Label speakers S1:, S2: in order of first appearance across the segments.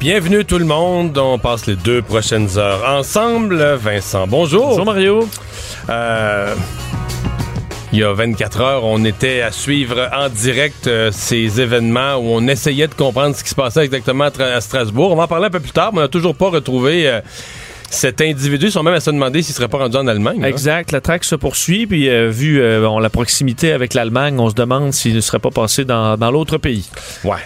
S1: Bienvenue tout le monde. On passe les deux prochaines heures ensemble. Vincent, bonjour.
S2: Bonjour Mario.
S1: Euh, il y a 24 heures, on était à suivre en direct euh, ces événements où on essayait de comprendre ce qui se passait exactement à, Tra- à Strasbourg. On va en parler un peu plus tard, mais on n'a toujours pas retrouvé euh, cet individu. Ils sont même à se demander s'il serait pas rendu en Allemagne. là.
S2: Exact, la traque se poursuit, puis euh, vu euh, la proximité avec l'Allemagne, on se demande s'il ne serait pas passé dans, dans l'autre pays.
S1: Ouais.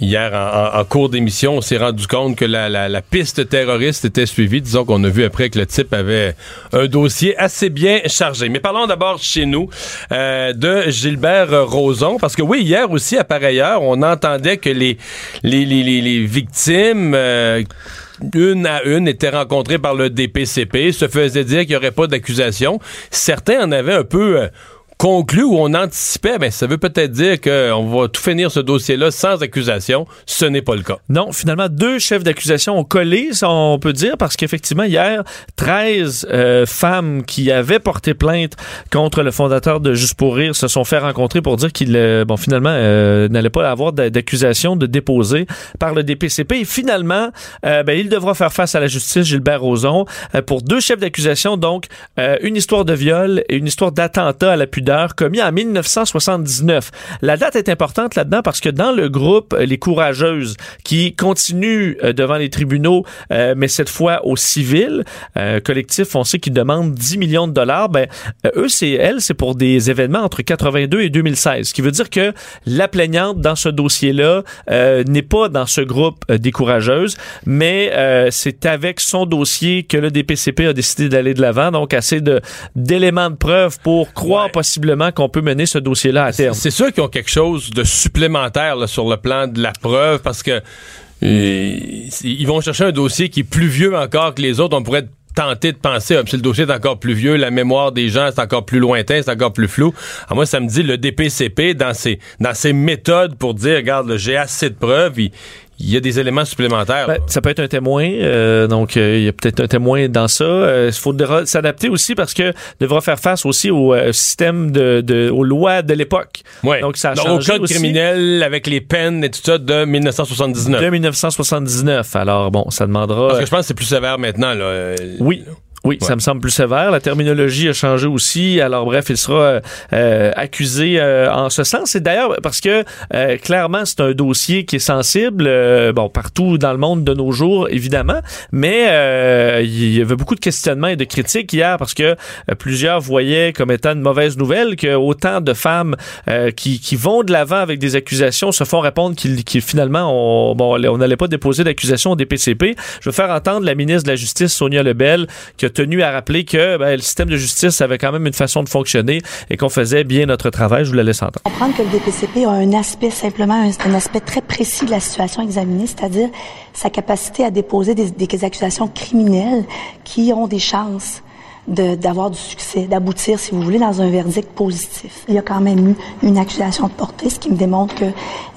S1: Hier, en, en- cours d'émission, on s'est rendu compte que la, piste terroriste était suivie. Disons qu'on a vu après que le type avait un dossier assez bien chargé. Mais parlons d'abord chez nous euh, de Gilbert Rozon. Parce que oui, hier aussi, à pareille heure, on entendait que les, victimes... euh, une à une étaient rencontrées par le DPCP, se faisait dire qu'il n'y aurait pas d'accusation. Certains en avaient un peu euh, conclu ou on anticipait, ben, ça veut peut-être dire qu'on va tout finir ce dossier-là sans accusation. Ce n'est pas le cas.
S2: Non, finalement, deux chefs d'accusation ont collé, ça, on peut dire, parce qu'effectivement, hier, 13 euh, femmes qui avaient porté plainte contre le fondateur de Juste pour rire se sont fait rencontrer pour dire qu'il, euh, bon, finalement, euh, n'allait pas avoir d'a- d'accusation de déposer par le DPCP. Et finalement, euh, ben, il devra faire face à la justice, Gilbert Rozon, euh, pour deux chefs d'accusation, donc une histoire de viol et une histoire d'attentat à la pudeur commis en 1979. La date est importante là-dedans parce que dans le groupe euh, Les Courageuses, qui continuent euh, devant les tribunaux, euh, mais cette fois au civil, euh, collectif, on sait qu'ils demandent 10 millions de dollars, ben, eux, c'est elles, c'est pour des événements entre 82 et 2016, ce qui veut dire que la plaignante dans ce dossier-là euh, n'est pas dans ce groupe des Courageuses, mais c'est avec son dossier que le DPCP a décidé d'aller de l'avant, donc assez de d'éléments de preuve pour croire
S1: Ouais.
S2: possiblement qu'on peut mener ce dossier-là à terme.
S1: C'est sûr qu'ils ont quelque chose de supplémentaire sur le plan de la preuve parce que euh, ils vont chercher un dossier qui est plus vieux encore que les autres. On pourrait tenter de penser, ah, si le dossier est encore plus vieux, la mémoire des gens c'est encore plus lointain, c'est encore plus flou. À moi, ça me dit le DPCP dans ses dans ses méthodes pour dire, regarde, j'ai assez de preuves. Il y a des éléments supplémentaires.
S2: Ben, ça peut être un témoin, euh, donc euh, il y a peut-être un témoin dans ça. Euh, Il faudra s'adapter aussi parce que devra faire face aussi au euh, système de, de aux lois de l'époque.
S1: Ouais.
S2: Donc ça a
S1: Donc,
S2: changé
S1: au code
S2: aussi
S1: criminel avec les peines et tout ça de 1979.
S2: de 1979. Alors bon, ça demandera.
S1: Parce que je pense que c'est plus sévère maintenant. Là. Euh,
S2: Oui. Ça me semble plus sévère. La terminologie a changé aussi. Alors bref, il sera euh, accusé euh, en ce sens. Et d'ailleurs, parce que euh, clairement, c'est un dossier qui est sensible, euh, bon, partout dans le monde de nos jours, évidemment. Mais euh, il y avait beaucoup de questionnements et de critiques hier parce que euh, plusieurs voyaient comme étant une mauvaise nouvelle que autant de femmes euh, qui, qui vont de l'avant avec des accusations se font répondre qu'ils qu'ils, finalement on bon, on n'allait pas déposer d'accusation au DPCP. Je veux faire entendre la ministre de la Justice Sonia Lebel qui a tenu à rappeler que ben, le système de justice avait quand même une façon de fonctionner et qu'on faisait bien notre travail. Je vous la laisse entendre.
S3: comprendre que le DPCP a un aspect simplement, un, aspect très précis de la situation examinée, c'est-à-dire sa capacité à déposer des, des accusations criminelles qui ont des chances d'avoir du succès, d'aboutir, si vous voulez, dans un verdict positif. Il y a quand même eu une accusation de portée, ce qui me démontre que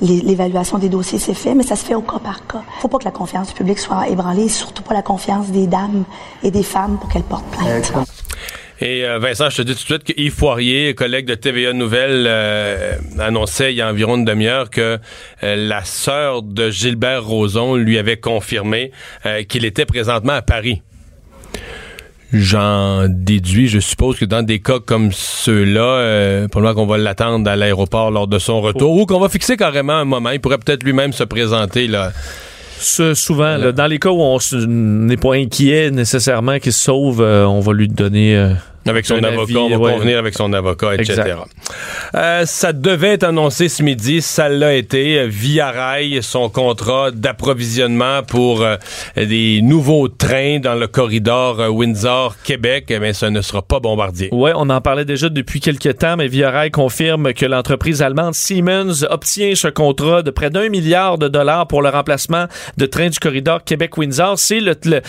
S3: l'évaluation des dossiers s'est fait, mais ça se fait au cas par cas. faut pas que la confiance du public soit ébranlée, et surtout pas la confiance des dames et des femmes pour qu'elles portent plainte.
S1: Et euh, Vincent, je te dis tout de suite que Yves Poirier, collègue de TVA Nouvelle, euh, annonçait il y a environ une demi-heure que euh, la sœur de Gilbert Rozon lui avait confirmé qu'il était présentement à Paris. J'en déduis, je suppose que dans des cas comme ceux-là, euh, probablement qu'on va l'attendre à l'aéroport lors de son retour ou qu'on va fixer carrément un moment. Il pourrait peut-être lui-même se présenter là.
S2: Ce, souvent, là, dans les cas où on n'est pas inquiet nécessairement qu'il se sauve, euh, on va lui donner euh,
S1: Avec son avocat,
S2: avis,
S1: on va
S2: ouais.
S1: convenir avec son avocat, etc. Euh, ça devait être annoncé ce midi, ça l'a été. Via Rail, son contrat d'approvisionnement pour euh, des nouveaux trains dans le corridor euh, Windsor-Québec, mais eh ce ne sera pas bombardier.
S2: Ouais, on en parlait déjà depuis quelques temps, mais Via Rail confirme que l'entreprise allemande Siemens obtient ce contrat de près d'un milliard de dollars pour le remplacement de trains du corridor Québec-Windsor. C'est le, le,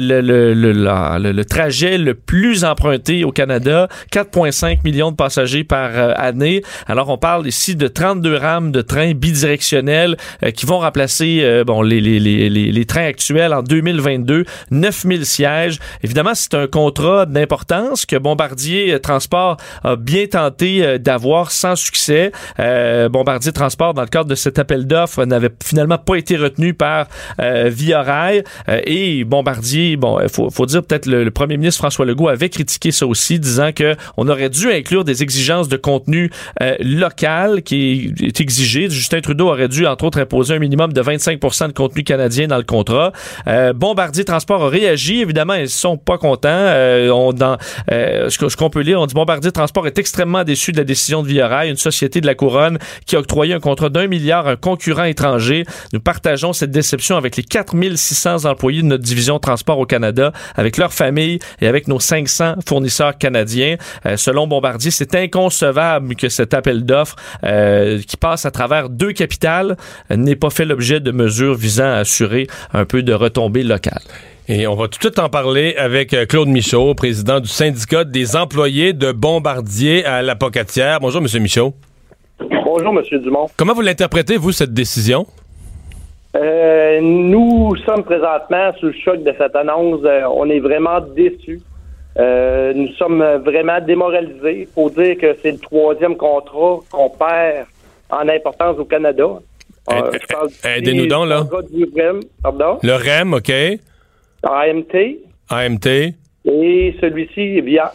S2: le, le, le, la- le- le trajet le plus emprunté au Canada, 4,5 millions de passagers par euh, année. Alors, on parle ici de 32 rames de trains bidirectionnels euh, qui vont remplacer euh, bon, les, les, les, les, trains actuels en 2022, 9000 sièges. Évidemment, c'est un contrat d'importance que Bombardier Transport a bien tenté d'avoir sans succès. Bombardier Transport, dans le cadre de cet appel d'offres, n'avait finalement pas été retenu par euh, Via Rail. Et Bombardier, bon, il faut, faut dire peut-être le premier ministre François Legault avait critiqué ça aussi, disant que on aurait dû inclure des exigences de contenu euh, local qui est exigé. Justin Trudeau aurait dû, entre autres, imposer un minimum de 25% de contenu canadien dans le contrat. Euh, Bombardier Transport a réagi. Évidemment, ils sont pas contents. Euh, on, dans, euh, ce qu'on peut lire, on dit Bombardier Transport est extrêmement déçu de la décision de Via Rail, une société de la couronne qui a octroyé un contrat d'un milliard à un concurrent étranger. Nous partageons cette déception avec les 4600 employés de notre division transport au Canada, avec leurs familles et avec nos 500 fournisseurs canadiens. Euh, selon Bombardier, c'est inconcevable que cet appel d'offres euh, qui passe à travers deux capitales euh, n'ait pas fait l'objet de mesures visant à assurer un peu de retombées locales.
S1: Et on va tout de suite en parler avec euh, Claude Michaud, président du syndicat des employés de Bombardier à la Pocatière. Bonjour, Monsieur Michaud.
S4: Bonjour, M. Dumont.
S1: Comment vous l'interprétez, vous, cette décision?
S4: Euh, nous sommes présentement sous le choc de cette annonce. Euh, on est vraiment déçus. Euh, nous sommes vraiment démoralisés. Il faut dire que c'est le troisième contrat qu'on perd en importance au Canada. Euh,
S1: aidez-nous donc, là.
S4: du REM, pardon,
S1: Le REM, OK.
S4: AMT,
S1: AMT.
S4: et celui-ci via.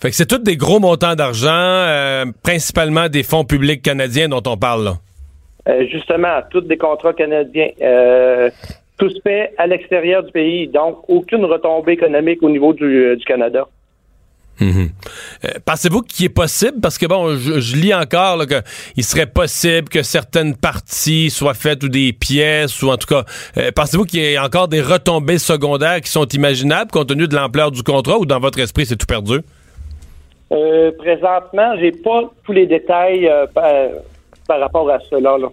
S1: Fait que c'est tous des gros montants d'argent, euh, principalement des fonds publics canadiens dont on parle, là.
S4: Euh, justement, tous des contrats canadiens. Euh, tout se fait à l'extérieur du pays, donc aucune retombée économique au niveau du, euh, du Canada.
S1: Euh, Pensez-vous qu'il est possible, parce que bon, je, je lis encore qu'il serait possible que certaines parties soient faites ou des pièces, ou en tout cas, euh, pensez-vous qu'il y ait encore des retombées secondaires qui sont imaginables compte tenu de l'ampleur du contrat ou dans votre esprit c'est tout perdu?
S4: Euh, présentement, j'ai pas tous les détails par, par rapport à cela. Là.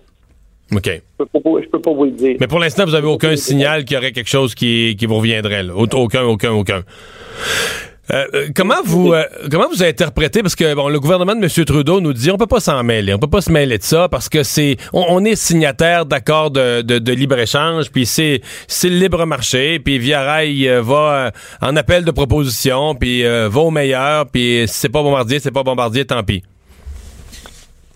S1: OK.
S4: Je peux pas, je peux pas vous le dire.
S1: Mais pour l'instant, vous avez aucun signal qu'il y aurait quelque chose qui, qui vous reviendrait. Là. Aucun, aucun, aucun. Euh, euh, comment vous euh, comment vous interprétez? Parce que bon le gouvernement de M. Trudeau nous dit on peut pas s'en mêler on peut pas se mêler de ça parce que c'est on, on est signataire d'accords de, de, de libre échange puis c'est c'est le libre marché puis Via Rail euh, va en appel de proposition puis va au meilleur puis si c'est pas bombardier c'est pas bombardier tant pis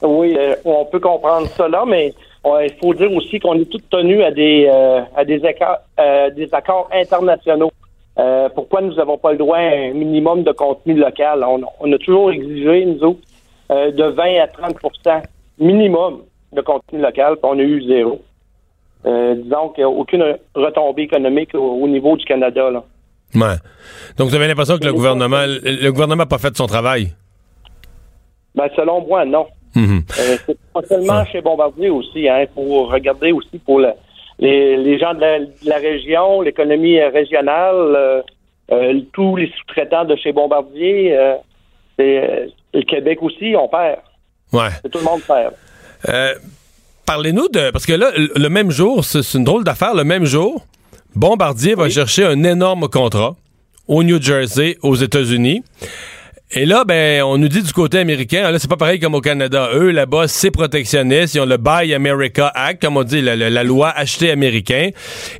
S4: Oui, on peut comprendre cela, mais il faut dire aussi qu'on est tous tenus à des euh, à des accords, euh, des accords internationaux. Euh, pourquoi nous n'avons pas le droit à un minimum de contenu local? On, on a toujours exigé, nous autres, euh, de 20 à 30% minimum de contenu local, puis on a eu zéro. Euh, disons qu'il n'y a aucune retombée économique au, au niveau du Canada. Là.
S1: ouais. donc vous avez l'impression que le gouvernement le, le gouvernement n'a pas fait son travail?
S4: Ben, selon moi, non.
S1: Mhm.
S4: Euh, c'est pas seulement chez Bombardier aussi. Il faut regarder aussi pour le- les, les gens de la, de la région, l'économie euh, régionale, euh, tous les sous-traitants de chez Bombardier. euh, le Québec aussi, on perd.
S1: ouais
S4: C'est tout le monde perd.
S1: Parlez-nous de. Parce que là, le même jour, c'est c'est une drôle d'affaire, le même jour, Bombardier va chercher un énorme contrat au New Jersey, aux États-Unis. Et là, ben, on nous dit du côté américain, là, c'est pas pareil comme au Canada. Eux, là-bas, c'est protectionniste. Ils ont le Buy America Act, comme on dit, la, la- la loi acheter américain.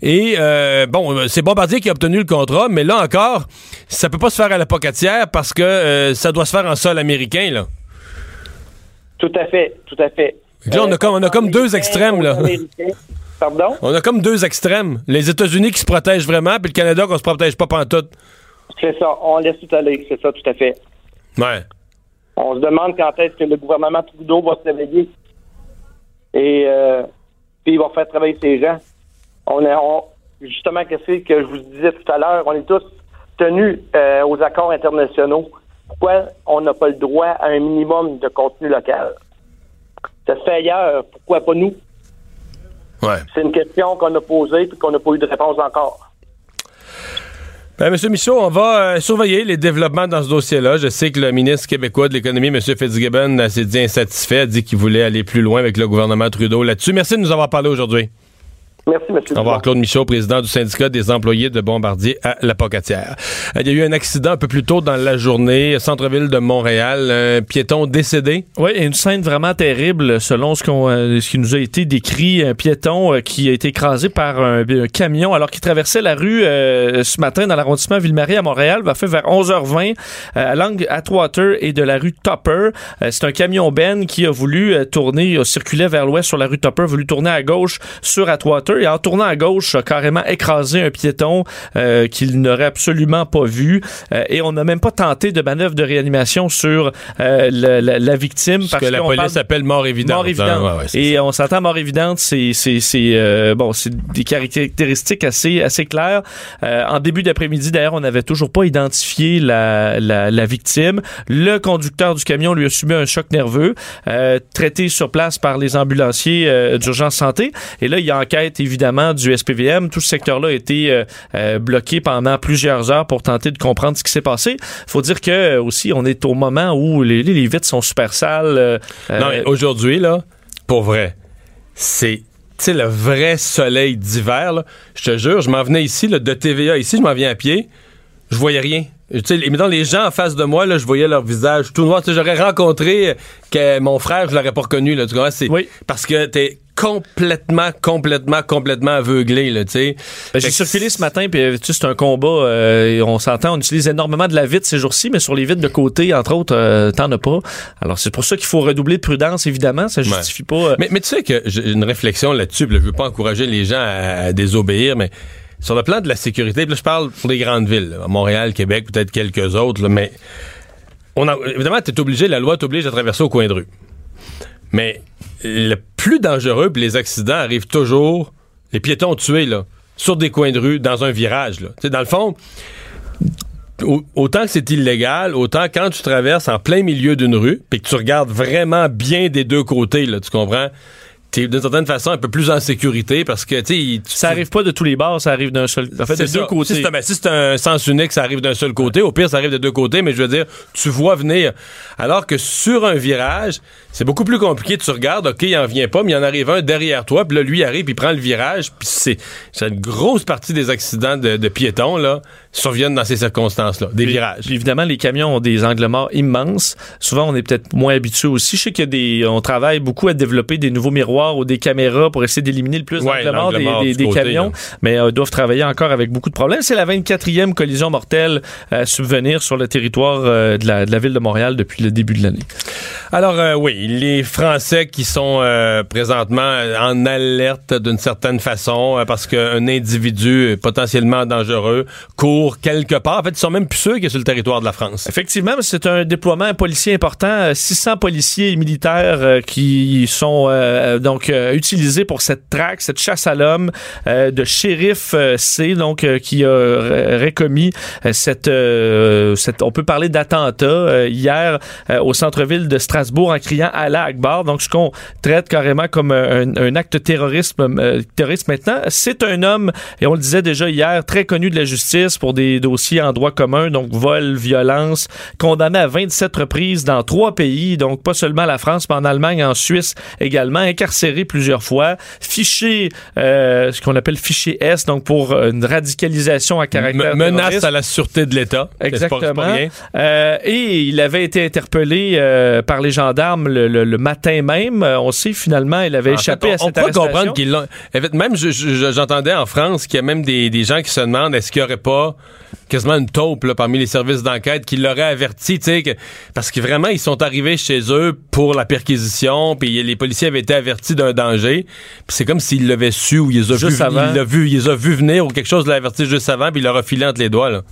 S1: Et, euh, bon, c'est Bombardier qui a obtenu le contrat, mais là encore, ça peut pas se faire à la pocatière parce que euh, ça doit se faire en sol américain, là.
S4: Tout à fait, tout à fait.
S1: Que là, on a comme- on a comme deux extrêmes, là.
S4: Pardon?
S1: On a comme deux extrêmes. Les États-Unis qui se protègent vraiment, puis le Canada qu'on se protège pas pantoute.
S4: C'est ça, on laisse tout aller, c'est ça, tout à fait.
S1: Ouais.
S4: On se demande quand est-ce que le gouvernement Trudeau va se réveiller. Et euh, puis il va faire travailler ces gens. On est on- justement qu'est-ce que je vous disais tout à l'heure, on est tous tenu euh, aux accords internationaux, pourquoi on n'a pas le droit à un minimum de contenu local? Ça se fait ailleurs, pourquoi pas nous?
S1: Ouais.
S4: C'est une question qu'on a posée et qu'on n'a pas eu de réponse encore.
S1: Ben, Monsieur Michaud, on va euh, surveiller les développements dans ce dossier-là. Je sais que le ministre québécois de l'économie, M. Fitzgibbon, euh, s'est dit insatisfait, a dit qu'il voulait aller plus loin avec le gouvernement Trudeau là-dessus. Merci de nous avoir parlé aujourd'hui.
S4: Merci, M.
S1: Au revoir, Claude Michaud, président du syndicat des employés de Bombardier à La Pocatière. Il y a eu un accident un peu plus tôt dans la journée, centre-ville de Montréal, un piéton décédé?
S2: Oui, une scène vraiment terrible, selon ce, qu'on, euh, ce qui nous a été décrit. Un piéton euh, qui a été écrasé par un, un camion alors qu'il traversait la rue euh, ce matin dans l'arrondissement Ville-Marie à Montréal, va faire vers 11h20 à l'angle Atwater et de la rue Topper. c'est un camion Ben qui a voulu tourner, circuler vers l'ouest sur la rue Topper, voulu tourner à gauche sur Atwater et en tournant à gauche, a carrément écrasé un piéton euh, qu'il n'aurait absolument pas vu. Euh, et on n'a même pas tenté de manœuvre de réanimation sur euh, la, la, la, victime.
S1: parce que la police appelle mort évidente.
S2: Mort évidente.
S1: Hein, ouais, ouais,
S2: et
S1: ça.
S2: on s'entend mort évidente, c'est c'est c'est bon, c'est des caractéristiques assez assez claires. en début d'après-midi, d'ailleurs, on n'avait toujours pas identifié la, la, la, victime. Le conducteur du camion lui a subi un choc nerveux, traité sur place par les ambulanciers d'urgence santé. Et là, il y a enquête évidemment du SPVM. Tout ce secteur-là a été euh, euh, bloqué pendant plusieurs heures pour tenter de comprendre ce qui s'est passé. faut dire que euh, aussi, on est au moment où les, les vitres sont super sales.
S1: Non, mais aujourd'hui, là, pour vrai, c'est tu sais, le vrai soleil d'hiver, je te jure, je m'en venais ici, là, de TVA ici, je m'en viens à pied, je voyais rien. Mettons, les gens en face de moi, là, je voyais leur visage tout noir. J'aurais rencontré que mon frère, je l'aurais pas reconnu, là, tu comprends?
S2: Oui.
S1: parce que t'es complètement, complètement, complètement aveuglé, là, tu sais.
S2: Ben, j'ai circulé ce matin, puis tu sais, c'est un combat, euh, on s'entend, on utilise énormément de la vitre ces jours-ci, mais sur les vitres de côté, entre autres, euh, t'en as pas. Alors, c'est pour ça qu'il faut redoubler de prudence, évidemment, ça justifie
S1: ouais.
S2: pas... Euh...
S1: Mais, mais tu sais que j'ai une réflexion là-dessus, je veux pas encourager les gens à, à désobéir, mais sur le plan de la sécurité, là, je parle pour les grandes villes, là, Montréal, Québec, peut-être quelques autres, là, mais on a, évidemment, tu es obligé, la loi t'oblige à traverser au coin de rue. Mais le plus dangereux, puis les accidents arrivent toujours, les piétons tués, là, sur des coins de rue, dans un virage. Là. Dans le fond, autant que c'est illégal, autant quand tu traverses en plein milieu d'une rue, puis que tu regardes vraiment bien des deux côtés, là, tu comprends? T'es d'une certaine façon un peu plus en sécurité parce que tu
S2: ça arrive pas de tous les bords ça arrive d'un seul en fait de
S1: ça.
S2: deux côtés.
S1: Si c'est, si un sens unique ça arrive d'un seul côté. Au pire ça arrive de deux côtés mais je veux dire tu vois venir. Alors que sur un virage c'est beaucoup plus compliqué. Tu regardes ok il en vient pas mais il en arrive un derrière toi puis là lui arrive puis il prend le virage puis c'est, c'est une grosse partie des accidents de, de, piétons là surviennent dans ces circonstances là des
S2: puis,
S1: virages
S2: puis évidemment les camions ont des angles morts immenses souvent on est peut-être moins habitué aussi je sais qu'il des on travaille beaucoup à développer des nouveaux miroirs ou des caméras pour essayer d'éliminer le plus
S1: ouais,
S2: d'angles morts des, des, des
S1: côté,
S2: camions,
S1: là.
S2: mais euh, doivent travailler encore avec beaucoup de problèmes. C'est la 24e collision mortelle à subvenir sur le territoire euh, de, la, de, la, ville de Montréal depuis le début de l'année.
S1: Alors euh, oui, les Français qui sont euh, présentement en alerte d'une certaine façon parce qu'un individu potentiellement dangereux court quelque part. En fait, ils sont même plus sûrs qu'il est sur le territoire de la France.
S2: Effectivement, c'est un déploiement policier important. 600 policiers et militaires qui sont donc utilisés pour cette traque, cette chasse à l'homme euh, de shérif euh, C, donc euh, qui a récommis cette, cette, on peut parler d'attentat hier au centre-ville de Strasbourg en criant Allah Akbar. Donc ce qu'on traite carrément comme un, un acte terrorisme, terroriste maintenant, c'est un homme et on le disait déjà hier très connu de la justice pour des dossiers en droit commun, donc vol, violence, condamné à 27 reprises dans trois pays, donc pas seulement la France, mais en Allemagne, en Suisse également, incarcéré plusieurs fois, fiché, euh, ce qu'on appelle fichier S, donc pour une radicalisation à caractère
S1: M menace à la sûreté de l'État.
S2: Exactement. Euh, et il avait été interpellé euh, par les gendarmes le, le, le, matin même. On sait finalement, il avait
S1: en
S2: échappé
S1: fait, on,
S2: à cette
S1: On peut
S2: arrestation.
S1: comprendre l'ont. Même, j'entendais en France qu'il y a même des, des gens qui se demandent est-ce qu'il n'y aurait pas quasiment une taupe là, parmi les services d'enquête qui l'auraient averti, tu sais, que, parce que vraiment ils sont arrivés chez eux pour la perquisition, puis les policiers avaient été avertis d'un danger, puis c'est comme s'ils l'avaient su ou ils
S2: Juste
S1: vu, il vu, vu venir ou quelque chose l'a averti juste avant, puis il leur a filé entre les doigts là.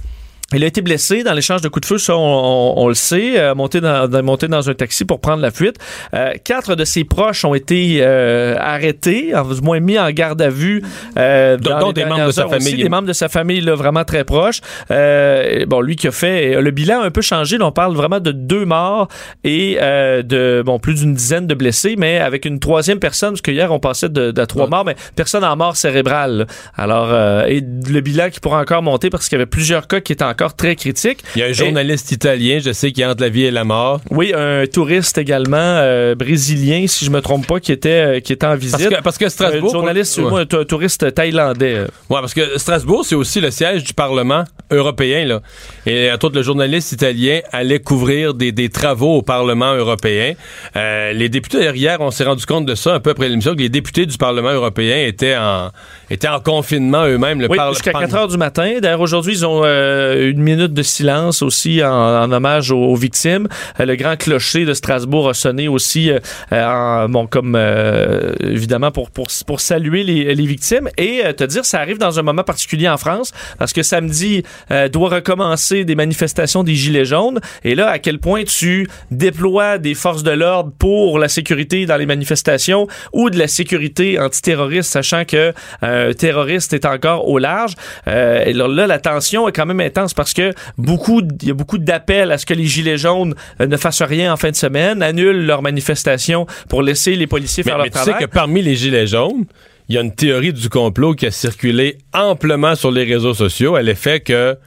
S2: Il a été blessé dans l'échange de coups de feu, ça on, on- on le sait, euh, monté, dans, dans- monté dans un taxi pour prendre la fuite. Euh, quatre de ses proches ont été euh, arrêtés, en- du moins mis en garde à vue. Euh,
S1: Donc,
S2: dans
S1: des membres de sa
S2: heures aussi,
S1: famille.
S2: des membres de sa famille là, vraiment très proches. Euh, bon, lui qui a fait le bilan a un peu changé. Là, on parle vraiment de deux morts et euh, de bon plus d'une dizaine de blessés, mais avec une troisième personne, parce que hier on passait de, de trois
S1: Ouais.
S2: morts, mais personne en mort cérébrale. là. Alors euh, et le bilan qui pourra encore monter parce qu'il y avait plusieurs cas qui étaient encore très critiques.
S1: Il y a un
S2: Et-
S1: journaliste italien, je sais, qui est entre la vie et la mort.
S2: Oui, un touriste également euh, brésilien, si je me trompe pas, qui était euh, qui était en visite.
S1: Parce que, parce que Strasbourg.
S2: un journaliste,
S1: Ouais.
S2: moi, un tou- touriste thaïlandais.
S1: Ouais, parce que Strasbourg, c'est aussi le siège du Parlement européen, là. Et entre autres, le journaliste italien allait couvrir des, des travaux au Parlement européen. Euh, les députés, hier, on s'est rendu compte de ça un peu après l'émission, que les députés du Parlement européen étaient en, étaient en confinement eux-mêmes. Le
S2: Oui, jusqu'à
S1: Par-
S2: 4 heures du matin. D'ailleurs, aujourd'hui, ils ont euh, une minute de silence aussi en, en hommage aux, aux victimes. Euh, le grand clocher de Strasbourg a sonné aussi, euh, euh, en- bon, comme euh, évidemment pour, pour, pour saluer les, les victimes. Et euh, te dire, ça arrive dans un moment particulier en France, parce que samedi euh, doit recommencer des manifestations des Gilets jaunes. Et là, à quel point tu déploies des forces de l'ordre pour la sécurité dans les manifestations ou de la sécurité antiterroriste, sachant que euh, terroriste est encore au large. Euh, et là, là, la tension est quand même intense parce que beaucoup, il y a beaucoup d'appels à ce que les gilets jaunes euh, ne fassent rien en fin de semaine, annulent leurs manifestations pour laisser les policiers
S1: Mais,
S2: faire
S1: mais
S2: leur
S1: tu sais
S2: travail.
S1: que parmi les Gilets jaunes, il y a une théorie du complot qui a circulé amplement sur les réseaux sociaux à l'effet que,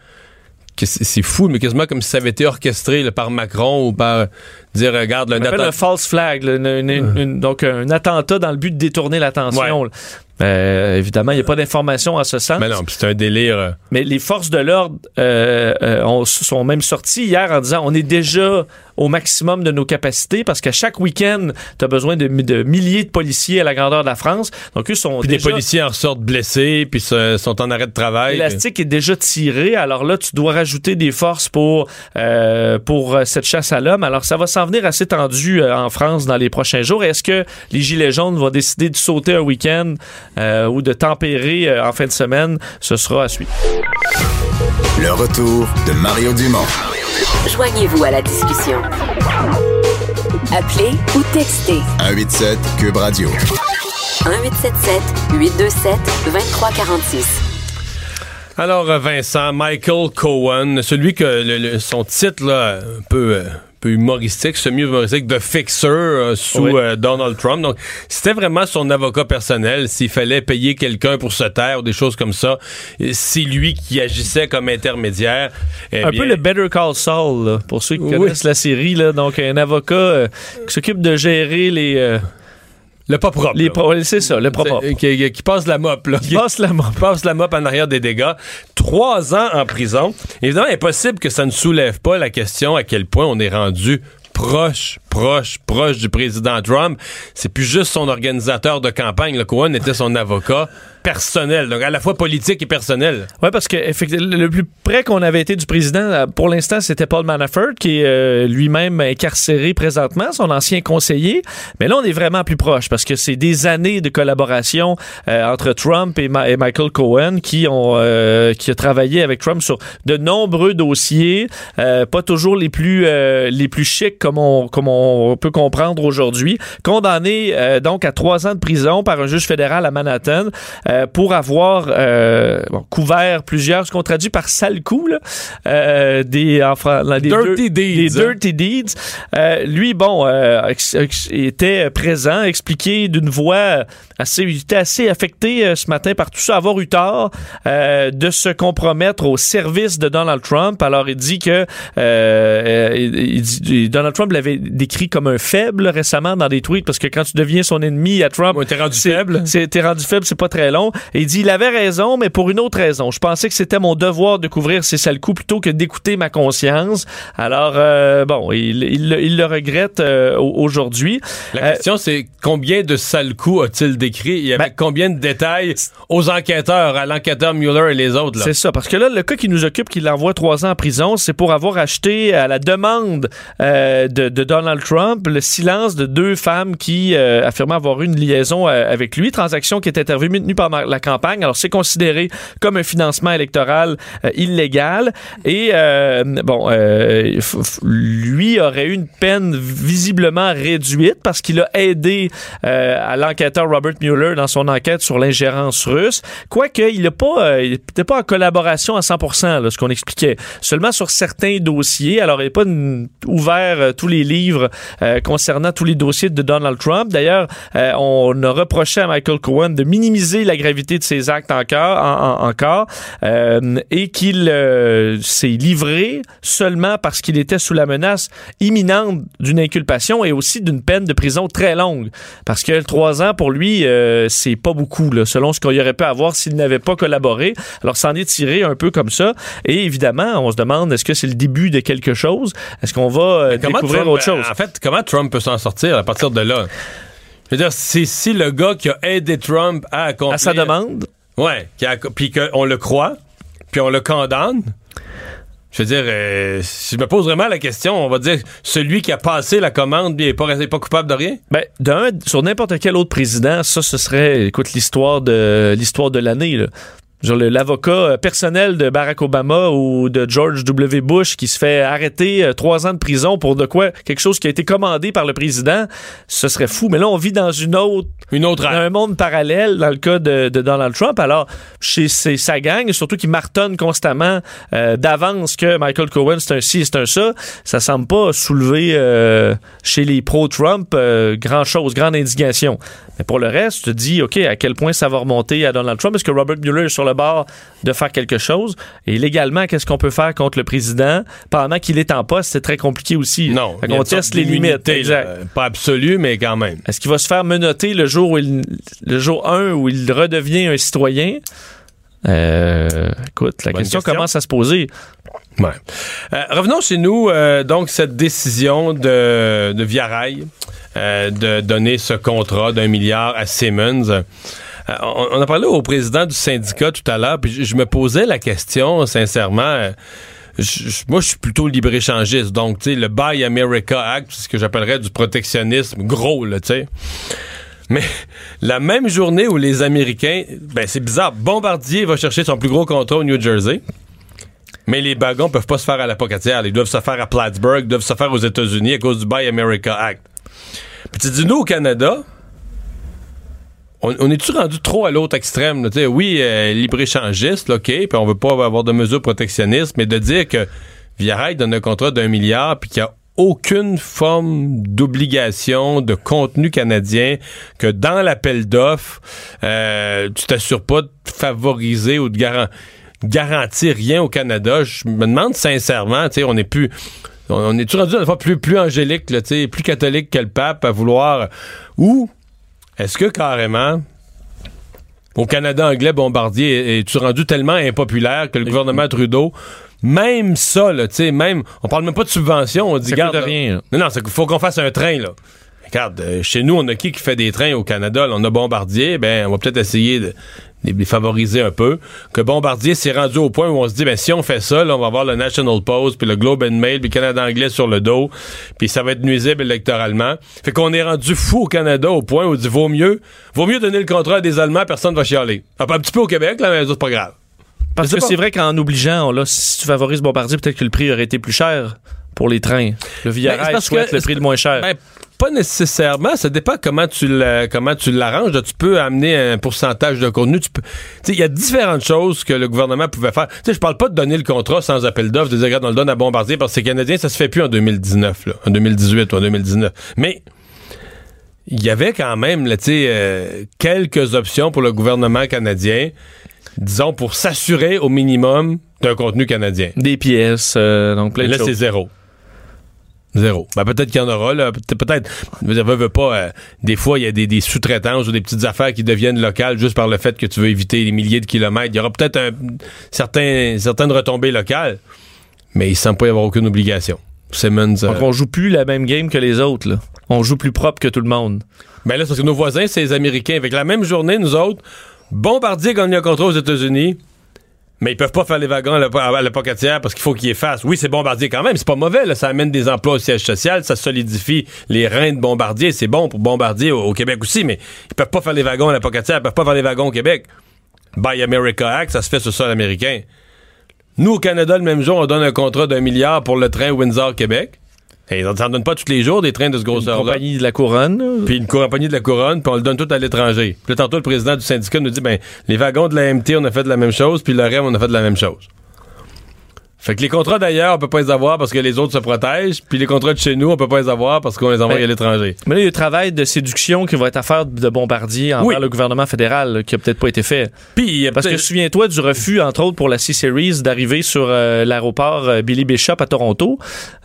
S1: c'est c'est fou, mais quasiment comme si ça avait été orchestré là, par Macron ou par dire, regarde, le
S2: On appelle
S1: Nathan-
S2: un false flag, là, une- une- une- donc un attentat dans le but de détourner l'attention.
S1: Ouais.
S2: Euh, évidemment, il n'y a pas d'informations en ce sens.
S1: Mais non, c'est un délire. euh,
S2: Mais les forces de l'ordre euh, euh, ont- sont même sorties hier en disant on est déjà au maximum de nos capacités parce qu'à chaque week-end, tu as besoin de, de milliers de policiers à la grandeur de la France. Donc, eux sont
S1: Puis des policiers en ressortent blessés, puis se- sont en arrêt de travail.
S2: L'élastique est déjà tiré, alors là, tu dois rajouter des forces pour, euh, pour euh, cette chasse à l'homme. Alors, ça va s'en venir assez tendu euh, en France dans les prochains jours. Est-ce que les Gilets jaunes vont décider de sauter un week-end euh, ou de tempérer euh, en fin de semaine? Ce sera à suivre.
S5: Le retour de Mario Dumont.
S6: Joignez-vous à la discussion. Appelez ou textez
S5: 187 Cube Radio.
S6: 1877 827 2346.
S1: Alors, Vincent, Michael Cohen, celui que le- le- son titre, là, un peu, euh, peu humoristique, semi-humoristique, de Fixer euh, sous
S2: Oui.
S1: euh, Donald Trump. Donc, c'était vraiment son avocat personnel. S'il fallait payer quelqu'un pour se taire ou des choses comme ça, c'est lui qui agissait comme intermédiaire. Eh
S2: un
S1: bien,
S2: peu le Better Call Saul, là, pour ceux qui
S1: Oui.
S2: connaissent la série. Là, donc, un avocat euh, qui s'occupe de gérer les... euh,
S1: le pas propre.
S2: les pro- c'est ça, le propre.
S1: C'est- Qui, qui passe la mop, là.
S2: Qui passe la mop.
S1: Passe la mop en arrière des dégâts. Trois ans en prison. Évidemment, impossible que ça ne soulève pas la question à quel point on est rendu proche, proche, proche du président Trump. C'est plus juste son organisateur de campagne. Le Cohen était son avocat personnel, donc à la fois politique et personnel.
S2: Oui, parce que le plus près qu'on avait été du président, pour l'instant, c'était Paul Manafort, qui est euh, lui-même incarcéré présentement, son ancien conseiller. Mais là, on est vraiment plus proche, parce que c'est des années de collaboration euh, entre Trump et, Michael Cohen, qui ont euh, qui a travaillé avec Trump sur de nombreux dossiers, pas toujours les plus les plus chics comme on comme on peut comprendre aujourd'hui. Condamné euh, donc à trois ans de prison par un juge fédéral à Manhattan euh, pour avoir euh, bon, couvert plusieurs, ce qu'on traduit par sale coup, là, euh, des, des
S1: Dirty deeds,
S2: Des
S1: hein.
S2: dirty deeds. Euh, lui, bon, euh, était présent, expliqué d'une voix assez, il était assez affecté euh, ce matin par tout ça, avoir eu tort euh, de se compromettre au service de Donald Trump. Alors, il dit que euh, il dit- Donald Trump l'avait décrit comme un faible récemment dans des tweets parce que quand tu deviens son ennemi à Trump,
S1: Ouais, t'es rendu faible.
S2: T'es rendu faible, c'est pas très long. Et il dit, il avait raison, mais pour une autre raison. Je pensais que c'était mon devoir de couvrir ces sales coups plutôt que d'écouter ma conscience. Alors, euh, bon, il, il, le- il le regrette euh, au- aujourd'hui.
S1: La
S2: Euh,
S1: question, c'est combien de sales coups a-t-il décrit? Y avait
S2: Ben-
S1: combien de détails aux enquêteurs, à l'enquêteur Mueller et les autres?
S2: C'est ça, parce que là, le cas qui nous occupe, qui l'envoie trois ans en prison, c'est pour avoir acheté à la demande euh, de, de Donald Trump, le silence de deux femmes qui euh, affirmaient avoir eu une liaison euh, avec lui, transaction qui est intervenue pendant la campagne. Alors, c'est considéré comme un financement électoral euh, illégal. Et, euh, bon, lui aurait eu une peine visiblement réduite parce qu'il a aidé à l'enquêteur Robert Mueller dans son enquête sur l'ingérence russe. Quoique, il n'était pas, il pas en collaboration à 100 là, ce qu'on expliquait. Seulement sur certains dossiers. Alors, il n'a pas ouvert tous les livres euh, concernant tous les dossiers de Donald Trump. D'ailleurs, euh, on a reproché à Michael Cohen de minimiser la gravité de ses actes encore, en- en- encore euh, et qu'il euh, s'est livré seulement parce qu'il était sous la menace imminente d'une inculpation et aussi d'une peine de prison très longue. Parce que trois ans, pour lui, euh, c'est pas beaucoup, là, selon ce qu'il aurait pu avoir s'il n'avait pas collaboré. Alors, s'en est tiré un peu comme ça. Et évidemment, on se demande, est-ce que c'est le début de quelque chose? Est-ce qu'on va découvrir
S1: Trump-
S2: autre chose?
S1: En fait, comment Trump peut s'en sortir à partir de là? Je veux dire, c'est si le gars qui a aidé Trump à accomplir...
S2: à sa demande?
S1: Ouais, puis qu'on le croit, puis on le condamne. Je veux dire, euh, si je me pose vraiment la question, on va dire celui qui a passé la commande, lui, est pas, est pas coupable de rien?
S2: Ben, d'un, sur n'importe quel autre président, ça, ce serait, écoute, l'histoire de l'histoire de l'année. Genre l'avocat euh, personnel de Barack Obama ou de George W. Bush qui se fait arrêter euh, trois ans de prison pour de quoi quelque chose qui a été commandé par le président, ce serait fou. Mais là, on vit dans une autre,
S1: Une autre
S2: dans un monde parallèle dans le cas de, de Donald Trump. Alors, chez ses- sa gang, surtout qui martonne constamment euh, d'avance que Michael Cohen c'est un ci, c'est un ça, ça semble pas soulever euh, chez les pro-Trump euh, grand chose, grande indignation. Mais pour le reste, tu te dis, OK, à quel point ça va remonter à Donald Trump? Est-ce que Robert Mueller est sur le bord de faire quelque chose? Et légalement, qu'est-ce qu'on peut faire contre le président? Pendant qu'il est en poste? C'est très compliqué aussi.
S1: Non. Sorte
S2: teste les limites. Exact.
S1: Pas absolu, mais quand même.
S2: Est-ce qu'il va se faire menotter le jour où il, le jour 1 où il redevient un citoyen? Euh, écoute, la question,
S1: question.
S2: commence à se poser.
S1: Ouais. Euh, revenons chez nous, euh, donc, cette décision de, de Via Rail de donner ce contrat d'un milliard à Siemens. On, on a parlé au président du syndicat tout à l'heure, puis je, je me posais la question, sincèrement. je- moi, je suis plutôt libre-échangiste. Donc, tu sais, le Buy America Act, c'est ce que j'appellerais du protectionnisme gros, là, tu sais. Mais la même journée où les Américains, ben c'est bizarre, Bombardier va chercher son plus gros contrat au New Jersey. Mais les wagons peuvent pas se faire à la pocatière. Ils doivent se faire à Plattsburgh, doivent se faire aux États-Unis à cause du Buy America Act. Puis tu dis, nous, au Canada, on, est-tu rendu trop à l'autre extrême? oui, euh, libre-échangiste, OK, puis on veut pas avoir de mesures protectionnistes, mais de dire que Via donne un contrat d'un milliard puis qu'il y a aucune forme d'obligation de contenu canadien, que dans l'appel d'offres, euh, tu t'assures pas de favoriser ou de garan- garantir rien au Canada. Je me demande sincèrement, tu on est plus... On est-tu rendu une fois plus, plus angélique, plus catholique que le pape à vouloir... Ou est-ce que carrément... Au Canada anglais, Bombardier, es-tu rendu tellement impopulaire que le gouvernement Trudeau, même ça, là, tu sais, même, on parle même pas de subvention, on dit,
S2: Ça
S1: garde,
S2: coûte rien, là.
S1: non, non, il faut qu'on fasse un train, là. Regarde, euh, chez nous, on a qui qui fait des trains au Canada? là? on a Bombardier, ben, on va peut-être essayer de, de les favoriser un peu. Que Bombardier s'est rendu au point où on se dit, ben, si on fait ça, là, on va avoir le National Post, puis le Globe and Mail, puis le Canada anglais sur le dos, puis ça va être nuisible électoralement. Fait qu'on est rendu fou au Canada au point où on dit, vaut mieux, vaut mieux donner le contrat à des Allemands, personne va chialer. Un petit peu au Québec, là, mais c'est pas grave.
S2: Parce que c'est vrai qu'en obligeant, là, si tu favorises Bombardier, peut-être que le prix aurait été plus cher pour les trains. Le Via
S1: Ben, c'est
S2: Rail
S1: parce
S2: souhaite
S1: que-
S2: le prix le moins cher.
S1: Ben, pas nécessairement. Ça dépend comment tu la- comment tu l'arranges. Tu peux amener un pourcentage de contenu. Tu peux. Il y a différentes choses que le gouvernement pouvait faire. Tu sais, je parle pas de donner le contrat sans appel d'offres, de dire regarde, on le donne à Bombardier parce que c'est canadien, ça se fait plus en 2019, là, en 2018 ou en 2019. Mais il y avait quand même là, tu sais, euh, quelques options pour le gouvernement canadien, disons pour s'assurer au minimum d'un contenu canadien.
S2: Des pièces, euh, donc plein
S1: Mais
S2: de
S1: là, c'est zéro. Zéro. Ben, peut-être qu'il y en aura, là. Peut-être. Veux veux, pas. euh, des fois, il y a des, des sous-traitances ou des petites affaires qui deviennent locales juste par le fait que tu veux éviter les milliers de kilomètres. Il y aura peut-être un, certain, certaines retombées locales, mais il semble pas y avoir aucune obligation. Simmons. euh,
S2: Donc, on joue plus la même game que les autres. Là. On joue plus propre que tout le monde.
S1: Ben là, c'est parce que nos voisins, c'est les Américains. Avec la même journée, nous autres, Bombardier gagne un contrat aux États-Unis, Mais ils peuvent pas faire les wagons à la, pocatière parce qu'il faut qu'ils effacent. Oui, c'est Bombardier quand même. C'est pas mauvais. Ça amène des emplois au siège social. Ça solidifie les reins de Bombardier. C'est bon pour Bombardier au, au Québec aussi. Mais ils peuvent pas faire les wagons à la pocatière. Ils peuvent pas faire les wagons au Québec. Buy America Act, ça se fait sur le sol américain. Nous, au Canada, le même jour, on donne un contrat d'un milliard pour le train Windsor-Québec. Et on s'en donne pas tous les jours des trains de ce
S2: Une
S1: grosseur-là.
S2: compagnie de la couronne.
S1: Puis une compagnie de la couronne, puis on le donne tout à l'étranger. Puis là, tantôt, le président du syndicat nous dit, ben, les wagons de la MT, on a fait de la même chose, puis le REM, on a fait de la même chose. Fait que les contrats d'ailleurs, on peut pas les avoir parce que les autres se protègent, puis les contrats de chez nous, on peut pas les avoir parce qu'on les envoie
S2: Ben,
S1: à l'étranger.
S2: Mais là, il y a un travail de séduction qui va être à faire de Bombardier envers
S1: Oui.
S2: le gouvernement fédéral là, qui a peut-être pas été fait.
S1: Puis,
S2: Parce que souviens-toi du refus, entre autres, pour la C-Series d'arriver sur euh, l'aéroport euh, Billy Bishop à Toronto.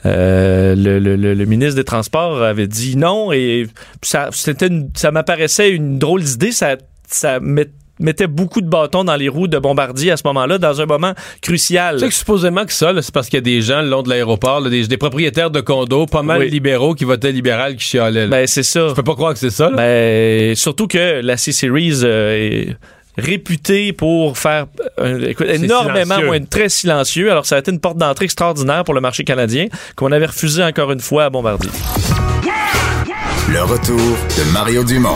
S2: Euh, le, le- le- le ministre des Transports avait dit non et ça, c'était ça m'apparaissait une drôle d'idée. Ça, ça met- mettait beaucoup de bâtons dans les roues de Bombardier à ce moment-là, dans un moment crucial.
S1: Tu sais que supposément que ça, là, c'est parce qu'il y a des gens le long de l'aéroport, là, des, des propriétaires de condos, pas mal
S2: Oui.
S1: libéraux qui votaient libéral, qui chialaient. là.
S2: Ben, c'est ça.
S1: Je peux pas croire que c'est ça. Là.
S2: Ben, surtout que la C-Series euh, est réputée pour faire euh, écoute,
S1: C'est
S2: énormément moins très silencieux. Alors, ça a été une porte d'entrée extraordinaire pour le marché canadien qu'on avait refusé encore une fois à Bombardier.
S5: Le retour de Mario Dumont.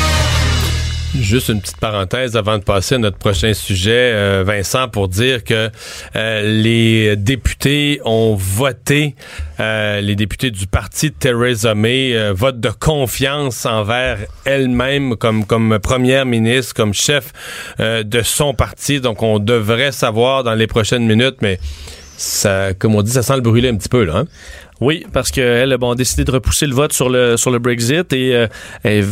S1: Juste une petite parenthèse avant de passer à notre prochain sujet, euh, Vincent, pour dire que euh, les députés ont voté, euh, les députés du parti de Theresa May, euh, vote de confiance envers elle-même comme, comme première ministre, comme chef euh, de son parti. Donc, on devrait savoir dans les prochaines minutes, mais ça, comme on dit, ça sent le brûler un petit peu, là. Hein?
S2: Oui, parce qu'elle bon, a décidé de repousser le vote sur le, sur le Brexit et euh, elle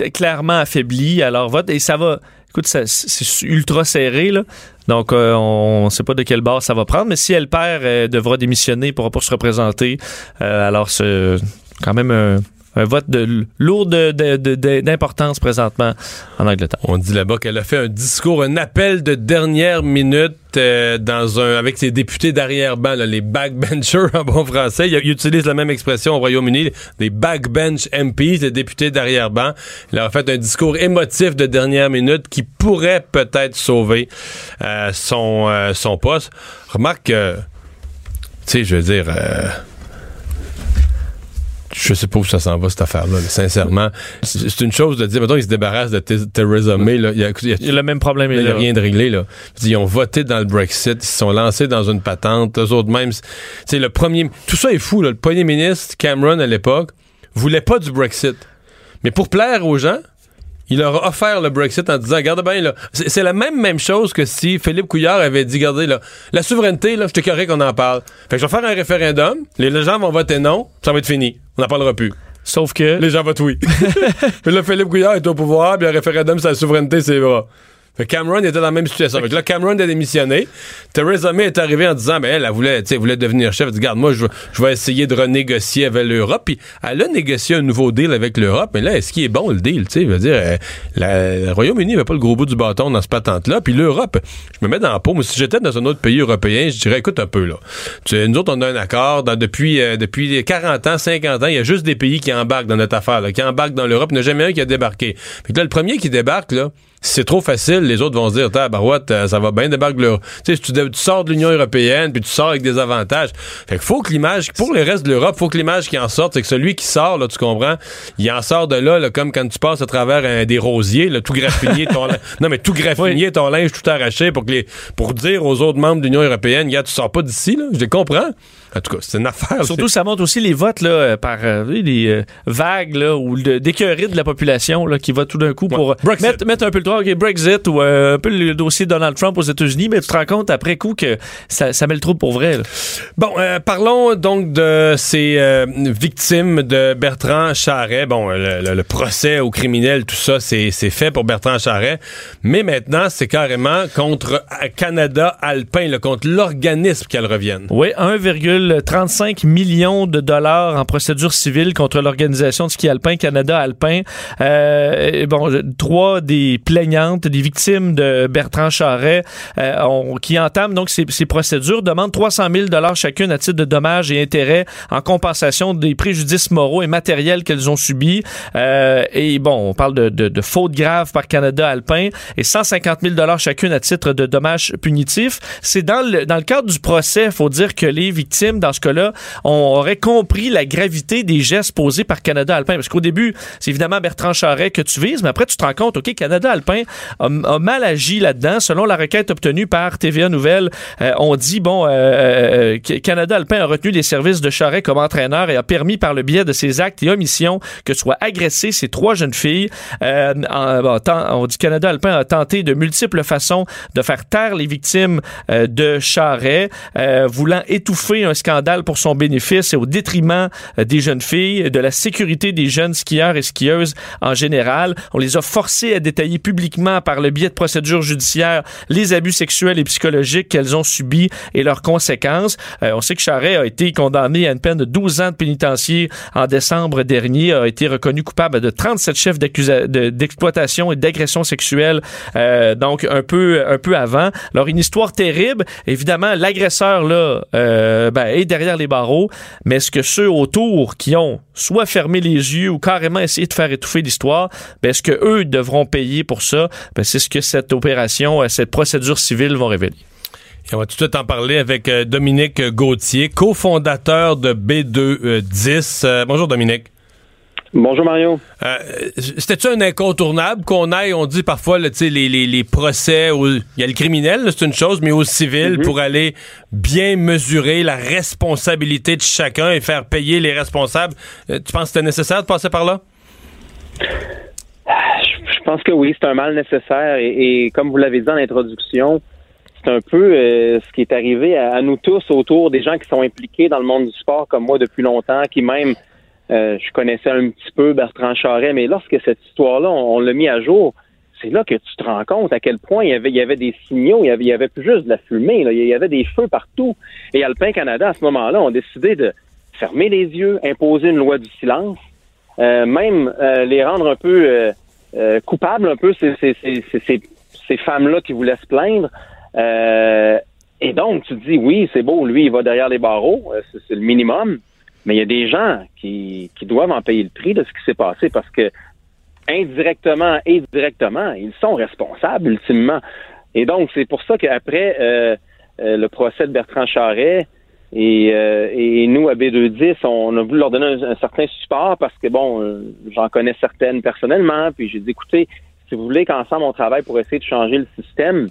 S2: est clairement affaiblie à leur vote. Et ça va, écoute, c'est ultra serré, là. Donc, euh, on ne sait pas de quelle base ça va prendre, mais si elle perd, elle devra démissionner, ne pourra pas se représenter. Euh, alors, c'est quand même un, vote de, lourd d'importance présentement en Angleterre.
S1: On dit là-bas qu'elle a fait un discours, un appel de dernière minute euh, dans un avec ses députés d'arrière-ban, les backbenchers en bon français. Il, il utilise la même expression au Royaume-Uni, des backbench MPs, les députés d'arrière-ban. Il a fait un discours émotif de dernière minute qui pourrait peut-être sauver euh, son, euh, son poste. Remarque que, tu sais, je veux dire... je sais pas où ça s'en va, cette affaire-là, là, sincèrement. C'est une chose de dire, mettons, ils se débarrassent de Th- Theresa May, là. Il y a, y a-
S2: Il y a le même problème.
S1: il n'y a rien de réglé, là. Ils ont voté dans le Brexit, ils se sont lancés dans une patente, eux autres même. C'est le premier. Tout ça est fou, là. Le premier ministre, Cameron, à l'époque, voulait pas du Brexit. Mais pour plaire aux gens, il leur a offert le Brexit en disant, regarde bien, là. C'est la même, même chose que si Philippe Couillard avait dit, regardez, là, la souveraineté, là, je te correct qu'on en parle. Fait que je vais faire un référendum, les gens vont voter non, ça va être fini. On n'en parlera plus.
S2: Sauf que
S1: Les gens votent oui. puis là, Philippe Couillard est au pouvoir, puis un référendum sur la souveraineté, c'est vrai. Fait Cameron était dans la même situation. Là, Cameron a démissionné. Theresa May est arrivée en disant, ben elle, elle voulait, elle voulait devenir chef. Elle dit, moi, je, vais essayer de renégocier avec l'Europe. Puis elle a négocié un nouveau deal avec l'Europe. Mais là, est-ce qu'il est bon, le deal? Tu veux dire, euh, le Royaume-Uni n'avait pas le gros bout du bâton dans ce patente-là. Puis l'Europe, je me mets dans la peau. Moi, si j'étais dans un autre pays européen, je dirais, écoute un peu, là. Tu sais, nous autres, on a un accord depuis, euh, depuis 40 ans, 50 ans. Il y a juste des pays qui embarquent dans notre affaire, qui embarquent dans l'Europe. Il n'y a jamais un qui a débarqué. Fait là, le premier qui débarque, là, c'est trop facile, les autres vont se dire, tabarouette, euh, ça va bien, débarque l'Europe. Tu sais, si tu, tu sors de l'Union européenne, puis tu sors avec des avantages. Fait que faut que l'image, pour le reste de l'Europe, faut que l'image qui en sorte, c'est que celui qui sort, là, tu comprends, il en sort de là, là, comme quand tu passes à travers un, des rosiers, là, tout graffinier, ton lin- non, mais tout graffinier, ton linge tout arraché pour que les, pour dire aux autres membres de l'Union européenne, gars, tu sors pas d'ici, là, je les comprends. En tout cas, c'est une affaire.
S2: Surtout, ça montre aussi les votes là, euh, par euh, les euh, vagues là, ou d'écœurés de la population là, qui votent tout d'un coup pour
S1: Brexit.
S2: mettre, mettre un peu le droit, OK, Brexit ou euh, un peu le dossier Donald Trump aux États-Unis, mais tu te rends compte après coup que ça, ça met le trouble pour vrai. là.
S1: Bon, parlons donc de ces victimes de Bertrand Charret. Bon, le, le- le procès aux criminels, tout ça, c'est fait pour Bertrand Charret. Mais maintenant, c'est carrément contre Canada Alpin, là, contre l'organisme qu'elle revienne.
S2: Oui, 1,35 million de dollars en procédure civile contre l'organisation de ski alpin Canada Alpin. Euh, bon, trois des plaignantes, des victimes de Bertrand Charret, euh, qui entament donc ces, procédures, demandent 300 000 dollars chacune à titre de dommages et intérêts en compensation des préjudices moraux et matériels qu'elles ont subis. Euh, et bon, on parle de, de, de, fautes graves par Canada Alpin et 150 000 dollars chacune à titre de dommages punitifs. C'est dans le, dans le cadre du procès, faut dire que les victimes, dans ce cas-là, auraient compris la gravité des gestes posés par Canada Alpin. Parce qu'au début, c'est évidemment Bertrand Charret que tu vises, mais après, tu te rends compte, OK, Canada Alpin a, mal agi là-dedans. Selon la requête obtenue par TVA Nouvelle, euh, on dit, bon, euh, euh Canada Alpin a retenu les services de Charret comme entraîneur et a permis par le biais de ses actes et omissions que soient agressées ces trois jeunes filles. On dit Canada Alpin a tenté de multiples façons de faire taire les victimes de Charret, voulant étouffer un scandale pour son bénéfice et au détriment euh, des jeunes filles, de la sécurité des jeunes skieurs et skieuses en général. On les a forcés à détailler publiquement par le biais de procédures judiciaires les abus sexuels et psychologiques qu'elles ont subis et leurs conséquences. on sait que Charret a été condamné à une peine de 12 ans de pénitencier en décembre dernier, a été reconnu coupable de 37 chefs d'exploitation et d'agression sexuelle, euh, donc un peu, un peu avant. Alors, une histoire terrible. Évidemment, l'agresseur, là, euh, ben, est derrière les barreaux, mais est-ce que ceux autour qui ont soit fermé les yeux ou carrément essayé de faire étouffer l'histoire, ben, est-ce que eux devront payer pour ça? Ben, c'est ce que cette opération, euh, cette procédure civile va révéler.
S1: on va tout de suite en parler avec Dominique Gauthier, cofondateur de B210. bonjour Dominique.
S7: Bonjour Mario.
S1: Euh, C'était-tu un incontournable qu'on aille, on dit parfois, là, les, les, les procès, où il y a le criminel, c'est une chose, mais au civil, mm-hmm. pour aller bien mesurer la responsabilité de chacun et faire payer les responsables. Euh, tu penses que c'était nécessaire de passer par là?
S7: Je pense que oui, c'est un mal nécessaire et, comme vous l'avez dit en introduction, c'est un peu euh, ce qui est arrivé à, nous tous autour des gens qui sont impliqués dans le monde du sport comme moi depuis longtemps, qui même euh, je connaissais un petit peu Bertrand Charret, mais lorsque cette histoire-là, on, l'a mis à jour, c'est là que tu te rends compte à quel point il y avait, il y avait des signaux, il y avait, il y avait plus juste de la fumée, là, il y avait des feux partout. Et Alpin Canada, à ce moment-là, ont décidé de fermer les yeux, imposer une loi du silence, euh, même euh, les rendre un peu coupables, un peu ces, ces, ces, ces femmes-là qui voulaient se plaindre. et donc, tu te dis, oui, c'est beau, lui, il va derrière les barreaux, c'est le minimum. Mais il y a des gens qui, qui doivent en payer le prix de ce qui s'est passé parce que indirectement et directement, ils sont responsables ultimement. Et donc, c'est pour ça qu'après euh, euh, le procès de Bertrand Charret et, euh, et nous, à B210, on a voulu leur donner un, certain support parce que, bon, j'en connais certaines personnellement, puis j'ai dit, écoutez, si vous voulez qu'ensemble on travaille pour essayer de changer le système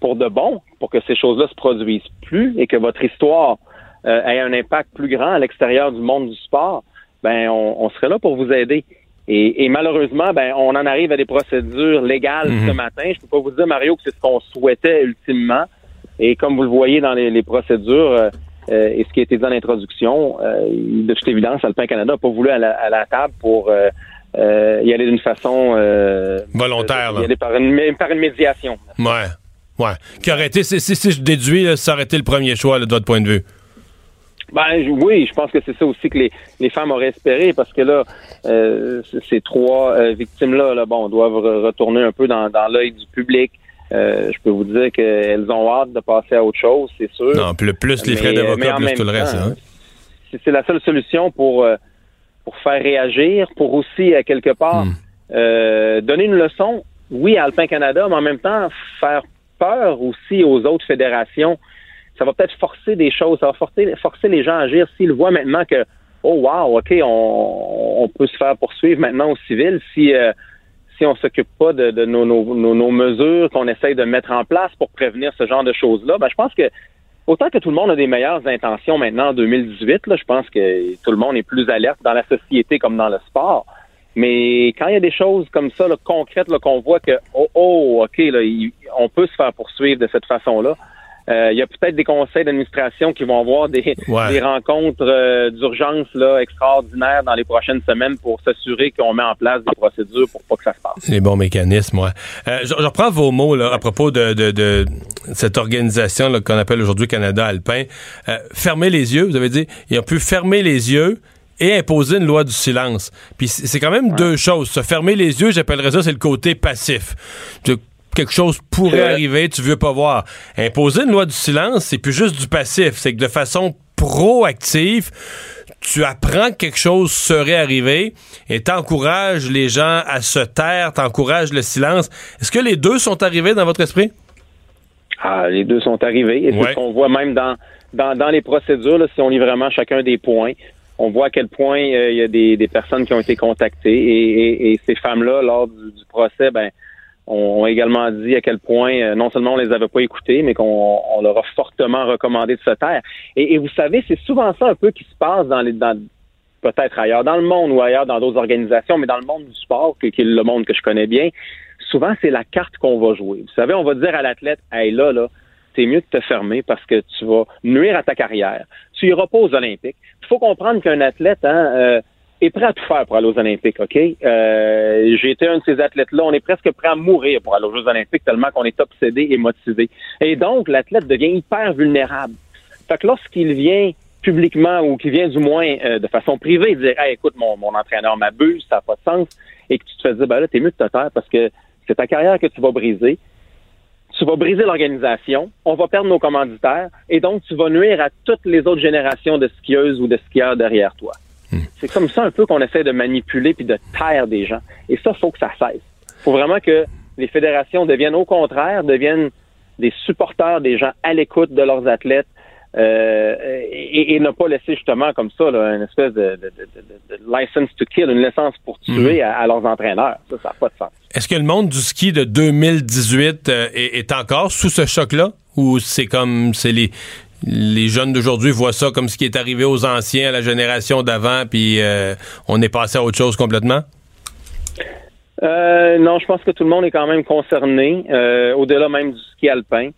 S7: pour de bon, pour que ces choses-là se produisent plus et que votre histoire euh, ait un impact plus grand à l'extérieur du monde du sport, ben on, serait là pour vous aider. Et, malheureusement, ben on en arrive à des procédures légales ce mhm. matin. Je peux pas vous dire, Mario, que c'est ce qu'on souhaitait ultimement. Et comme vous le voyez dans les, procédures euh, euh, et ce qui a été dit dans l'introduction, de toute évidence, Alpin Canada n'a pas voulu à la, table pour y aller d'une façon
S1: volontaire.
S7: y aller par une, par une médiation.
S1: Ouais. Ouais. Qui aurait été, si, je déduis, ça aurait été le premier choix de votre point de vue.
S7: Ben oui, je pense que c'est ça aussi que les, les femmes auraient espéré parce que là, euh, ces trois euh, victimes-là, là, bon, doivent retourner un peu dans, dans l'œil du public. Euh, je peux vous dire qu'elles ont hâte de passer à autre chose, c'est sûr.
S1: Non, le plus les frais d'avocat, plus tout le reste. Hein?
S7: C'est la seule solution pour pour faire réagir, pour aussi à quelque part hmm. donner une leçon. Oui, à Alpin Canada, mais en même temps faire peur aussi aux autres fédérations ça va peut-être forcer des choses, ça va forcer, forcer les gens à agir s'ils voient maintenant que, oh wow, OK, on, peut se faire poursuivre maintenant au civil si euh, si on s'occupe pas de, nos, mesures qu'on essaye de mettre en place pour prévenir ce genre de choses-là, ben, je pense que autant que tout le monde a des meilleures intentions maintenant en 2018, là, je pense que tout le monde est plus alerte dans la société comme dans le sport. Mais quand il y a des choses comme ça, concrètes, qu'on voit que, oh, oh OK, on peut se faire poursuivre de cette façon-là, Euh, il y a peut-être des conseils d'administration qui vont avoir des,
S1: Ouais.
S7: des rencontres euh, d'urgence là extraordinaires dans les prochaines semaines pour s'assurer qu'on met en place des procédures pour pas que ça se passe.
S1: Les bons mécanismes, ouais. Euh, je, je reprends vos mots là, à propos de, de, de cette organisation qu'on appelle aujourd'hui Canada Alpin. Fermer les yeux, vous avez dit, ils ont pu fermer les yeux et imposer une loi du silence. Puis c'est quand même deux choses. Se fermer les yeux, j'appellerais ça, c'est le côté passif. Quelque chose pourrait
S7: Euh.
S1: arriver, tu veux pas voir. Imposer une loi du silence, c'est plus juste du passif. C'est que de façon proactive, tu apprends que quelque chose serait arrivé et t'encourages les gens à se taire, t'encourages le silence. Est-ce que les deux sont arrivés dans votre esprit?
S7: Ah, les deux sont arrivés. Et c'est
S1: Ouais.
S7: ce qu'on voit même dans, dans, dans les procédures, là, si on lit vraiment chacun des points. On voit à quel point euh, il y a des, des personnes qui ont été contactées et, et- et ces femmes-là, lors du, du procès, ben, ont également dit à quel point euh, non seulement on les avait pas écoutées, mais qu'on on leur a fortement recommandé de se taire. Et, vous savez, c'est souvent ça un peu qui se passe dans les dans peut-être ailleurs dans le monde ou ailleurs dans d'autres organisations, mais dans le monde du sport, qui qui est le monde que je connais bien, souvent c'est la carte qu'on va jouer. Vous savez, on va dire à l'athlète, hey là, là, c'est mieux de te fermer parce que tu vas nuire à ta carrière. Tu iras pas aux Olympiques. Il faut comprendre qu'un athlète hein, euh, prêt à tout faire pour aller aux Olympiques, OK? Euh, J'ai été un de ces athlètes-là. On est presque prêt à mourir pour aller aux Jeux Olympiques tellement qu'on est obsédé et motivé. Et donc, l'athlète devient hyper vulnérable. Fait que lorsqu'il vient publiquement ou qu'il vient du moins euh, de façon privée dire hey, écoute, mon, mon entraîneur m'abuse, ça n'a pas de sens, et que tu te fais dire ben là, t'es mieux de te taire parce que c'est ta carrière que tu vas briser. Tu vas briser l'organisation, on va perdre nos commanditaires, et donc tu vas nuire à toutes les autres générations de skieuses ou de skieurs derrière toi. C'est comme ça un peu qu'on essaie de manipuler puis de taire des gens. Et ça, faut que ça cesse. faut vraiment que les fédérations deviennent au contraire, deviennent des supporters des gens à l'écoute de leurs athlètes euh, et, et ne pas laisser justement comme ça là, une espèce de, de, de, de- license to kill, une licence pour tuer à, à leurs entraîneurs. Ça, ça n'a pas de sens.
S1: Est-ce que le monde du ski de 2018 euh, est, est encore sous ce choc-là? Ou c'est comme c'est les, les jeunes d'aujourd'hui voient ça comme ce qui est arrivé aux anciens, à la génération d'avant, puis euh, on est passé à autre chose complètement?
S7: Euh, non, je pense que tout le monde est quand même concerné, euh, au-delà même du ski alpin.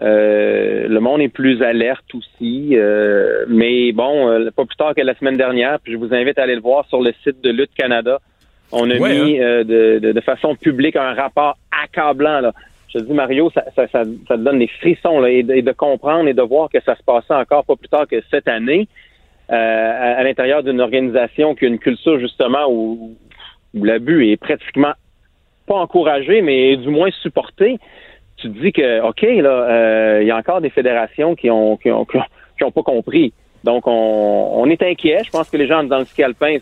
S7: Le monde est plus alerte aussi, mais bon, pas plus tard que la semaine dernière, puis je vous invite à aller le voir sur le site de Lutte Canada. On a
S1: Ouais,
S7: mis euh, de, de, de façon publique un rapport accablant. Là. Je te dis, Mario, ça, te donne des frissons là, et, de, comprendre et de voir que ça se passait encore pas plus tard que cette année euh, à, l'intérieur d'une organisation qui a une culture justement où, l'abus est pratiquement pas encouragé, mais du moins supporté. Tu te dis que, OK, là, euh, il y a encore des fédérations qui ont, qui ont, qui ont, pas compris. Donc, on, on est inquiet. Je pense que les gens dans le ski alpin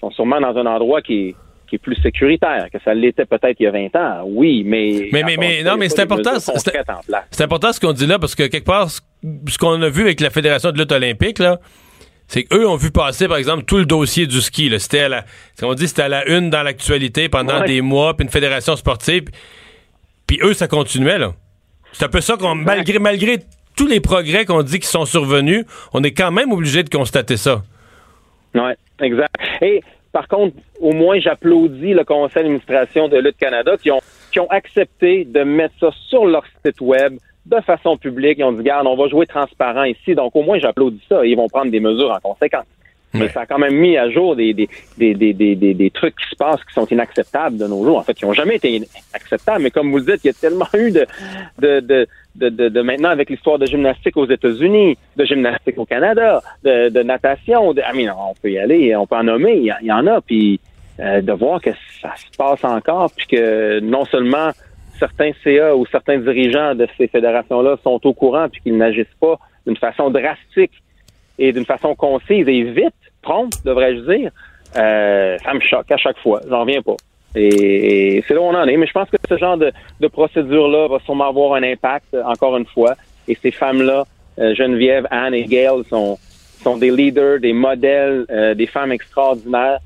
S7: sont sûrement dans un endroit qui qui est plus sécuritaire que ça l'était peut-être il y a 20 ans. Oui, mais...
S1: Mais- non, mais c'est important, c'est- important ce qu'on dit là parce que quelque part, ce qu'on a vu avec la Fédération de lutte olympique, là, c'est qu'eux ont vu passer, par exemple, tout le dossier du ski. C'était à la, dit, c'était à la une dans l'actualité pendant
S7: Ouais.
S1: des mois, puis une fédération sportive. Puis, puis eux, ça continuait, là. C'est un peu ça qu'on, malgré, malgré tous les progrès qu'on dit qui sont survenus, on est quand même obligé de constater ça.
S7: Oui, exact. Et par contre, au moins, j'applaudis le conseil d'administration de Lutte Canada qui ont, qui ont accepté de mettre ça sur leur site web de façon publique. Ils ont dit, garde, on va jouer transparent ici. Donc, au moins, j'applaudis ça. Ils vont prendre des mesures en conséquence. Mais
S1: Ouais.
S7: ça a quand même mis à jour des, des, des, des, des, trucs qui se passent qui sont inacceptables de nos jours. En fait, qui n'ont jamais été acceptables. Mais comme vous le dites, il y a tellement eu de, de, de, de, de, de maintenant avec l'histoire de gymnastique aux États-Unis, de gymnastique au Canada, de, de natation. De, ah, mais non, on peut y aller, on peut en nommer, il y, y en a. Puis euh, de voir que ça se passe encore, puis que non seulement certains CA ou certains dirigeants de ces fédérations-là sont au courant, puis qu'ils n'agissent pas d'une façon drastique et d'une façon concise et vite, prompte, devrais-je dire, euh, ça me choque à chaque fois. J'en reviens pas. Et, c'est là où on en est. Mais je pense que ce genre de, de procédure-là va sûrement avoir un impact, encore une fois. Et ces femmes-là, euh, Geneviève, Anne et Gail, sont, sont des leaders, des modèles, euh, des femmes extraordinaires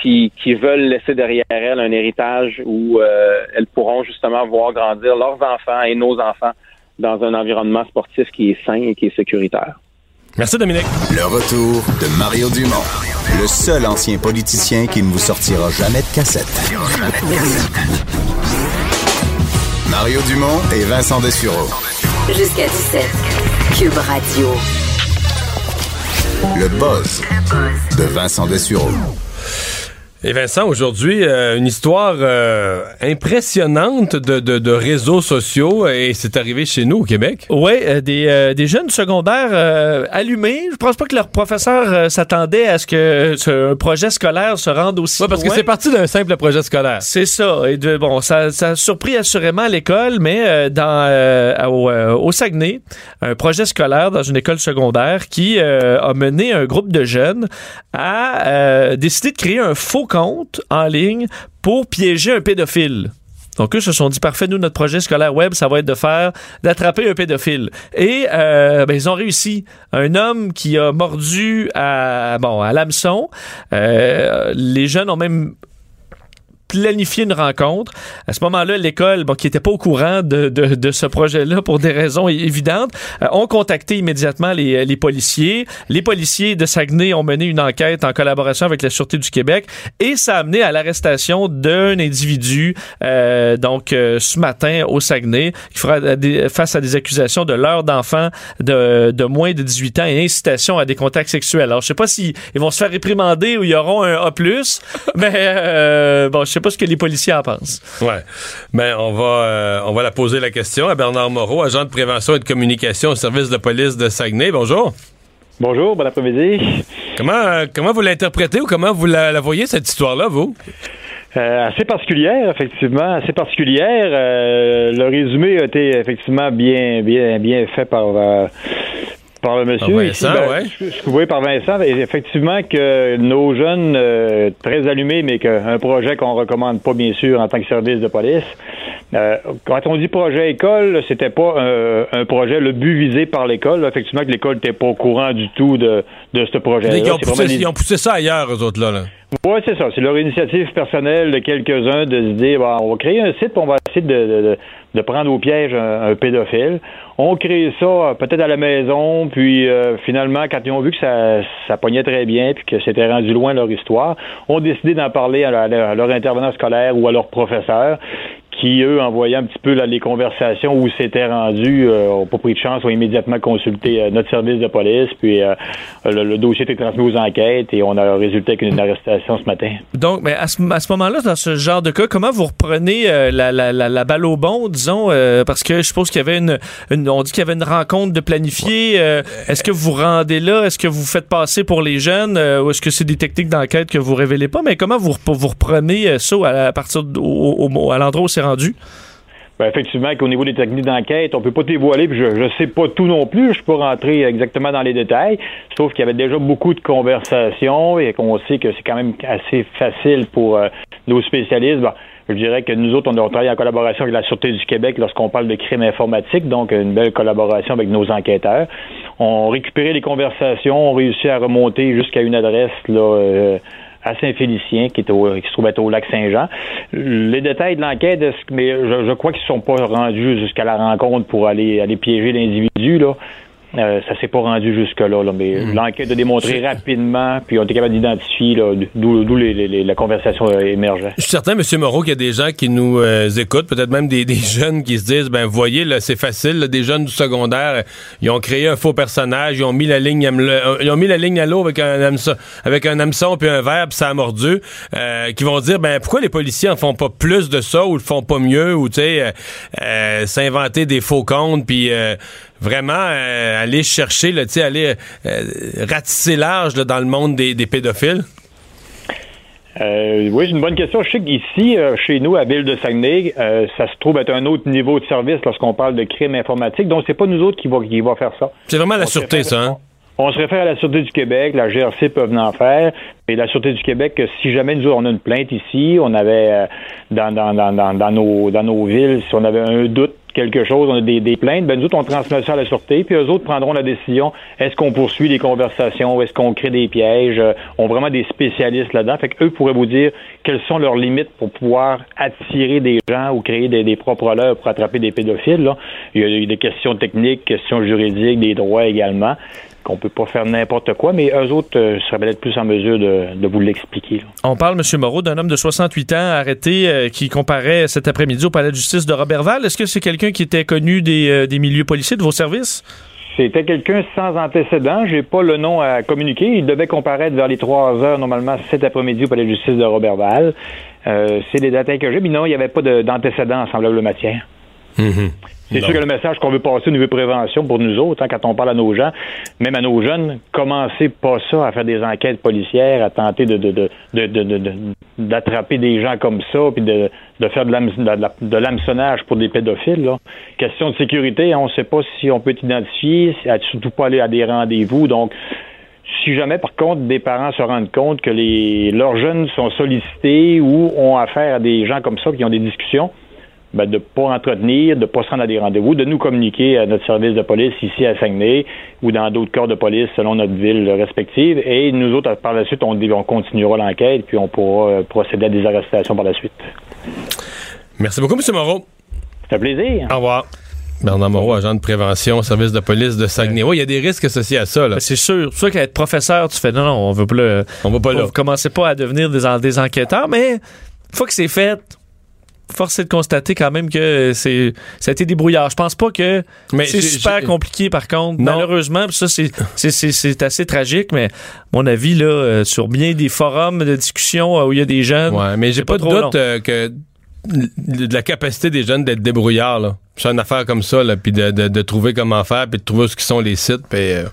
S7: qui, qui veulent laisser derrière elles un héritage où euh, elles pourront justement voir grandir leurs enfants et nos enfants dans un environnement sportif qui est sain et qui est sécuritaire.
S1: Merci, Dominique.
S5: Le retour de Mario Dumont, le seul ancien politicien qui ne vous sortira jamais de cassette. Mario Dumont et Vincent Dessureau.
S6: Jusqu'à 17. Cube Radio.
S5: Le buzz de Vincent Dessureau.
S1: Et Vincent, aujourd'hui, euh, une histoire euh, impressionnante de, de, de, réseaux sociaux et c'est arrivé chez nous au Québec.
S2: Oui, euh, des, des, jeunes secondaires allumés. Je pense pas que leur professeur s'attendait à ce que ce, un projet scolaire se rende aussi
S1: ouais, parce que c'est parti d'un simple projet scolaire.
S2: C'est ça. Et de, bon, ça, ça a surpris assurément l'école, mais dans au, au, Saguenay, un projet scolaire dans une école secondaire qui a mené un groupe de jeunes à décider de créer un faux compte en ligne pour piéger un pédophile. Donc, eux se sont dit, parfait, nous, notre projet scolaire web, ça va être de faire, d'attraper un pédophile. Et, euh, ben, ils ont réussi. Un homme qui a mordu à, bon, l'hameçon. Euh, les jeunes ont même planifier une rencontre. À ce moment-là, l'école, bon, qui n'était pas au courant de, de, de ce projet-là pour des raisons évidentes, euh, ont contacté immédiatement les, les, policiers. Les policiers de Saguenay ont mené une enquête en collaboration avec la Sûreté du Québec et ça a amené à l'arrestation d'un individu, euh, donc euh, ce matin au Saguenay, qui fera face à des accusations de l'heure d'enfants de, de moins de 18 ans et incitation à des contacts sexuels. Alors, je sais pas s'ils ils vont se faire réprimander ou il y aura un A+, mais euh, bon, je sais pas ce que les policiers en pensent.
S1: Ouais. Ben, on va, euh, on va la poser la question à Bernard Moreau, agent de prévention et de communication au service de police de Saguenay. Bonjour.
S8: Bonjour, bon après-midi.
S1: Comment, euh, comment vous l'interprétez ou comment vous la, voyez, cette histoire-là, vous?
S8: Euh, assez particulière, effectivement, assez particulière. le résumé a été effectivement bien, bien, bien fait par par le monsieur.
S1: Par Vincent, ben,
S8: oui, par Vincent. Effectivement, que nos jeunes, euh, très allumés, mais qu'un projet qu'on recommande pas, bien sûr, en tant que service de police. Euh, quand on dit projet école, c'était pas un, projet, le but visé par l'école. Effectivement, que l'école n'était pas au courant du tout de, de ce projet-là.
S1: Ils, ont poussé ça ailleurs, eux autres, là. là.
S8: Oui, c'est ça. C'est leur initiative personnelle de quelques-uns de se dire, on va créer un site, on va de, prendre au piège un, pédophile. On crée ça euh, peut-être à la maison, puis euh, finalement, quand ils ont vu que ça, ça pognait très bien, puis que c'était rendu loin leur histoire, ont décidé d'en parler à, leur intervenant scolaire ou à leur professeur qui, eux, envoyaient un petit peu là, les conversations où c'était rendu, euh, ont pas pris de chance, ont immédiatement consulté euh, notre service de police, puis euh, le, dossier était transmis aux enquêtes et on a résulté avec une arrestation ce matin.
S2: Donc, mais à ce, à ce moment-là, dans ce genre de cas, comment vous reprenez la, la, la, la, balle au bon, disons, parce que je suppose qu'il y avait une, on dit qu'il y avait une rencontre de planifier. est-ce que vous rendez là? Est-ce que vous faites passer pour les jeunes? ou est-ce que c'est des techniques d'enquête que vous révélez pas? Mais comment vous, vous reprenez ça à, partir au, à l'endroit où c'est
S8: ben, effectivement, qu'au niveau des techniques d'enquête, on peut pas dévoiler, puis je ne sais pas tout non plus, je peux pas rentrer exactement dans les détails, sauf qu'il y avait déjà beaucoup de conversations et qu'on sait que c'est quand même assez facile pour euh, nos spécialistes. je dirais que nous autres, on, on travaille en collaboration avec la Sûreté du Québec lorsqu'on parle de crimes informatiques, donc une belle collaboration avec nos enquêteurs. On récupérait les conversations, on réussit à remonter jusqu'à une adresse là, euh, à Saint-Félicien, qui, est au, qui se trouve être au lac Saint-Jean. Les détails de l'enquête, mais je, je, crois qu'ils ne sont pas rendus jusqu'à la rencontre pour aller, aller piéger l'individu. Là. Euh, ça s'est pas rendu jusque-là, là, mais hmm. l'enquête a démontré rapidement, puis on était capable d'identifier d'où la conversation émergeait.
S1: Je suis certain, M. Moreau, qu'il y a des gens qui nous euh, écoutent, peut-être même des, jeunes qui se disent, ben voyez, là, c'est facile, des jeunes du secondaire, ils ont créé un faux personnage, ils ont mis la ligne, euh, ils ont mis la ligne à l'eau avec un hameçon, avec un hameçon puis un verre, puis ça a mordu, qui vont dire, ben pourquoi les policiers en font pas plus de ça ou le font pas mieux ou tu sais, s'inventer des faux comptes puis vraiment euh, aller chercher, là, aller euh, ratisser large dans le monde des, pédophiles?
S8: Euh, oui, c'est une bonne question. Je sais qu'ici, chez nous, à Ville de Saguenay, ça se trouve être un autre niveau de service lorsqu'on parle de crime informatique. Donc, c'est pas nous autres qui va, qui va faire ça.
S1: C'est vraiment la sûreté, ça, hein?
S8: On se réfère à la Sûreté du Québec, la GRC peut venir en faire, et la Sûreté du Québec, si jamais nous on a une plainte ici, on avait dans, dans, dans, dans, nos, dans nos villes, si on avait un doute quelque chose, on a des, des plaintes, ben nous autres, on transmet ça à la sûreté, puis eux autres prendront la décision, est-ce qu'on poursuit les conversations, est-ce qu'on crée des pièges, euh, ont vraiment des spécialistes là-dedans. Fait pourraient vous dire quelles sont leurs limites pour pouvoir attirer des gens ou créer des, propres leurs pour attraper des pédophiles. Il, y a, des questions techniques, questions juridiques, des droits également. Qu'on peut pas faire n'importe quoi, mais eux autres euh, seraient peut-être plus en mesure de, de vous l'expliquer.
S2: On parle, M. Moreau, d'un homme de 68 ans arrêté euh, qui comparait cet après-midi au palais de justice de Robertval. Est-ce que c'est quelqu'un qui était connu des, euh, des milieux policiers de vos services?
S8: C'était quelqu'un sans antécédent. J'ai pas le nom à communiquer. Il devait comparaître vers les 3 heures, normalement, cet après-midi au palais de justice de Robertval. Euh, c'est les détails que j'ai, mais non, il n'y avait pas de- d'antécédent en semblable matière. C'est sûr que le message qu'on veut passer au niveau prévention pour nous autres, hein, quand on parle à nos gens, même à nos jeunes, commencez pas ça à faire des enquêtes policières, à tenter de d'attraper des gens comme ça, puis de, de faire de l'hameçonnage pour des pédophiles. Là. Question de sécurité, on ne sait pas si on peut t'identifier, à- surtout pas aller à des rendez-vous. Donc, si jamais, par contre, des parents se rendent compte que les, leurs jeunes sont sollicités ou ont affaire à des gens comme ça qui ont des discussions, ben, de ne pas entretenir, de ne pas se rendre à des rendez-vous, de nous communiquer à notre service de police ici à Saguenay ou dans d'autres corps de police selon notre ville respective. Et nous autres, par la suite, on, on continuera l'enquête puis on pourra euh, procéder à des arrestations par la suite.
S1: Merci beaucoup, M. Moreau.
S8: C'est un plaisir.
S1: Au revoir. Bernard Moreau, agent de prévention, service de police de Saguenay. Oui, il y a des risques associés à ça. Là.
S2: Ben, c'est sûr. C'est sûr qu'à être professeur, tu fais non, non, on veut pas le.
S1: On va pas là.
S2: Vous commencez pas à devenir des, en- des enquêteurs, mais une fois que c'est fait, force est de constater quand même que c'est ça a été débrouillard. Je pense pas que
S1: Mais
S2: c'est super compliqué par contre.
S1: Non.
S2: Malheureusement, puis ça c'est assez tragique, mais à mon avis là euh, sur bien des forums de discussion euh, où il y a des jeunes.
S1: Ouais, mais j'ai pas,
S2: pas
S1: de doute euh, que de la capacité des jeunes d'être débrouillards. Là. C'est une affaire comme ça, là, puis de, de- de trouver comment faire, puis de trouver ce qui sont les sites. Puis, euh,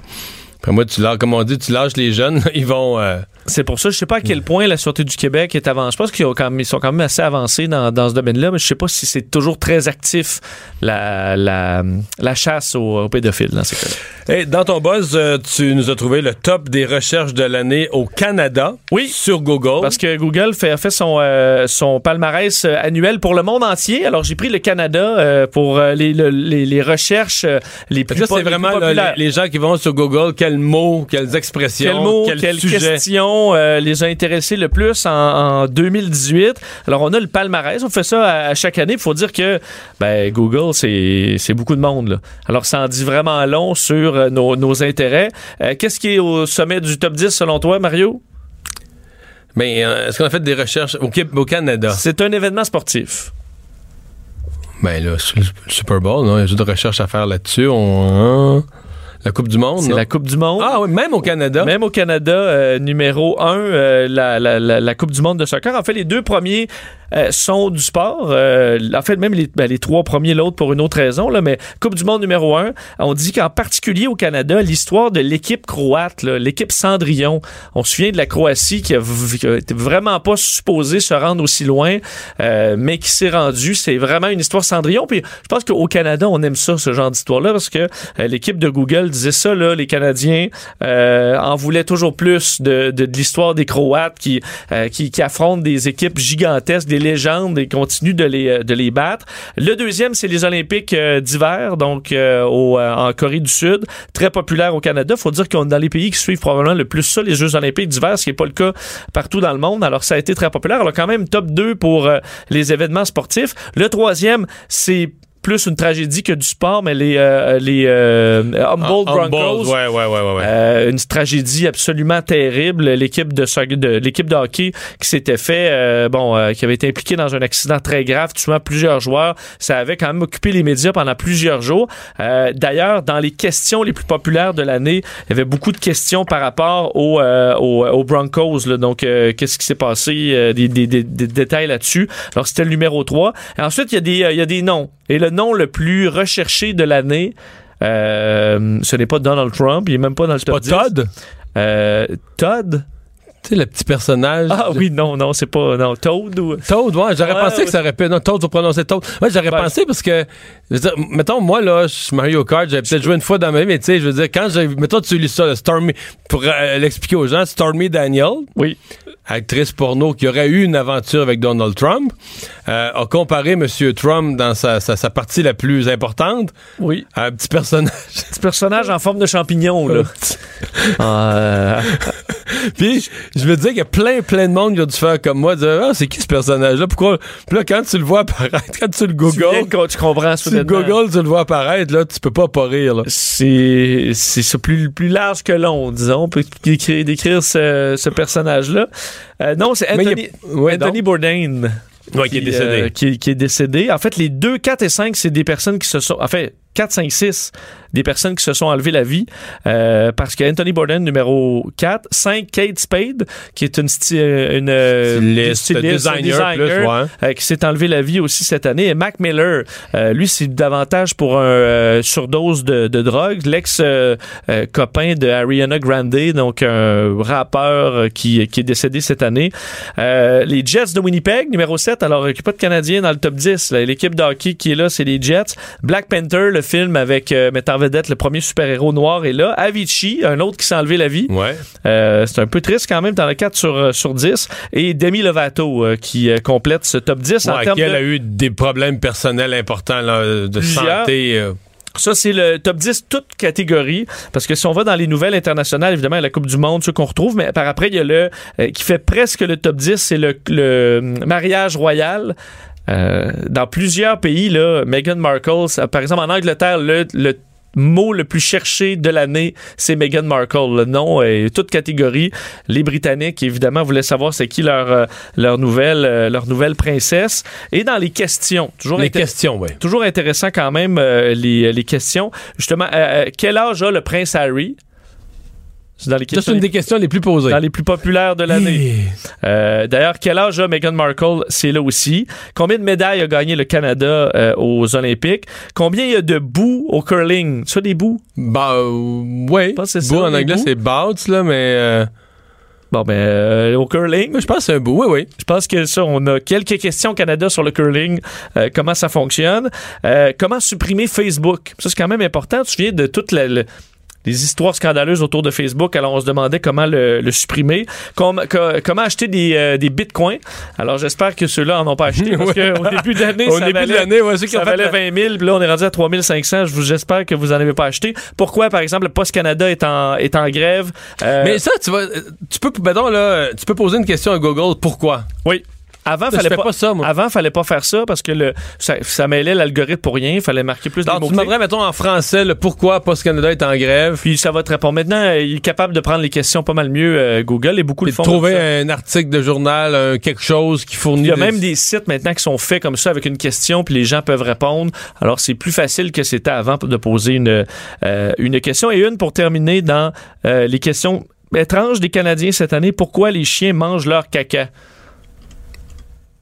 S1: après moi, tu lâches, comme on dit, tu lâches les jeunes, ils vont.
S2: C'est pour ça, je sais pas à quel point la Sûreté du Québec est avancée. Je pense qu'ils sont quand même assez avancés dans, dans ce domaine-là, mais je sais pas si c'est toujours très actif la, la, la chasse aux, aux pédophiles dans ces cas-là.
S1: Hey, dans ton buzz, euh, tu nous as trouvé le top des recherches de l'année au Canada.
S2: Oui.
S1: Sur Google.
S2: Parce que Google fait, a fait son, euh, son palmarès euh, annuel pour le monde entier. Alors, j'ai pris le Canada euh, pour les, le- les, les recherches les plus,
S1: c'est
S2: les plus
S1: vraiment là, les, les gens qui vont sur Google, quels mots, quelles expressions,
S2: Quels
S1: sujets?
S2: Euh, les a intéressés le plus en, en 2018. Alors, on a le palmarès. On fait ça à, à chaque année. Il faut dire que ben, Google, c'est c'est beaucoup de monde. là. Alors, ça en dit vraiment long sur euh, nos, nos intérêts. Euh, Qu'est-ce qui est au sommet du top 10 selon toi, Mario?
S1: Mais euh, est-ce qu'on a fait des recherches au, Canada?
S2: C'est un événement sportif.
S1: Ben là, le le Super Bowl, non, il y a juste de recherches à faire là-dessus. On... La Coupe du Monde,
S2: C'est la Coupe du Monde.
S1: Ah oui, même au Canada.
S2: Même au Canada, euh, numéro 1, la, la, la, la Coupe du monde de soccer. En fait, les deux premiers euh, sont du sport. Euh, en fait, même les, ben, les trois premiers, l'autre pour une autre raison. Là, mais Coupe du monde numéro 1, on dit qu'en particulier au Canada, l'histoire de l'équipe croate, l'équipe Cendrillon, on se souvient de la Croatie qui a, vraiment pas supposée se rendre aussi loin, euh, mais qui s'est rendue. C'est vraiment une histoire Cendrillon. Puis je pense qu'au Canada, on aime ça, ce genre d'histoire-là, parce que euh, l'équipe de Google disait ça, là, les Canadiens euh, en voulaient toujours plus de, de, l'histoire des Croates qui, qui, affrontent des équipes gigantesques, légendes et continuent de les, euh, de les battre. Le deuxième, c'est les Olympiques euh, d'hiver, donc euh, au, en Corée du Sud, très populaire au Canada. faut dire qu'on est dans les pays qui suivent probablement le plus ça, les Jeux Olympiques d'hiver, ce qui n'est pas le cas partout dans le monde. Alors, ça a été très populaire. Alors, quand même, top 2 pour les événements sportifs. Le troisième, c'est plus une tragédie que du sport, mais les, euh, les euh, Humboldt
S1: Ah,
S2: Broncos.
S1: Ouais, ouais, ouais.
S2: Euh, une tragédie absolument terrible. L'équipe de, de l'équipe de hockey qui s'était fait, euh, bon, euh, qui avait été impliquée dans un accident très grave, tuant plusieurs joueurs. Ça avait quand même occupé les médias pendant plusieurs jours. D'ailleurs, dans les questions les plus populaires de l'année, il y avait beaucoup de questions par rapport aux, aux, aux Broncos. là. Donc, qu'est-ce qui s'est passé? Des, des- des- des détails là-dessus. Alors, c'était le numéro 3. Et ensuite, il y, a des, il y a des noms. Et le nom le plus recherché de l'année, euh, ce n'est pas Donald Trump, il est même pas dans le top
S1: Pas
S2: 10.
S1: Todd?
S2: Euh, Todd?
S1: Tu sais, le petit personnage.
S2: Ah oui, non, non, c'est pas... Non, Toad ou...
S1: Toad, ouais, j'aurais
S2: Ouais,
S1: pensé
S2: ouais.
S1: que ça aurait pu. Non, Toad, vous prononcez Toad. Ouais, j'aurais pensé parce que. je veux dire, mettons, moi, là, je suis Mario Kart, j'avais peut-être joué une fois dans ma vie, mais tu sais, je veux dire, quand j'ai. Mettons, tu lis ça, le Stormy. Pour euh, l'expliquer aux gens, Stormy Daniel.
S2: Oui.
S1: Actrice porno qui aurait eu une aventure avec Donald Trump, euh, a comparé M. Trump dans sa, sa, sa partie la plus importante
S2: Oui.
S1: à un petit personnage.
S2: Petit personnage en forme de champignon, là. Ah, euh,
S1: Puis je me disais qu'il y a plein, plein de monde qui a dû faire comme moi, dire Ah, c'est qui ce personnage-là? Pourquoi? Puis là, quand tu le vois apparaître, quand tu le
S2: Tu,
S1: googles,
S2: de- tu comprends
S1: tu le googles, tu le vois apparaître, là, tu peux pas pas rire.
S2: C'est plus, plus large que long, disons. Décrire, décrire ce, ce personnage-là. Euh, non, c'est
S1: Mais il y a-
S2: Anthony,
S1: Ouais,
S2: Anthony. Bourdain.
S1: Ouais, qui est décédé.
S2: euh, qui, qui est décédé. En fait, les 2, 4 et 5, c'est des personnes qui se sont... En fait, 4, 5, 6, des personnes qui se sont enlevées la vie. euh, parce que Anthony Bourdain, numéro 4. 5, Kate Spade, qui est une, euh, une euh,
S1: Styliste,
S2: styliste,
S1: designer, plus, ouais.
S2: euh, qui s'est enlevé la vie aussi cette année. Et Mac Miller, euh, lui, c'est davantage pour un euh, surdose de, de drogue. L'ex-copain de Ariana Grande, donc un rappeur qui, qui est décédé cette année. Euh, les Jets de Winnipeg, numéro 7. Alors, il n'y a pas de Canadiens dans le top 10. là. L'équipe de hockey qui est là, c'est les Jets. Black Panther, le film avec euh, mettant en vedette le premier super-héros noir est là. Avicii, un autre qui s'est enlevé la vie.
S1: Ouais.
S2: Euh, c'est un peu triste quand même dans le 4 sur, euh, sur 10. Et Demi Lovato euh, qui complète ce top 10 en
S1: Ouais,
S2: termes
S1: qui, elle
S2: de...
S1: a eu des problèmes personnels importants là, de santé.
S2: Ça, c'est le top 10, toute catégorie. Parce que si on va dans les nouvelles internationales, évidemment, la Coupe du Monde, ceux qu'on retrouve, mais par après, il y a le euh, qui fait presque le top 10, c'est le, le mariage royal. Euh, dans plusieurs pays, là, Meghan Markle, ça- par exemple en Angleterre, le, le mot le plus cherché de l'année, c'est Meghan Markle. Le nom est toute catégorie. Les Britanniques, évidemment, voulaient savoir c'est qui leur, euh, leur, nouvelle, euh, leur nouvelle princesse. Et dans les questions, toujours
S1: Les questions, oui.
S2: Toujours intéressant quand même euh, les, les questions. Justement, euh, quel âge a le prince Harry? C'est dans les
S1: Ça,
S2: questions
S1: c'est une des questions les plus posées.
S2: dans les plus populaires de l'année. Euh, D'ailleurs, quel âge a Meghan Markle? C'est là aussi. Combien de médailles a gagné le Canada euh, aux Olympiques? Combien il y a de bouts au curling? Ça, des bouts?
S1: Bah, euh, ouais.
S2: ça,
S1: en anglais, c'est bouts, là, mais euh,
S2: Bon, ben, euh, au curling,
S1: je pense que c'est un bout. Oui, oui.
S2: Je pense que ça, on a quelques questions au Canada sur le curling, euh, comment ça fonctionne, Euh, comment supprimer Facebook? Ça, c'est quand même important. Tu te souviens de toutes la- le- les histoires scandaleuses autour de Facebook. Alors, on se demandait comment le, le supprimer. Com- co- comment acheter des, euh, des bitcoins. Alors, j'espère que ceux-là en ont pas acheté parce
S1: Ouais.
S2: qu'au début d'année,
S1: Au
S2: ça
S1: début de
S2: valait-
S1: l'année, ouais,
S2: ça valait
S1: la-
S2: 20 000, puis là, on est rendu à 3 500. Je vous- J'espère que vous en avez pas acheté. Pourquoi, par exemple, le Post Canada est en, est en grève? Euh,
S1: Mais ça, tu vas, tu peux, mettons, là, tu peux poser une question à Google. Pourquoi?
S2: Oui. Avant, fallait pas,
S1: pas ça, moi.
S2: Avant, fallait pas faire ça parce que le, ça, ça mêlait l'algorithme pour rien. Il fallait marquer plus de
S1: Alors, tu demanderais, mettons, en français, le pourquoi Post Canada est en grève.
S2: Puis ça va te répondre. Maintenant, il est capable de prendre les questions pas mal mieux, euh, Google, et beaucoup le font.
S1: trouver un article de journal, quelque chose qui fournit.
S2: Il y a
S1: des-
S2: même des sites maintenant qui sont faits comme ça avec une question, puis les gens peuvent répondre. Alors, c'est plus facile que c'était avant de poser une, euh, une question. Et une pour terminer dans euh, les questions étranges des Canadiens cette année. Pourquoi les chiens mangent leur caca?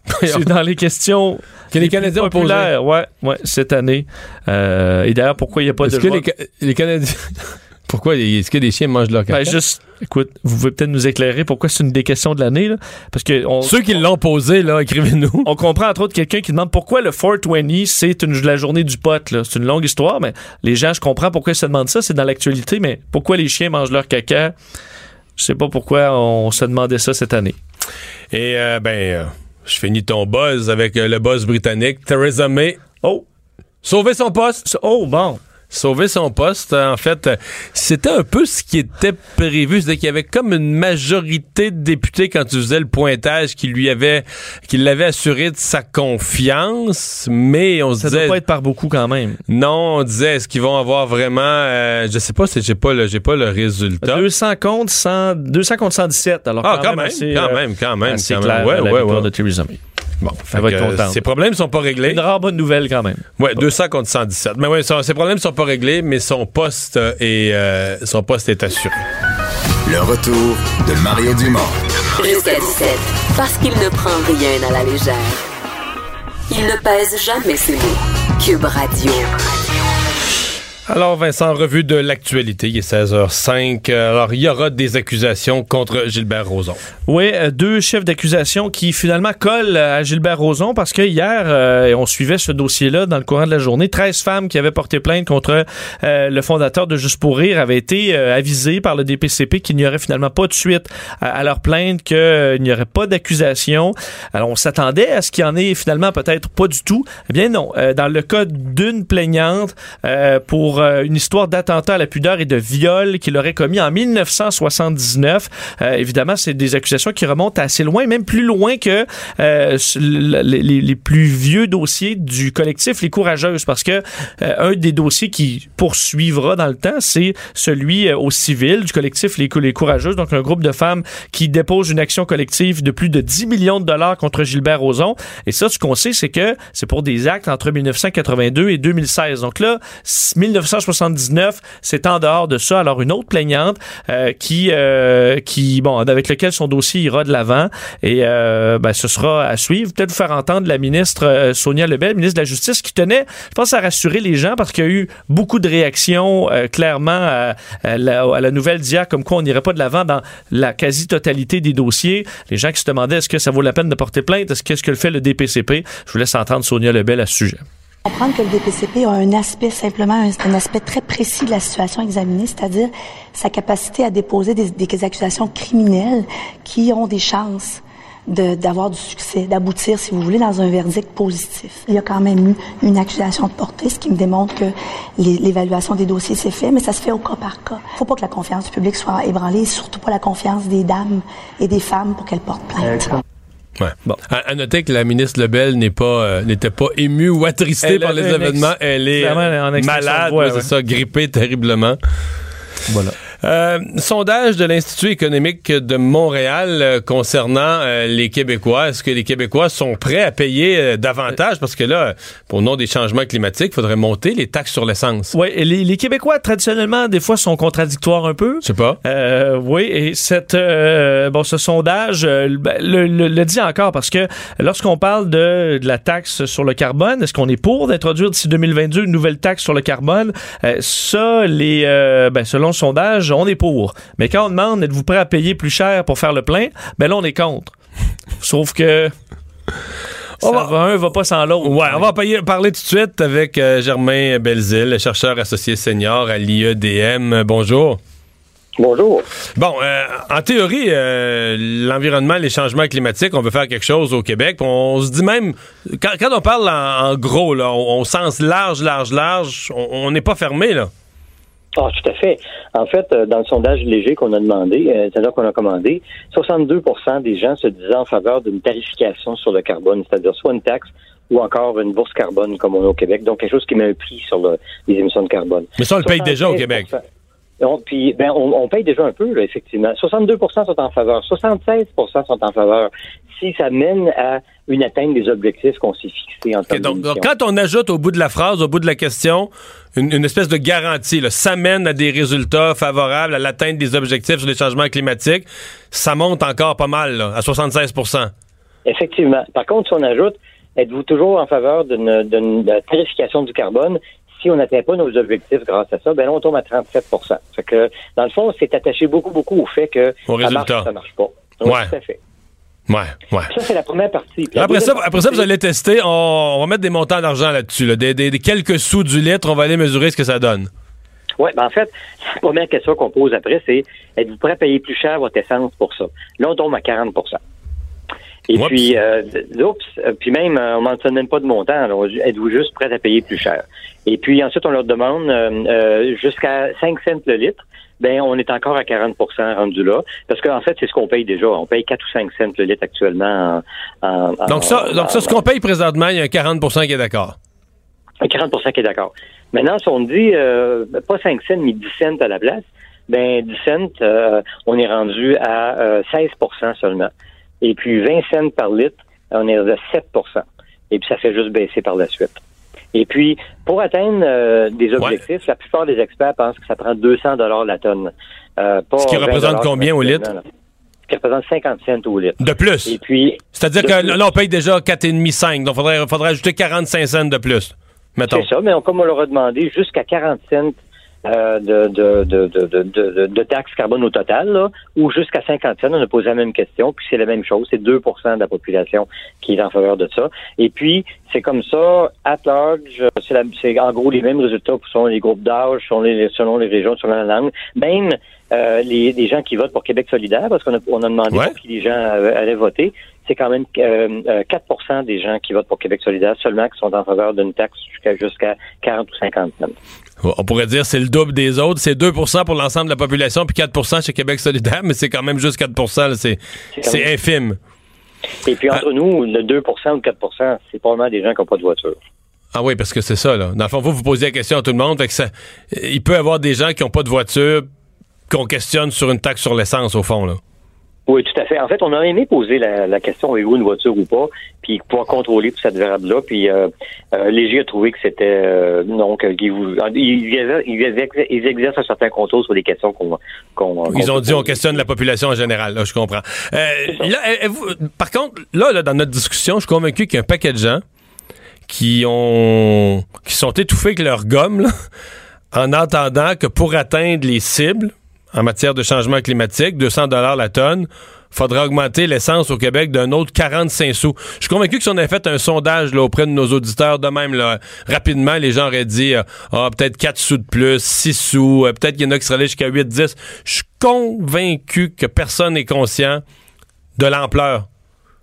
S2: C'est dans les questions
S1: Que les
S2: plus
S1: Canadiens ont posé.
S2: populaires, ouais, ouais, cette année. Euh, et d'ailleurs, pourquoi il n'y a pas
S1: Est-ce
S2: de
S1: que
S2: loi-
S1: les, Ca- les Canadiens. Pourquoi? Est-ce que des chiens mangent leur caca?
S2: Ben, juste, écoute, vous pouvez peut-être nous éclairer pourquoi c'est une des questions de l'année, là? Parce que on,
S1: Ceux qui l'ont posé, là, écrivez-nous.
S2: on comprend entre autres quelqu'un qui demande pourquoi le 420 c'est une, la journée du pote, là. C'est une longue histoire, mais les gens, je comprends pourquoi ils se demandent ça, c'est dans l'actualité, mais pourquoi les chiens mangent leur caca? Je sais pas pourquoi on se demandait ça cette année.
S1: Et, euh, ben, euh, je finis ton buzz avec euh, le buzz britannique. Theresa May.
S2: Oh!
S1: Sauver son poste.
S2: Oh, bon!
S1: Sauver son poste, en fait, c'était un peu ce qui était prévu. C'est-à-dire qu'il y avait comme une majorité de députés quand tu faisais le pointage qui lui avait, qui l'avait assuré de sa confiance, mais on se
S2: Ça
S1: disait,
S2: doit pas être par beaucoup quand même.
S1: non, on disait, est-ce qu'ils vont avoir vraiment, euh, je sais pas, si j'ai pas le, j'ai pas le résultat.
S2: 200 contre 100, 200 contre 117. Alors,
S1: Ah,
S2: quand,
S1: quand
S2: même,
S1: même,
S2: assez,
S1: quand
S2: euh,
S1: même, quand même, quand
S2: clair,
S1: même. Ouais,
S2: la
S1: ouais,
S2: victoire
S1: ouais.
S2: de Theresa May.
S1: Bon,
S2: Elle va être
S1: fait
S2: contente.
S1: Ces problèmes sont pas réglés.
S2: Une rare bonne nouvelle quand même.
S1: Ouais, 200 contre 117. Mais ouais, son- ses problèmes sont pas réglés, mais son poste euh, est, euh, son poste est assuré.
S5: Le retour de Mario Dumont.
S6: Jusqu'à 17. Parce qu'il ne prend rien à la légère. Il ne pèse jamais ses mots. Cube Radio.
S1: Alors, Vincent, revue de l'actualité, il est 16h05. Alors, il y aura des accusations contre Gilbert Rozon.
S2: Oui, euh, deux chefs d'accusation qui finalement collent à Gilbert Rozon parce que hier, euh, on suivait ce dossier-là dans le courant de la journée. 13 femmes qui avaient porté plainte contre euh, le fondateur de Juste pour rire avaient été avisées par le DPCP qu'il n'y aurait finalement pas de suite à, à leur plainte, qu'il n'y aurait pas d'accusation. Alors, on s'attendait à ce qu'il y en ait finalement peut-être pas du tout. Eh bien non, dans le cas d'une plaignante pour euh, une histoire d'attentat à la pudeur et de viol qu'il aurait commis en 1979. Euh, évidemment, c'est des accusations qui remontent assez loin, même plus loin que euh, les, plus vieux dossiers du collectif Les Courageuses, parce que un des dossiers qui poursuivra dans le temps, c'est celui au civil du collectif Les, Courageuses, donc un groupe de femmes qui dépose une action collective de plus de 10 millions de dollars contre Gilbert Rozon. Et ça, ce qu'on sait, c'est que c'est pour des actes entre 1982 et 2016. Donc là, 1979, c'est en dehors de ça. Alors une autre plaignante euh, qui, euh, qui, bon, avec lequel son dossier ira de l'avant et euh, ben, ce sera à suivre. Peut-être vous faire entendre la ministre euh, Sonia Lebel, ministre de la Justice, qui tenait, je pense, à rassurer les gens parce qu'il y a eu beaucoup de réactions clairement à, à, la, à, la, nouvelle d'hier, comme quoi on n'irait pas de l'avant dans la quasi-totalité des dossiers. Les gens qui se demandaient est-ce que ça vaut la peine de porter plainte, est-ce qu'est-ce que le fait le DPCP. Je vous laisse entendre Sonia Lebel à ce sujet.
S3: Comprendre que le DPCP a un aspect simplement, un, aspect très précis de la situation examinée, c'est-à-dire sa capacité à déposer des, accusations criminelles qui ont des chances d'avoir du succès, d'aboutir, si vous voulez, dans un verdict positif. Il y a quand même eu une accusation de portée, ce qui me démontre que l'évaluation des dossiers s'est fait, mais ça se fait au cas par cas. Il faut pas que la confiance du public soit ébranlée, surtout pas la confiance des dames et des femmes pour qu'elles portent plainte.
S1: Ouais. Bon. À, à, noter que la ministre Lebel n'est pas euh, n'était pas émue ou attristée
S2: Elle
S1: par les événements. Elle est malade, ouais, c'est
S2: ouais.
S1: ça, grippée terriblement.
S2: Voilà.
S1: Euh, sondage de l'Institut économique de Montréal euh, concernant euh, les Québécois. Est-ce que les Québécois sont prêts à payer davantage? Parce que là, pour le nom des changements climatiques, il faudrait monter les taxes sur l'essence.
S2: Oui, les, les Québécois, traditionnellement, des fois, sont contradictoires un peu.
S1: Je sais pas.
S2: Euh, oui, et cette, euh, bon, ce sondage ben, le, le- le dit encore parce que lorsqu'on parle de, de la taxe sur le carbone, est-ce qu'on est pour d'introduire d'ici 2022 une nouvelle taxe sur le carbone? Euh, ça, les, euh, ben, selon le sondage, on est pour. Mais quand on demande, êtes-vous prêt à payer plus cher pour faire le plein? Ben là, on est contre. Sauf que... Ça
S1: On va-
S2: va, un va pas sans l'autre.
S1: Ouais, on va payer- parler tout de suite avec euh, Germain Belzile, chercheur associé senior à l'IEDM. Bonjour.
S7: Bonjour.
S1: Bon, euh, en théorie, euh, l'environnement, les changements climatiques, on veut faire quelque chose au Québec. On se dit même, quand, quand on parle en, en gros, là, on, on sens large, large, large, on- on n'est pas fermé, là.
S9: Ah, tout à fait. En fait, euh, dans le sondage léger qu'on a demandé, euh, c'est-à-dire qu'on a commandé, 62% des gens se disaient en faveur d'une tarification sur le carbone, c'est-à-dire soit une taxe ou encore une bourse carbone comme on a au Québec, donc quelque chose qui met un prix sur le- les émissions de carbone.
S1: Mais ça, on le paye déjà au
S9: 76%.
S1: Québec.
S9: On, puis, ben, on, on paye déjà un peu, là, effectivement. 62% sont en faveur, 76% sont en faveur. Si ça mène à une atteinte des objectifs qu'on s'est fixés en
S1: Ok,
S9: termes
S1: donc, donc, quand on ajoute au bout de la phrase, au bout de la question, une, une espèce de garantie, là, ça mène à des résultats favorables à l'atteinte des objectifs sur les changements climatiques, ça monte encore pas mal, là, à 76%
S9: Effectivement. Par contre, si on ajoute, êtes-vous toujours en faveur d'une tarification du carbone? Si on n'atteint pas nos objectifs grâce à ça, ben là, on tombe à 37 Fait que, dans le fond, c'est attaché beaucoup, beaucoup au fait que
S1: Au
S9: ça marche
S1: résultat.
S9: ou ça marche pas. Oui,
S1: Ouais.
S9: tout à fait.
S1: Ouais, ouais.
S9: Ça, c'est la première partie. La
S1: Après ça, après ça, vous allez tester. On, on va mettre des montants d'argent là-dessus. Là, des, des- des quelques sous du litre. On va aller mesurer ce que ça donne.
S9: Oui, ben en fait, la première question qu'on pose après, c'est êtes-vous prêt à payer plus cher votre essence pour ça? Là, on tombe à 40 Et
S1: Oups.
S9: puis, euh, oups, euh, puis même, euh, on ne mentionne même pas de montant. dit, Êtes-vous juste prêt à payer plus cher? Et puis ensuite, on leur demande euh, euh, jusqu'à 5 cents le litre. Ben, on est encore à 40% rendu là. Parce qu'en fait, c'est ce qu'on paye déjà. On paye 4 ou 5 cents le litre actuellement en, en- en-
S1: Donc ça, donc ça, ce
S9: en-
S1: qu'on paye présentement, il y a un 40 qui est d'accord.
S9: 40% qui est d'accord. Maintenant, si on dit euh, pas 5 cents, mais 10 cents à la place, ben 10 cents, euh, on est rendu à euh, 16% seulement. Et puis 20 cents par litre, on est à 7% Et puis ça fait juste baisser par la suite. Et puis, pour atteindre euh, des objectifs, la plupart des experts pensent que ça prend 200 dollars la tonne. Euh, pas
S1: Ce qui
S9: 20
S1: représente combien au litre?
S9: Ce qui représente 50 cents au litre.
S1: De plus?
S9: Et puis,
S1: C'est-à-dire
S9: de
S1: que
S9: plus.
S1: là, on paye déjà 4,5-5. Donc, il faudrait, faudrait ajouter 45 cents de plus.
S9: C'est ça, mais on- comme on leur a demandé, jusqu'à 40 cents de, de, de, de, de, de, de taxes carbone au total, là, ou jusqu'à 50 cents, on a posé la même question, puis c'est la même chose, c'est 2% de la population qui est en faveur de ça. Et puis, c'est comme ça, at large, euh, c'est la- c'est en gros les mêmes résultats selon les groupes d'âge, selon les, selon les régions, selon la langue. Même euh, les, les gens qui votent pour Québec solidaire, parce qu'on a, on a demandé
S1: Ouais.
S9: qui les gens euh, allaient voter, c'est quand même euh, euh, 4% des gens qui votent pour Québec solidaire seulement qui sont en faveur d'une taxe jusqu'à jusqu'à 40 ou 50 cents.
S1: On pourrait dire c'est le double des autres. C'est 2% pour l'ensemble de la population, puis 4% chez Québec solidaire, mais c'est quand même juste 4 là, C'est c'est infime.
S9: Et puis entre nous, le 2% ou 4% c'est probablement des gens qui n'ont pas de voiture.
S1: Ah oui, parce que c'est ça, là. Dans le fond, vous, vous posez la question à tout le monde. Fait que ça, il peut y avoir des gens qui n'ont pas de voiture qu'on questionne sur une taxe sur l'essence, au fond, là.
S9: Oui, tout à fait. En fait, on a aimé poser la, question avez-vous une voiture ou pas, puis pouvoir contrôler tout cette variable-là. Puis euh, euh, Léger a trouvé que c'était euh, non, ils, exercent un certain contrôle sur des questions qu'on.
S1: ils ont dit on questionne la population en général. Là, je comprends. là, par contre, là, là, dans notre discussion, je suis convaincu qu'il y a un paquet de gens qui ont qui sont étouffés avec leur gomme là, en entendant que pour atteindre les cibles en matière de changement climatique, 200 dollars la tonne, faudrait augmenter l'essence au Québec d'un autre 45 sous. Je suis convaincu que si on avait fait un sondage là, auprès de nos auditeurs, de même, là, rapidement, les gens auraient dit euh, ah, peut-être 4 sous de plus, 6 sous, euh, peut-être qu'il y en a qui seraient allés jusqu'à 8, 10. Je suis convaincu que personne n'est conscient de l'ampleur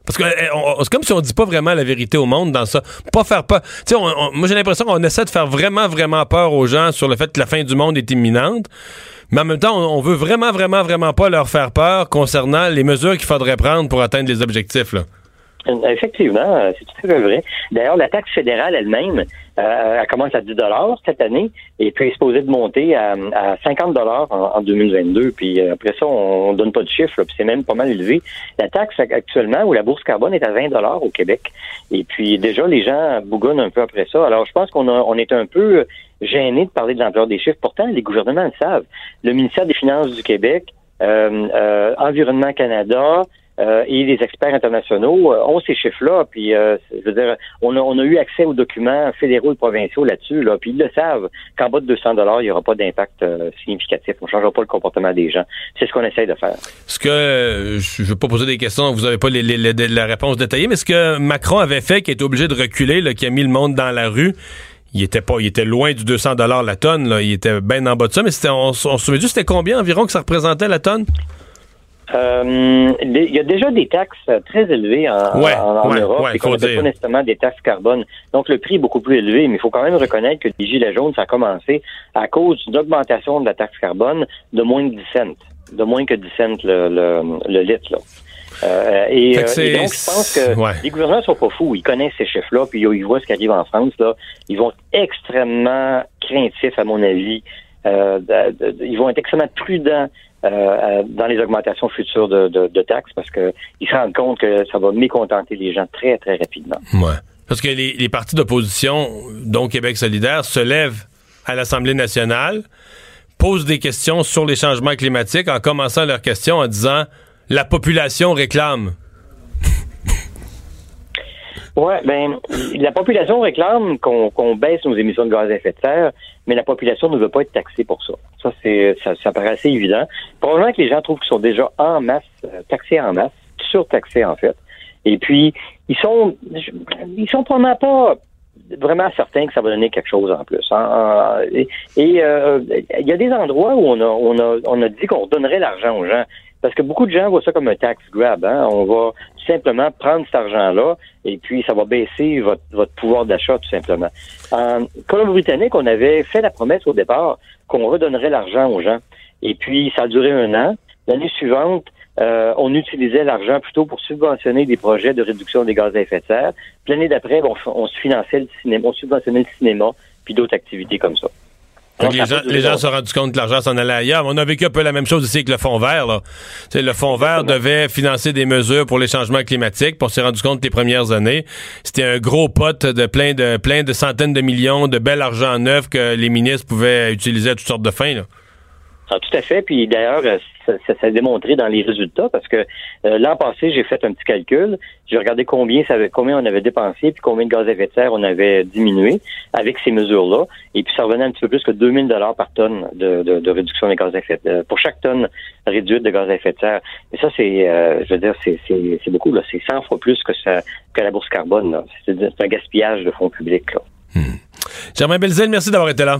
S1: parce que eh, c'est comme si on dit pas vraiment la vérité au monde dans ça. Pas faire peur. Tu sais, moi j'ai l'impression qu'on essaie de faire vraiment, vraiment peur aux gens sur le fait que la fin du monde est imminente. Mais en même temps, on, veut vraiment, vraiment, vraiment pas leur faire peur concernant les mesures qu'il faudrait prendre pour atteindre les objectifs. Là.
S9: Effectivement, c'est tout à fait vrai. D'ailleurs, la taxe fédérale elle-même, euh, elle commence à 10 dollars cette année et puis est supposée de monter à, 50 dollars en, 2022. Puis euh, après ça, on, donne pas de chiffre, puis c'est même pas mal élevé. La taxe actuellement où la bourse carbone est à 20 dollars au Québec. Et puis déjà, les gens bougonnent un peu après ça. Alors, je pense qu'on on est un peu gêné de parler de l'ampleur des chiffres. Pourtant, les gouvernements le savent. Le ministère des Finances du Québec, euh, Environnement Canada, euh, et les experts internationaux euh, ont ces chiffres-là. Puis, euh, je veux dire, on a, eu accès aux documents fédéraux et provinciaux là-dessus. Là, puis ils le savent qu'en bas de 200 dollars, il n'y aura pas d'impact significatif. On ne changera pas le comportement des gens. C'est ce qu'on essaye de faire.
S1: Ce que je ne veux pas poser des questions, vous n'avez pas les, la réponse détaillée, mais ce que Macron avait fait, qui était obligé de reculer, qui a mis le monde dans la rue, il était pas, il était loin du 200 dollars la tonne. Là. Il était bien en bas de ça, mais on, on se souvient c'était combien environ que ça représentait la tonne?
S9: Euh, il y a déjà des taxes très élevées en, Europe et qu'on pas nécessairement des taxes carbone. Donc le prix est beaucoup plus élevé, mais il faut quand même reconnaître que les gilets jaunes, ça a commencé à cause d'une augmentation de la taxe carbone de moins de 10 cents, de moins que 10 cents le, le, litre. Là. Euh, et, euh, et, donc, je pense que les gouvernements sont pas fous. Ils connaissent ces chiffres-là, puis ils voient ce qui arrive en France. Là. Ils vont être extrêmement craintifs, à mon avis. Euh, ils vont être extrêmement prudents euh, euh, dans les augmentations futures de, de, taxes parce qu'ils se rendent compte que ça va mécontenter les gens très, très rapidement.
S1: Ouais. Parce que les, les partis d'opposition, dont Québec solidaire, se lèvent à l'Assemblée nationale, posent des questions sur les changements climatiques en commençant leurs questions en disant la population réclame.
S9: Oui, ben la population réclame qu'on baisse nos émissions de gaz à effet de serre, mais la population ne veut pas être taxée pour ça. Ça, c'est ça, ça paraît assez évident. Probablement que les gens trouvent qu'ils sont déjà en masse, euh, taxés en masse, surtaxés en fait. Et puis, ils sont ils sont probablement pas vraiment certains que ça va donner quelque chose en plus. Hein. Et euh, il y a des endroits où on a on a on a dit qu'on redonnerait l'argent aux gens. Parce que beaucoup de gens voient ça comme un tax grab. Hein? On va simplement prendre cet argent-là et puis ça va baisser votre, votre pouvoir d'achat tout simplement. En Colombie-Britannique, on avait fait la promesse au départ qu'on redonnerait l'argent aux gens. Et puis ça a duré un an. L'année suivante, euh, on utilisait l'argent plutôt pour subventionner des projets de réduction des gaz à effet de serre. L'année d'après, on, on finançait le cinéma, on subventionnait le cinéma, puis d'autres activités comme ça
S1: les gens, se sont rendus compte que l'argent s'en allait ailleurs? On a vécu un peu la même chose ici avec le Fonds vert. Là. le Fonds vert devait financer des mesures pour les changements climatiques. On s'est rendu compte les premières années, c'était un gros pot de plein de plein de centaines de millions de bel argent neuf que les ministres pouvaient utiliser à toutes sortes de fins. Là.
S9: Ah, tout à fait. Puis d'ailleurs, euh, ça, s'est démontré dans les résultats parce que euh, l'an passé, j'ai fait un petit calcul. J'ai regardé combien ça avait, combien on avait dépensé puis combien de gaz à effet de serre on avait diminué avec ces mesures-là. Et puis ça revenait un petit peu plus que 2000 dollars par tonne de, de, réduction des gaz à effet de, pour chaque tonne réduite de gaz à effet de serre. Et ça, c'est, euh, je veux dire, c'est, c'est, beaucoup là. C'est 100 fois plus que ça, que la bourse carbone. C'est, un gaspillage de fonds publics. Là.
S1: Hmm. Germain Belzel, merci d'avoir été là.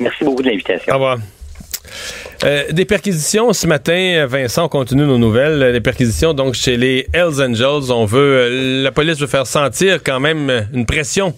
S9: Merci beaucoup de l'invitation.
S1: Au revoir. Euh, des perquisitions ce matin, Vincent, on continue nos nouvelles. Des perquisitions donc chez les Hells Angels. On veut, euh, la police veut faire sentir quand même une pression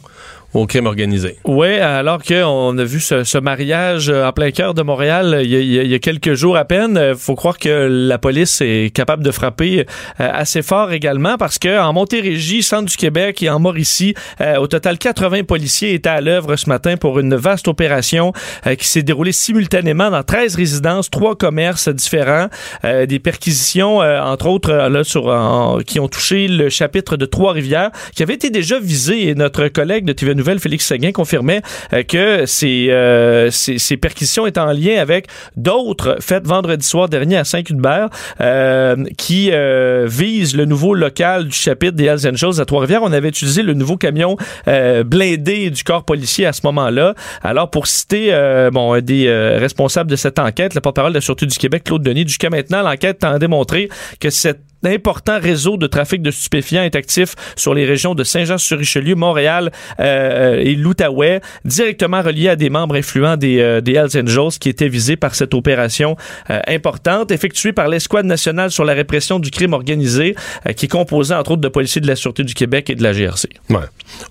S1: au crime organisé.
S2: Oui, alors qu'on a vu ce, ce mariage euh, en plein cœur de Montréal euh, il y, a, il y a quelques jours à peine. Il faut croire que la police est capable de frapper euh, assez fort également parce que en Montérégie, centre du Québec et en Mauricie, euh, au total 80 policiers étaient à l'œuvre ce matin pour une vaste opération euh, qui s'est déroulée simultanément dans 13 résidences, trois commerces différents, euh, des perquisitions entre autres là sur en- qui ont touché le chapitre de Trois-Rivières qui avait été déjà visé et notre collègue de TV Nouvelle Félix Seguin confirmait euh, que ces, euh, ces, ces perquisitions étaient en lien avec d'autres faites vendredi soir dernier à Saint-Cuthbert euh, qui euh, visent le nouveau local du chapitre des Hells Angels à Trois-Rivières. On avait utilisé le nouveau camion blindé du corps policier à ce moment-là. Alors, pour citer bon, un des responsables de cette enquête, le porte-parole de la Sûreté du Québec, Claude Denis, jusqu'à maintenant, l'enquête tend à démontrer que cette important réseau de trafic de stupéfiants est actif sur les régions de Saint-Jean-sur-Richelieu, Montréal euh, et l'Outaouais, directement relié à des membres influents des, euh, des Hells Angels qui étaient visés par cette opération euh, importante effectuée par l'Escouade nationale sur la répression du crime organisé, euh, qui est composée entre autres de policiers de la Sûreté du Québec et de la GRC.
S1: Ouais.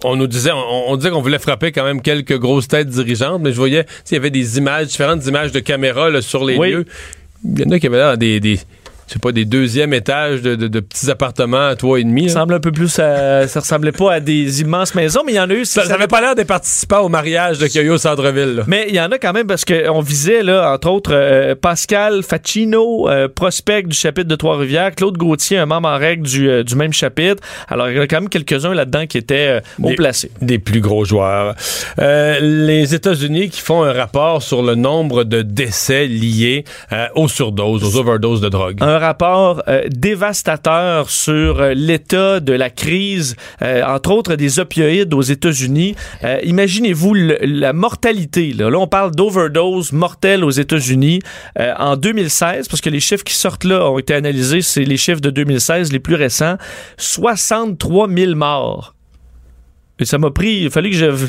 S1: On nous disait, on, on disait qu'on voulait frapper quand même quelques grosses têtes dirigeantes, mais je voyais, il y avait des images, différentes images de caméras là, sur les
S2: Oui.
S1: lieux. Il y en a qui avaient des, des sais pas, des deuxièmes étages de, de- de petits appartements à trois et demi.
S2: Ça semble un peu plus, à- ça ressemblait pas à des immenses maisons, mais il y en a eu.
S1: Ça n'avait pas l'air des participants au mariage de Kyoyo Centreville. là.
S2: Mais il y en a quand même parce qu'on visait, là, entre autres, euh, Pascal Facchino, euh, prospect du chapitre de Trois-Rivières, Claude Gauthier, un membre en règle du, euh, du même chapitre. Alors, il y en a quand même quelques-uns là-dedans qui étaient euh, haut
S1: Des-
S2: placés.
S1: Des plus gros joueurs. Euh, les États-Unis qui font un rapport sur le nombre de décès liés euh, aux surdoses, aux overdoses de drogue.
S2: Un rapport euh, dévastateur sur euh, l'état de la crise, euh, entre autres des opioïdes aux États-Unis. Imaginez-vous la mortalité. Là. Là, on parle d'overdose mortelle aux États-Unis en 2016, parce que les chiffres qui sortent là ont été analysés, c'est les chiffres de 2016, les plus récents. 63 000 morts. Et ça m'a pris, il fallait que je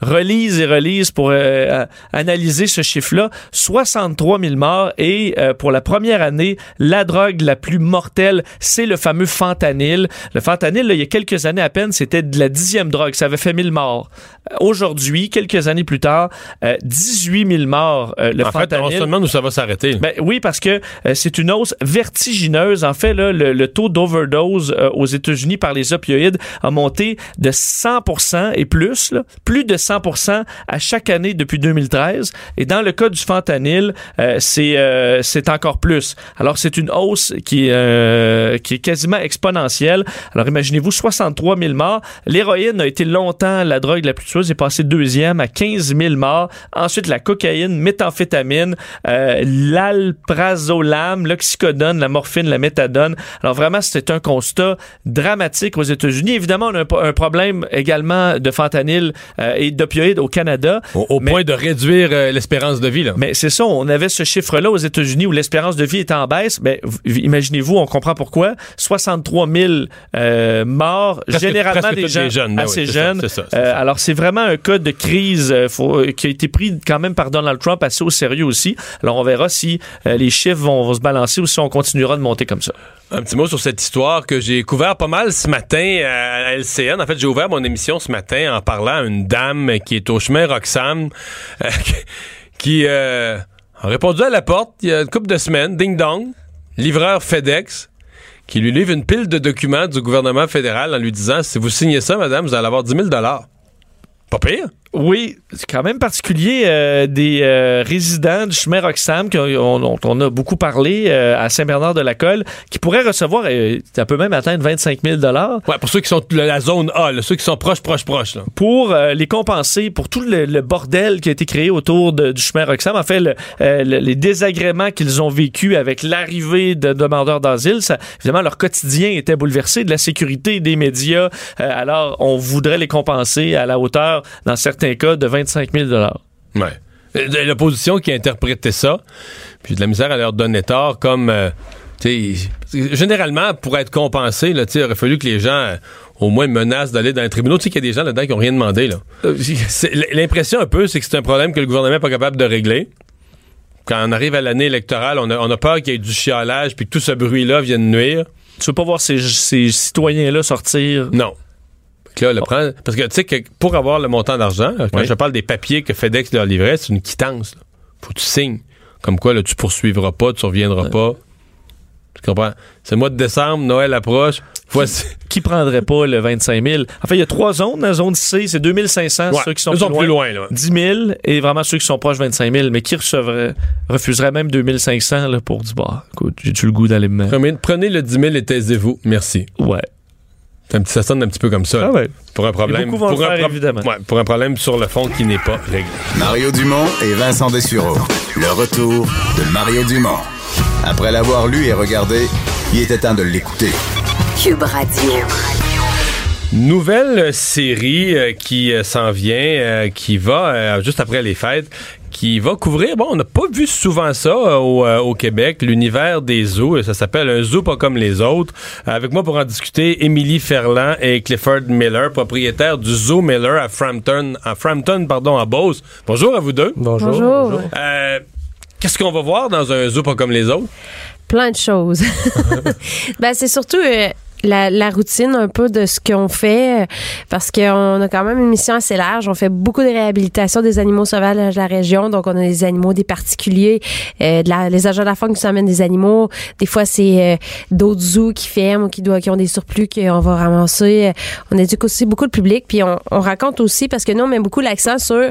S2: relise et relise pour euh, analyser ce chiffre-là. 63 000 morts et euh, pour la première année, la drogue la plus mortelle, c'est le fameux fentanyl. Le fentanyl, là, il y a quelques années à peine, c'était de la dixième drogue. Ça avait fait 1000 morts. Euh, Aujourd'hui, quelques années plus tard, euh, 18 000 morts. euh, le
S1: en fait, on
S2: fentanyl.
S1: se demande où ça va s'arrêter.
S2: Ben oui, parce que euh, c'est une hausse vertigineuse. En fait, là, le, le taux d'overdose euh, aux États-Unis par les opioïdes a monté de 100 et plus, là, plus de 100 à chaque année depuis 2013. Et dans le cas du fentanyl, euh, c'est euh, c'est encore plus. Alors, c'est une hausse qui, euh, qui est quasiment exponentielle. Alors, imaginez-vous, 63 000 morts. L'héroïne a été longtemps la drogue la plus tueuse, est passée deuxième à 15 000 morts. Ensuite, la cocaïne, méthamphétamine, euh, l'alprazolam, l'oxycodone, la morphine, la méthadone. Alors vraiment, c'était un constat dramatique aux États-Unis. Évidemment, on a un, un problème également de fentanyl euh, et d'opioïdes au Canada.
S1: Au, au
S2: Mais-
S1: point de réduire euh, l'espérance de vie. Là.
S2: mais c'est ça, on avait ce chiffre-là aux États-Unis où l'espérance de vie est en baisse. Mais imaginez-vous, on comprend pourquoi. 63 000 euh, morts,
S1: Presque-
S2: généralement
S1: presque
S2: des gens
S1: des jeunes, ben
S2: assez
S1: oui, c'est ça,
S2: jeunes.
S1: c'est ça,
S2: Euh,
S1: ça.
S2: alors c'est vraiment un cas de crise euh, faut- euh, qui a été pris quand même par Donald Trump assez au sérieux aussi. Alors on verra si euh, les chiffres vont, vont se balancer ou si on continuera de monter comme ça.
S1: Un petit mot sur cette histoire que j'ai couvert pas mal ce matin à LCN. En fait, j'ai ouvert mon émission ce matin en parlant à une dame qui est au chemin Roxham, euh, qui euh, a répondu à la porte il y a une couple de semaines, ding dong, livreur FedEx, qui lui livre une pile de documents du gouvernement fédéral en lui disant si vous signez ça, madame, vous allez avoir 10 000 Pas pire.
S2: Oui, c'est quand même particulier euh, des euh, résidents du chemin Roxham on- dont on a beaucoup parlé euh, à Saint-Bernard-de-la-Colle qui pourraient recevoir, ça peut même atteindre 25 000
S1: Ouais, pour ceux qui sont la, la zone A, là, ceux qui sont proches, proches, proches. Là.
S2: pour les compenser pour tout le, le bordel qui a été créé autour de- du chemin Roxham. En fait, le- le- les désagréments qu'ils ont vécu avec l'arrivée de demandeurs d'asile, ça, évidemment, leur quotidien était bouleversé, de la sécurité des médias. Alors, on voudrait les compenser à la hauteur, dans certains cas, de 25 000
S1: Ouais. Euh, L'opposition qui a interprété ça, puis de la misère à leur donner tort comme. euh, généralement, pour être compensé, là, il aurait fallu que les gens euh, au moins menacent d'aller dans les tribunaux. Tu sais qu'il y a des gens là-dedans qui n'ont rien demandé. L'impression un peu, c'est que c'est un problème que le gouvernement n'est pas capable de régler. Quand on arrive à l'année électorale, on a, on a peur qu'il y ait du chiolage puis que tout ce bruit-là vienne nuire.
S2: Tu veux pas voir ces, ces citoyens-là sortir?
S1: Non. Là, le prends- parce que tu sais que pour avoir le montant d'argent, quand
S10: Oui.
S1: je parle des papiers que FedEx leur livrait, c'est une quittance. là. Faut que tu signes. Comme quoi, là, tu poursuivras pas, tu reviendras pas. Tu comprends? C'est le mois de décembre, Noël approche. Voici.
S2: Qui prendrait pas le 25 000? En fait, il y a trois zones. La zone C, c'est 2500,
S1: Ouais,
S2: ceux qui sont, plus,
S1: sont
S2: loin,
S1: plus loin, là.
S2: 10 000, et vraiment ceux qui sont proches 25 000. Mais qui recevrait, refuserait même 2500 là, pour dire, bah, écoute, j'ai-tu le goût d'aller me mettre?
S1: Prenez, prenez le 10 000 et taisez-vous. Merci.
S2: Ouais.
S1: C'est un petit- ça sonne un petit peu comme ça.
S2: Ah ouais.
S1: Pour un problème. pour, un
S2: faire, évidemment.
S1: ouais, pour un problème sur le fond qui n'est pas réglé.
S5: Mario Dumont et Vincent Dessureau. Le retour de Mario Dumont. Après l'avoir lu et regardé, il était temps de l'écouter.
S6: Cube Radio.
S1: Nouvelle série euh, qui euh, s'en vient, euh, qui va, juste après les fêtes, qui va couvrir, bon, on n'a pas vu souvent ça euh, au, euh, au Québec, l'univers des zoos, et ça s'appelle Un zoo pas comme les autres. Avec moi pour en discuter, Émilie Ferland et Clifford Miller, propriétaires du Zoo Miller à Frampton, à Frampton, pardon, à Beauce. Bonjour à vous deux.
S11: Bonjour. Bonjour.
S1: Euh, Qu'est-ce qu'on va voir dans un zoo pas comme les autres?
S11: Plein de choses. ben, c'est surtout euh, la, la routine un peu de ce qu'on fait euh, parce qu'on a quand même une mission assez large. On fait beaucoup de réhabilitation des animaux sauvages de la région. Donc, on a des animaux, des particuliers, euh, de la- les agents de la faune qui nous amènent des animaux. Des fois, c'est euh, d'autres zoos qui ferment ou qui, doivent, qui ont des surplus qu'on va ramasser. Euh, On éduque aussi beaucoup le public. Puis, on, on raconte aussi parce que nous, on met beaucoup l'accent sur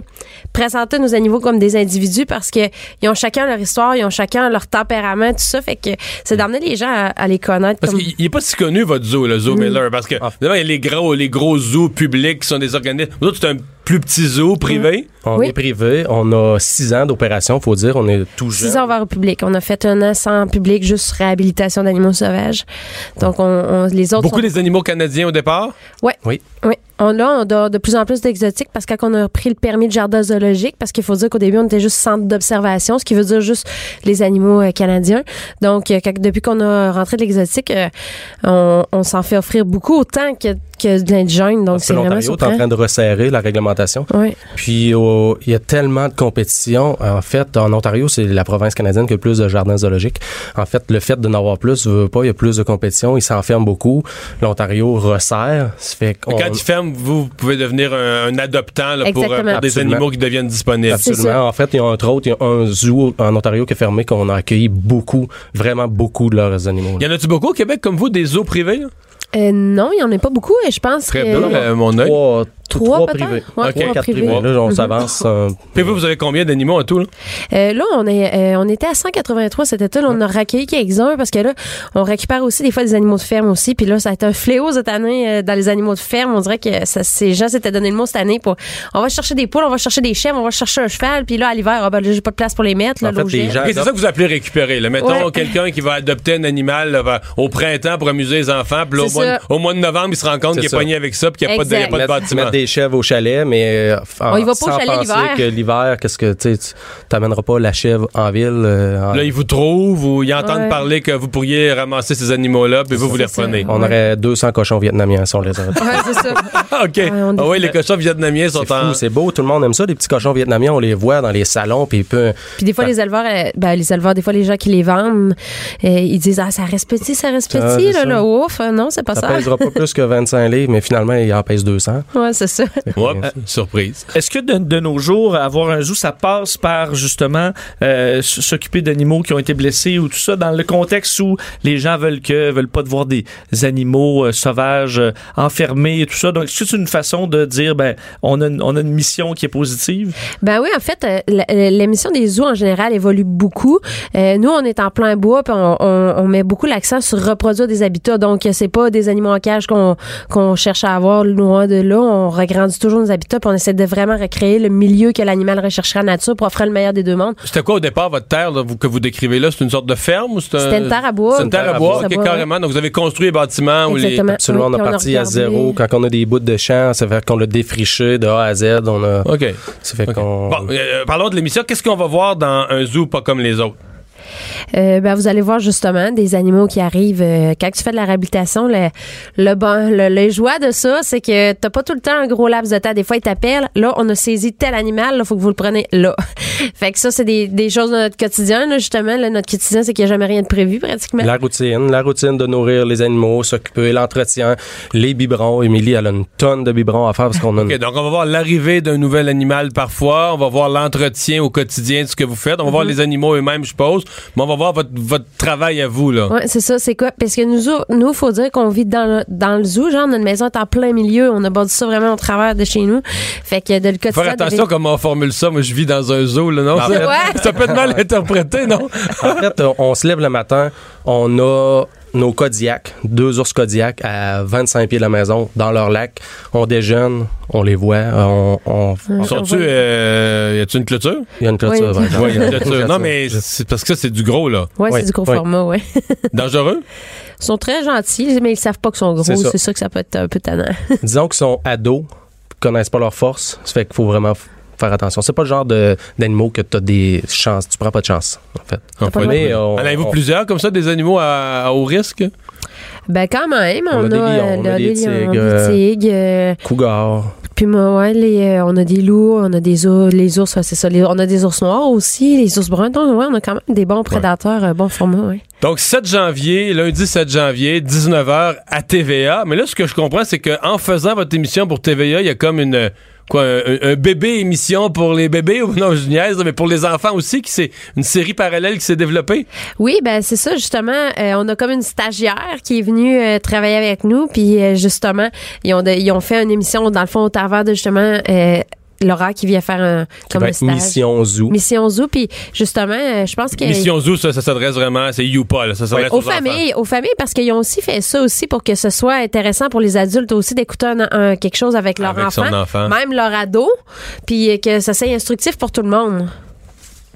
S11: présenter nos animaux comme des individus parce que ils ont chacun leur histoire, ils ont chacun leur tempérament, tout ça. Fait que c'est d'amener les gens à, à les connaître.
S1: Parce
S11: comme-
S1: qu'il n'est pas si connu, votre zoo, le zoo
S11: Mm.
S1: Miller. Parce que, évidemment, il y a les gros, les gros zoos publics qui sont des organismes. Vous autres, c'est un plus petit zoo privé.
S10: On
S11: Oui.
S10: est privé, on a six ans d'opération, faut dire, on est tout jeune.
S11: Six ans vers le public. On a fait un an sans public, juste réhabilitation d'animaux sauvages. Donc, on, on- les autres.
S1: Beaucoup
S11: sont-
S1: des animaux canadiens au départ?
S11: Ouais.
S10: Oui.
S11: Oui. On, là, on a de plus en plus d'exotiques parce que quand on a pris le permis de jardin zoologique, parce qu'il faut dire qu'au début, on était juste centre d'observation, ce qui veut dire juste les animaux euh, canadiens. Donc, euh, quand- depuis qu'on a rentré de l'exotique, euh, on, on s'en fait offrir beaucoup, autant que, que de l'indigène. Donc, c'est vraiment
S10: l'Ontario est en train de resserrer la réglementation.
S11: Oui.
S10: Puis au- il y a tellement de compétition. En fait, en Ontario, c'est la province canadienne qui a le plus de jardins zoologiques. En fait, le fait de n'avoir plus, veut pas, il y a plus de compétition, ils s'enferment beaucoup. L'Ontario resserre. Ça fait
S1: Quand ils ferment, vous pouvez devenir un, un adoptant là, pour, euh, pour des animaux qui deviennent disponibles.
S10: Absolument. En fait, il y a entre autres, il y a un zoo en Ontario qui est fermé qu'on a accueilli beaucoup, vraiment beaucoup de leurs animaux.
S1: Y en a-tu beaucoup au Québec comme vous, des zoos privés? là?
S11: Euh, non, il n'y en a pas beaucoup et je pense
S1: Très
S11: que...
S1: peu, euh, mon œil.
S10: Trois,
S11: Trois,
S10: trois privés.
S11: Ouais, trois
S10: quatre
S11: privés.
S10: privés. Là, on
S11: Mhm.
S10: s'avance. un-
S1: Puis vous, vous avez combien d'animaux en tout? Là?
S11: Euh, là, on est, euh, on était à 183 cet été. Là, on a recueilli quelques-uns parce que là, on récupère aussi des fois des animaux de ferme aussi. Puis là, ça a été un fléau cette année euh, dans les animaux de ferme. On dirait que ça, ces gens s'étaient donné le mot cette année pour. On va chercher des poules, on va chercher des chèvres, on va chercher un cheval. Puis là, à l'hiver, ah ben, là, j'ai pas de place pour les mettre. Là,
S10: En fait,
S1: c'est ça que vous appelez récupérer. Là. Mettons
S11: Ouais.
S1: quelqu'un qui va adopter un animal va- au printemps pour amuser les enfants, puis mois
S11: ça.
S1: au mois de novembre, il se rend compte qu'il est
S10: ça.
S1: pogné avec ça, puis qu'il n'y a, pas de- il y a pas de
S10: mettre,
S1: bâtiment.
S10: mettre des chèvres au chalet, mais euh, en-
S11: On y va pas au chalet
S10: penser
S11: l'hiver.
S10: que l'hiver, qu'est-ce que tu sais, tu t'amèneras pas la chèvre en ville. euh, en-
S1: Là, ils vous trouvent ou ils entendent
S11: Ouais.
S1: parler que vous pourriez ramasser ces animaux-là, puis vous, vous les
S11: ça.
S1: reprenez.
S10: on
S11: Ouais.
S10: aurait 200 cochons vietnamiens si on les aurait.
S11: Ouais, c'est ça.
S1: OK.
S11: on
S1: Ah oui, les cochons vietnamiens sont
S10: C'est
S1: en...
S10: c'est beau, tout le monde aime ça. Les petits cochons vietnamiens, on les voit dans les salons, puis peuvent.
S11: Puis des fois, les éleveurs, euh, ben, les éleveurs, des fois, les gens qui les vendent, ils disent, ah, ça reste petit, ça reste
S10: Ah,
S11: petit, là,
S10: ça.
S11: là, ouf. Euh, Non, c'est pas
S10: Ça
S11: ça.
S10: pèsera pas plus que 25 livres, mais finalement, il en pèse 200.
S11: Ouais, c'est ça.
S1: Ouais, surprise.
S2: Est-ce que de, de nos jours, avoir un zoo, ça passe par justement euh, s'occuper d'animaux qui ont été blessés ou tout ça, dans le contexte où les gens veulent que veulent pas de voir des animaux euh, sauvages euh, enfermés et tout ça? Donc, est-ce que c'est une façon de dire, ben, on a, une- on a une mission qui est positive?
S11: Ben oui, en fait, euh, l'émission des zoos en général évolue beaucoup. Euh, nous, on est en plein bois, puis on, on- on met beaucoup l'accent sur reproduire des habitats. Donc, euh, c'est pas des animaux en cage qu'on qu'on cherche à avoir loin de là. On regrandit toujours nos habitats, puis on essaie de vraiment recréer le milieu que l'animal rechercherait en nature pour offrir le meilleur des deux mondes.
S1: C'était quoi au départ votre terre là, vous- que vous décrivez là? C'est une sorte de ferme ou c'est un-
S11: C'était une terre à bois.
S1: C'est une terre à bois, carrément. Donc vous avez construit les bâtiments ou les.
S11: Exactement.
S10: Absolument,
S11: Oui,
S10: on a parti à zéro. Quand on a des bouts de champ, ça fait qu'on l'a défriché de A à Z. On a,
S1: OK.
S10: ça fait qu'on.
S1: Bon, euh, parlons de l'émission. Qu'est-ce qu'on va voir dans un zoo pas comme les autres?
S11: Euh, ben, vous allez voir justement des animaux qui arrivent. euh, quand tu fais de la réhabilitation, le, le, bon, le, le joie de ça, c'est que t'as pas tout le temps un gros laps de temps. Des fois, ils t'appellent. Là, on a saisi tel animal. Là, faut que vous le preniez là. fait que ça, c'est des, des choses de notre quotidien. Là, justement, là, notre quotidien, c'est qu'il n'y a jamais rien de prévu pratiquement.
S10: La routine, la routine de nourrir les animaux, s'occuper, l'entretien, les biberons. Émilie, elle a une tonne de biberons à faire parce qu'on a une
S1: OK, donc on va voir l'arrivée d'un nouvel animal parfois, on va voir l'entretien au quotidien de ce que vous faites, on va voir
S11: Mhm.
S1: les animaux eux-mêmes, je suppose, mais on va voir votre, votre travail à vous, là.
S11: Ouais, c'est ça, c'est quoi? Parce que nous, autres- nous, faut dire qu'on vit dans le, dans le zoo, genre, notre maison est en plein milieu. On a bâti ça vraiment au travers de chez nous. Fait que de le quotidien.
S1: Faire attention
S11: de-
S1: comment on formule ça. Moi, je vis dans un zoo, là, non?
S10: En fait-
S11: Ouais.
S1: Ça peut être mal interprété, non?
S10: En fait, on, on se lève le matin, on a nos Kodiaks, deux ours Kodiaks à 25 pieds de la maison, dans leur lac. On déjeune, on les voit, on, on- on-
S1: Sont-tu, euh, y a-tu une clôture?
S10: il y a une clôture.
S11: Oui.
S1: Oui, y a une clôture. Non, mais c'est parce que ça, c'est du gros, là.
S11: Ouais,
S10: Oui,
S11: c'est du gros
S10: oui.
S11: format, ouais.
S1: Dangereux?
S11: Ils sont très gentils, mais ils savent pas qu'ils sont gros.
S10: C'est ça.
S11: Que ça peut être un peu tannant.
S10: Disons qu'ils sont ados, connaissent pas leur force, ça fait qu'il faut vraiment faire attention. C'est pas le genre de- d'animaux que tu as des chances, tu prends pas de chance, en fait. On-
S1: En avez-vous
S10: on-
S1: plusieurs comme ça, des animaux à, à haut risque?
S11: Ben, quand même,
S10: On
S11: on,
S10: a des
S11: euh,
S10: lions, on a
S11: là,
S10: des
S11: lions,
S10: tigres,
S11: des
S10: euh,
S11: tigres, euh,
S10: Cougar.
S11: puis moi, ouais, les, euh, on a des loups, on a des ours, les ours, ouais, c'est ça. les- on a des ours noirs aussi, les ours bruns. Donc, ouais, on a quand même des bons prédateurs, euh, bon format, ouais.
S1: Donc, 7 janvier, lundi 7 janvier, 19h à TVA. Mais là, ce que je comprends, c'est qu'en faisant votre émission pour TVA, il y a comme une quoi un, un bébé émission pour les bébés ou non je niaise mais pour les enfants aussi qui c'est une série parallèle qui s'est développée?
S11: Oui, ben c'est ça justement. euh, on a comme une stagiaire qui est venue euh, travailler avec nous, puis euh, justement ils ont ils ont fait une émission dans le fond au travers de justement euh, Laura qui vient faire un comme un stage.
S10: Mission Zoo.
S11: Mission Zoo, puis justement, euh, je pense que
S1: Mission Zoo ça, ça s'adresse vraiment c'est Youpa là, ça s'adresse
S11: aux
S1: aux enfants.
S11: familles, aux familles, parce qu'ils ont aussi fait ça aussi pour que ce soit intéressant pour les adultes aussi d'écouter un, un- quelque chose avec leur
S1: Avec son
S11: enfant,
S1: enfant.
S11: même leur ado, puis que ça soit instructif pour tout le monde.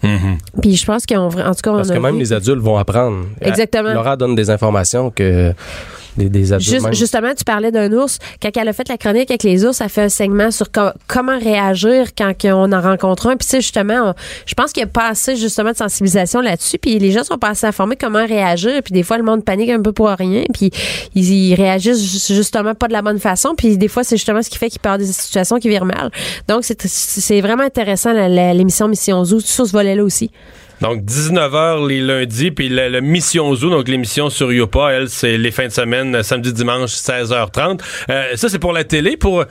S1: Mhm.
S11: Puis je pense qu'on, en tout cas, on
S10: Parce
S11: a
S10: que même
S11: vu-
S10: les adultes vont apprendre.
S11: Exactement.
S10: Laura donne des informations que des, des adultes.
S11: Juste-
S10: même-
S11: justement, tu parlais d'un ours. Quand elle a fait la chronique avec les ours, elle fait un segment sur co- comment réagir quand on en rencontre un. Puis, tu sais, justement, on- je pense qu'il y a pas assez, justement, de sensibilisation là-dessus. Puis, les gens sont pas assez informés comment réagir. Puis, des fois, le monde panique un peu pour rien. Puis, ils, ils réagissent ju- justement pas de la bonne façon. Puis, des fois, c'est justement ce qui fait qu'ils perdent des situations qui virent mal. Donc, c'est- vraiment intéressant, l'émission Mission Zoo, sur ce volet-là aussi.
S1: Donc 19h les lundis puis la, la Mission Zoo donc l'émission sur Yopa elle c'est les fins de semaine euh, samedi dimanche 16h30. Euh, ça c'est pour la télé pour euh,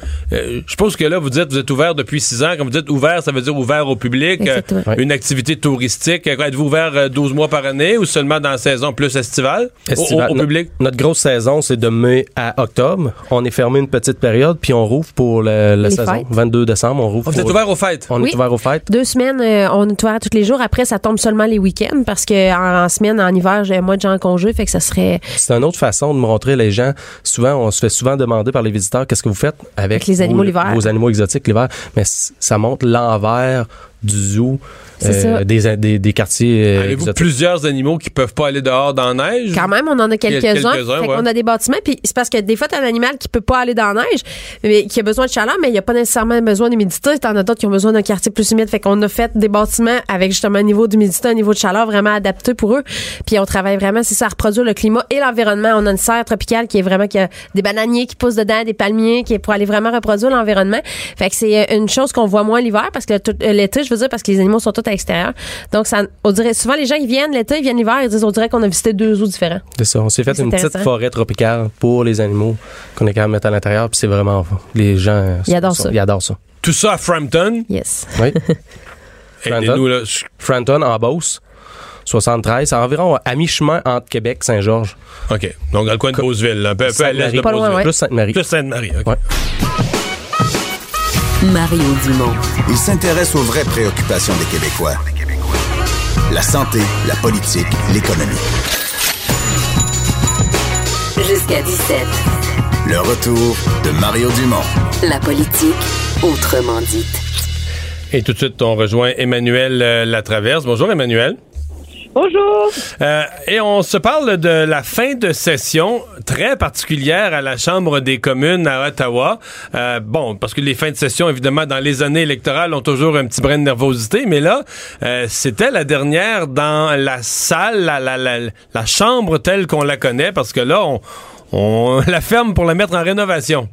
S1: je suppose que là vous dites vous êtes ouvert depuis 6 ans quand vous dites ouvert ça veut dire ouvert au public euh, une activité touristique Euh, êtes-vous ouvert euh, 12 mois par année ou seulement dans la saison plus estivale? Au-
S10: Estival.
S1: au, au
S10: No-
S1: public?
S10: Notre grosse saison, c'est de mai à octobre. On est fermé une petite période, puis on rouvre pour le- la saison.
S11: fêtes.
S10: 22 décembre, on rouvre.
S1: Oh, vous êtes ouvert aux fêtes?
S10: On
S11: Oui.
S10: est ouvert aux fêtes.
S11: Deux semaines, euh, on est ouvert tous les jours. Après, ça tombe seulement les week-ends parce que en, en semaine, en hiver, j'ai moi de gens en congé, fait que ça serait
S10: C'est une autre façon de montrer les gens. Souvent, on se fait souvent demander par les visiteurs qu'est-ce que vous faites avec,
S11: Avec les animaux
S10: vos,
S11: l'hiver.
S10: vos animaux exotiques l'hiver. Mais ça montre l'envers du zoo,
S11: C'est ça.
S10: des, des, des quartiers euh,
S1: Avez-vous plusieurs animaux qui peuvent pas aller dehors dans la neige?
S11: Quand même, on en a quelques-uns. Fait
S1: ouais.
S11: qu'on a des bâtiments. Puis c'est parce que des fois, t'as un animal qui peut pas aller dans la neige, mais qui a besoin de chaleur, mais il n'y a pas nécessairement besoin d'humidité. T'en as d'autres qui ont besoin d'un quartier plus humide. Fait qu'on a fait des bâtiments avec justement un niveau d'humidité, un niveau de chaleur vraiment adapté pour eux. Puis on travaille vraiment, c'est ça, à reproduire le climat et l'environnement. On a une serre tropicale qui est vraiment, qui a des bananiers qui poussent dedans, des palmiers, qui est pour aller vraiment reproduire l'environnement. Fait que c'est euh, une chose qu'on voit moins l'hiver parce que euh, l'été, je veux dire, parce que les animaux sont tous à l'extérieur. Donc, ça, on dirait, souvent, les gens, ils viennent l'été, ils viennent l'hiver, ils disent, on dirait qu'on a visité deux zoos différents.
S10: C'est ça. On s'est fait une petite forêt tropicale pour les animaux qu'on est capable de mettre à l'intérieur. Puis c'est vraiment les gens.
S11: Ils adorent
S10: sont-
S11: ça.
S10: Ils adorent ça.
S1: tout ça à Frampton?
S11: Yes.
S10: Oui.
S1: là
S10: Franton en Beauce. 73, c'est environ à mi-chemin entre Québec et Saint-Georges.
S1: OK donc dans le coin de Beauceville là, un peu, à l'est de Beauceville.
S10: Plus Sainte-Marie.
S1: plus Sainte-Marie OK.
S10: Ouais.
S6: Mario Dumont.
S5: Il s'intéresse aux vraies préoccupations des Québécois. La santé, la politique, l'économie.
S6: Jusqu'à 17.
S5: Le retour de Mario Dumont.
S6: La politique autrement dite.
S1: Et tout de suite, on rejoint Emmanuel euh, Latraverse. Bonjour, Emmanuel.
S12: Bonjour.
S1: Euh, et on se parle de la fin de session très particulière à la Chambre des communes à Ottawa. Euh, bon, parce que les fins de session, évidemment, dans les années électorales, ont toujours un petit brin de nervosité, mais là, euh, c'était la dernière dans la salle, la, la, la, la chambre telle qu'on la connaît, parce que là, on, on la ferme pour la mettre en rénovation.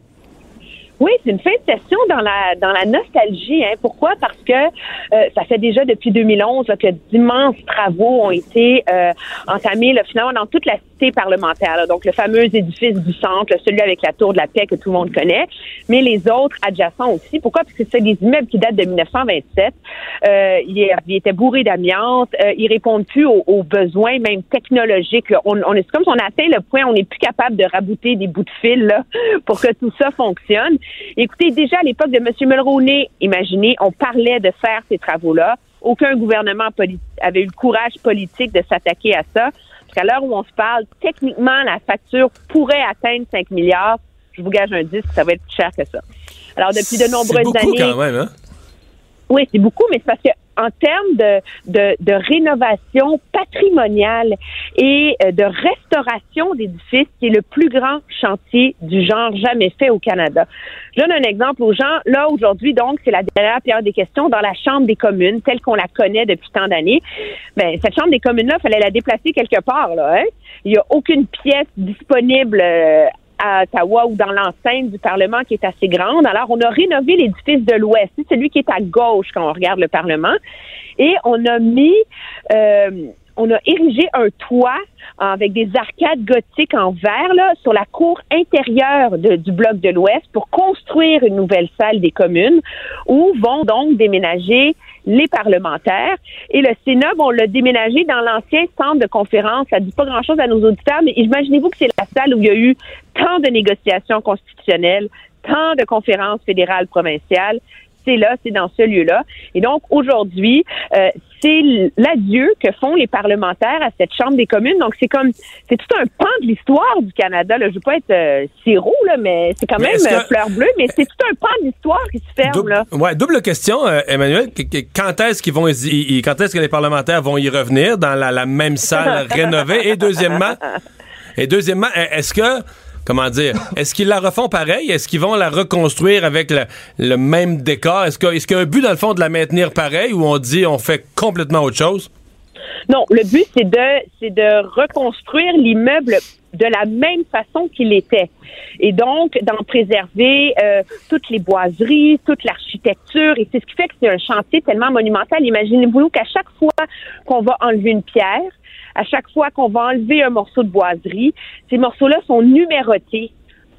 S12: Oui, c'est une fin de session dans la dans la nostalgie. Hein. Pourquoi? Parce que euh, ça fait déjà depuis 2011 là, que d'immenses travaux ont été euh, entamés là, finalement dans toute la cité parlementaire. là. Donc le fameux édifice du centre, celui avec la tour de la paix que tout le monde connaît, mais les autres adjacents aussi. Pourquoi? Parce que c'est des immeubles qui datent de 1927. Euh, ils, étaient bourrés d'amiante. Euh, ils répondent plus aux, aux besoins même technologiques. On, on est comme si on atteint le point on n'est plus capable de rabouter des bouts de fil là, pour que tout ça fonctionne. Écoutez, déjà à l'époque de M. Mulroney, imaginez, on parlait de faire ces travaux-là. Aucun gouvernement avait eu le courage politique de s'attaquer à ça. Parce qu'à l'heure où on se parle, techniquement, la facture pourrait atteindre 5 milliards. Je vous gage un disque, ça va être plus cher que ça. Alors, depuis de
S1: C'est
S12: nombreuses
S1: beaucoup
S12: années.
S1: quand même, hein?
S12: Oui, c'est beaucoup, mais c'est parce que en termes de, de, de rénovation patrimoniale et euh, de restauration d'édifices, c'est le plus grand chantier du genre jamais fait au Canada. Je donne un exemple aux gens. Là, aujourd'hui, donc, c'est la dernière période des questions dans la Chambre des communes, telle qu'on la connaît depuis tant d'années. Ben, cette Chambre des communes-là, fallait la déplacer quelque part, là, hein? Il n'y a aucune pièce disponible euh, à Ottawa ou dans l'enceinte du Parlement qui est assez grande. Alors, on a rénové l'édifice de l'Ouest, c'est celui qui est à gauche quand on regarde le Parlement, et on a mis, euh, on a érigé un toit avec des arcades gothiques en verre là, sur la cour intérieure du bloc de l'Ouest pour construire une nouvelle salle des communes où vont donc déménager les parlementaires. Et le Sénat, on l'a déménagé dans l'ancien centre de conférence. Ça dit pas grand-chose à nos auditeurs, mais imaginez-vous que c'est la salle où il y a eu tant de négociations constitutionnelles, tant de conférences fédérales, provinciales. C'est là, c'est dans ce lieu-là. Et donc, aujourd'hui, euh, c'est l'adieu que font les parlementaires à cette Chambre des communes. Donc, c'est comme, c'est tout un pan de l'histoire du Canada. Là. Je veux pas être euh, sirop, là, mais c'est quand
S1: Mais
S12: même
S1: est-ce que-
S12: euh, fleur bleue, mais c'est tout un pan de l'histoire qui se ferme,
S1: Double,
S12: là.
S1: ouais, double question, euh, Emmanuel. Qu- qu- Quand est-ce qu'ils vont, y- y- quand est-ce que les parlementaires vont y revenir dans la, la même salle rénovée? Et deuxièmement, et deuxièmement, est-ce que, comment dire, est-ce qu'ils la refont pareil? Est-ce qu'ils vont la reconstruire avec le, même décor? Est-ce qu'il y a un but dans le fond de la maintenir pareil ou on dit on fait complètement autre chose?
S12: Non, le but, c'est de, de reconstruire l'immeuble de la même façon qu'il était. Et donc, d'en préserver euh, toutes les boiseries, toute l'architecture. Et c'est ce qui fait que c'est un chantier tellement monumental. Imaginez-vous qu'à chaque fois qu'on va enlever une pierre, à chaque fois qu'on va enlever un morceau de boiserie, ces morceaux-là sont numérotés,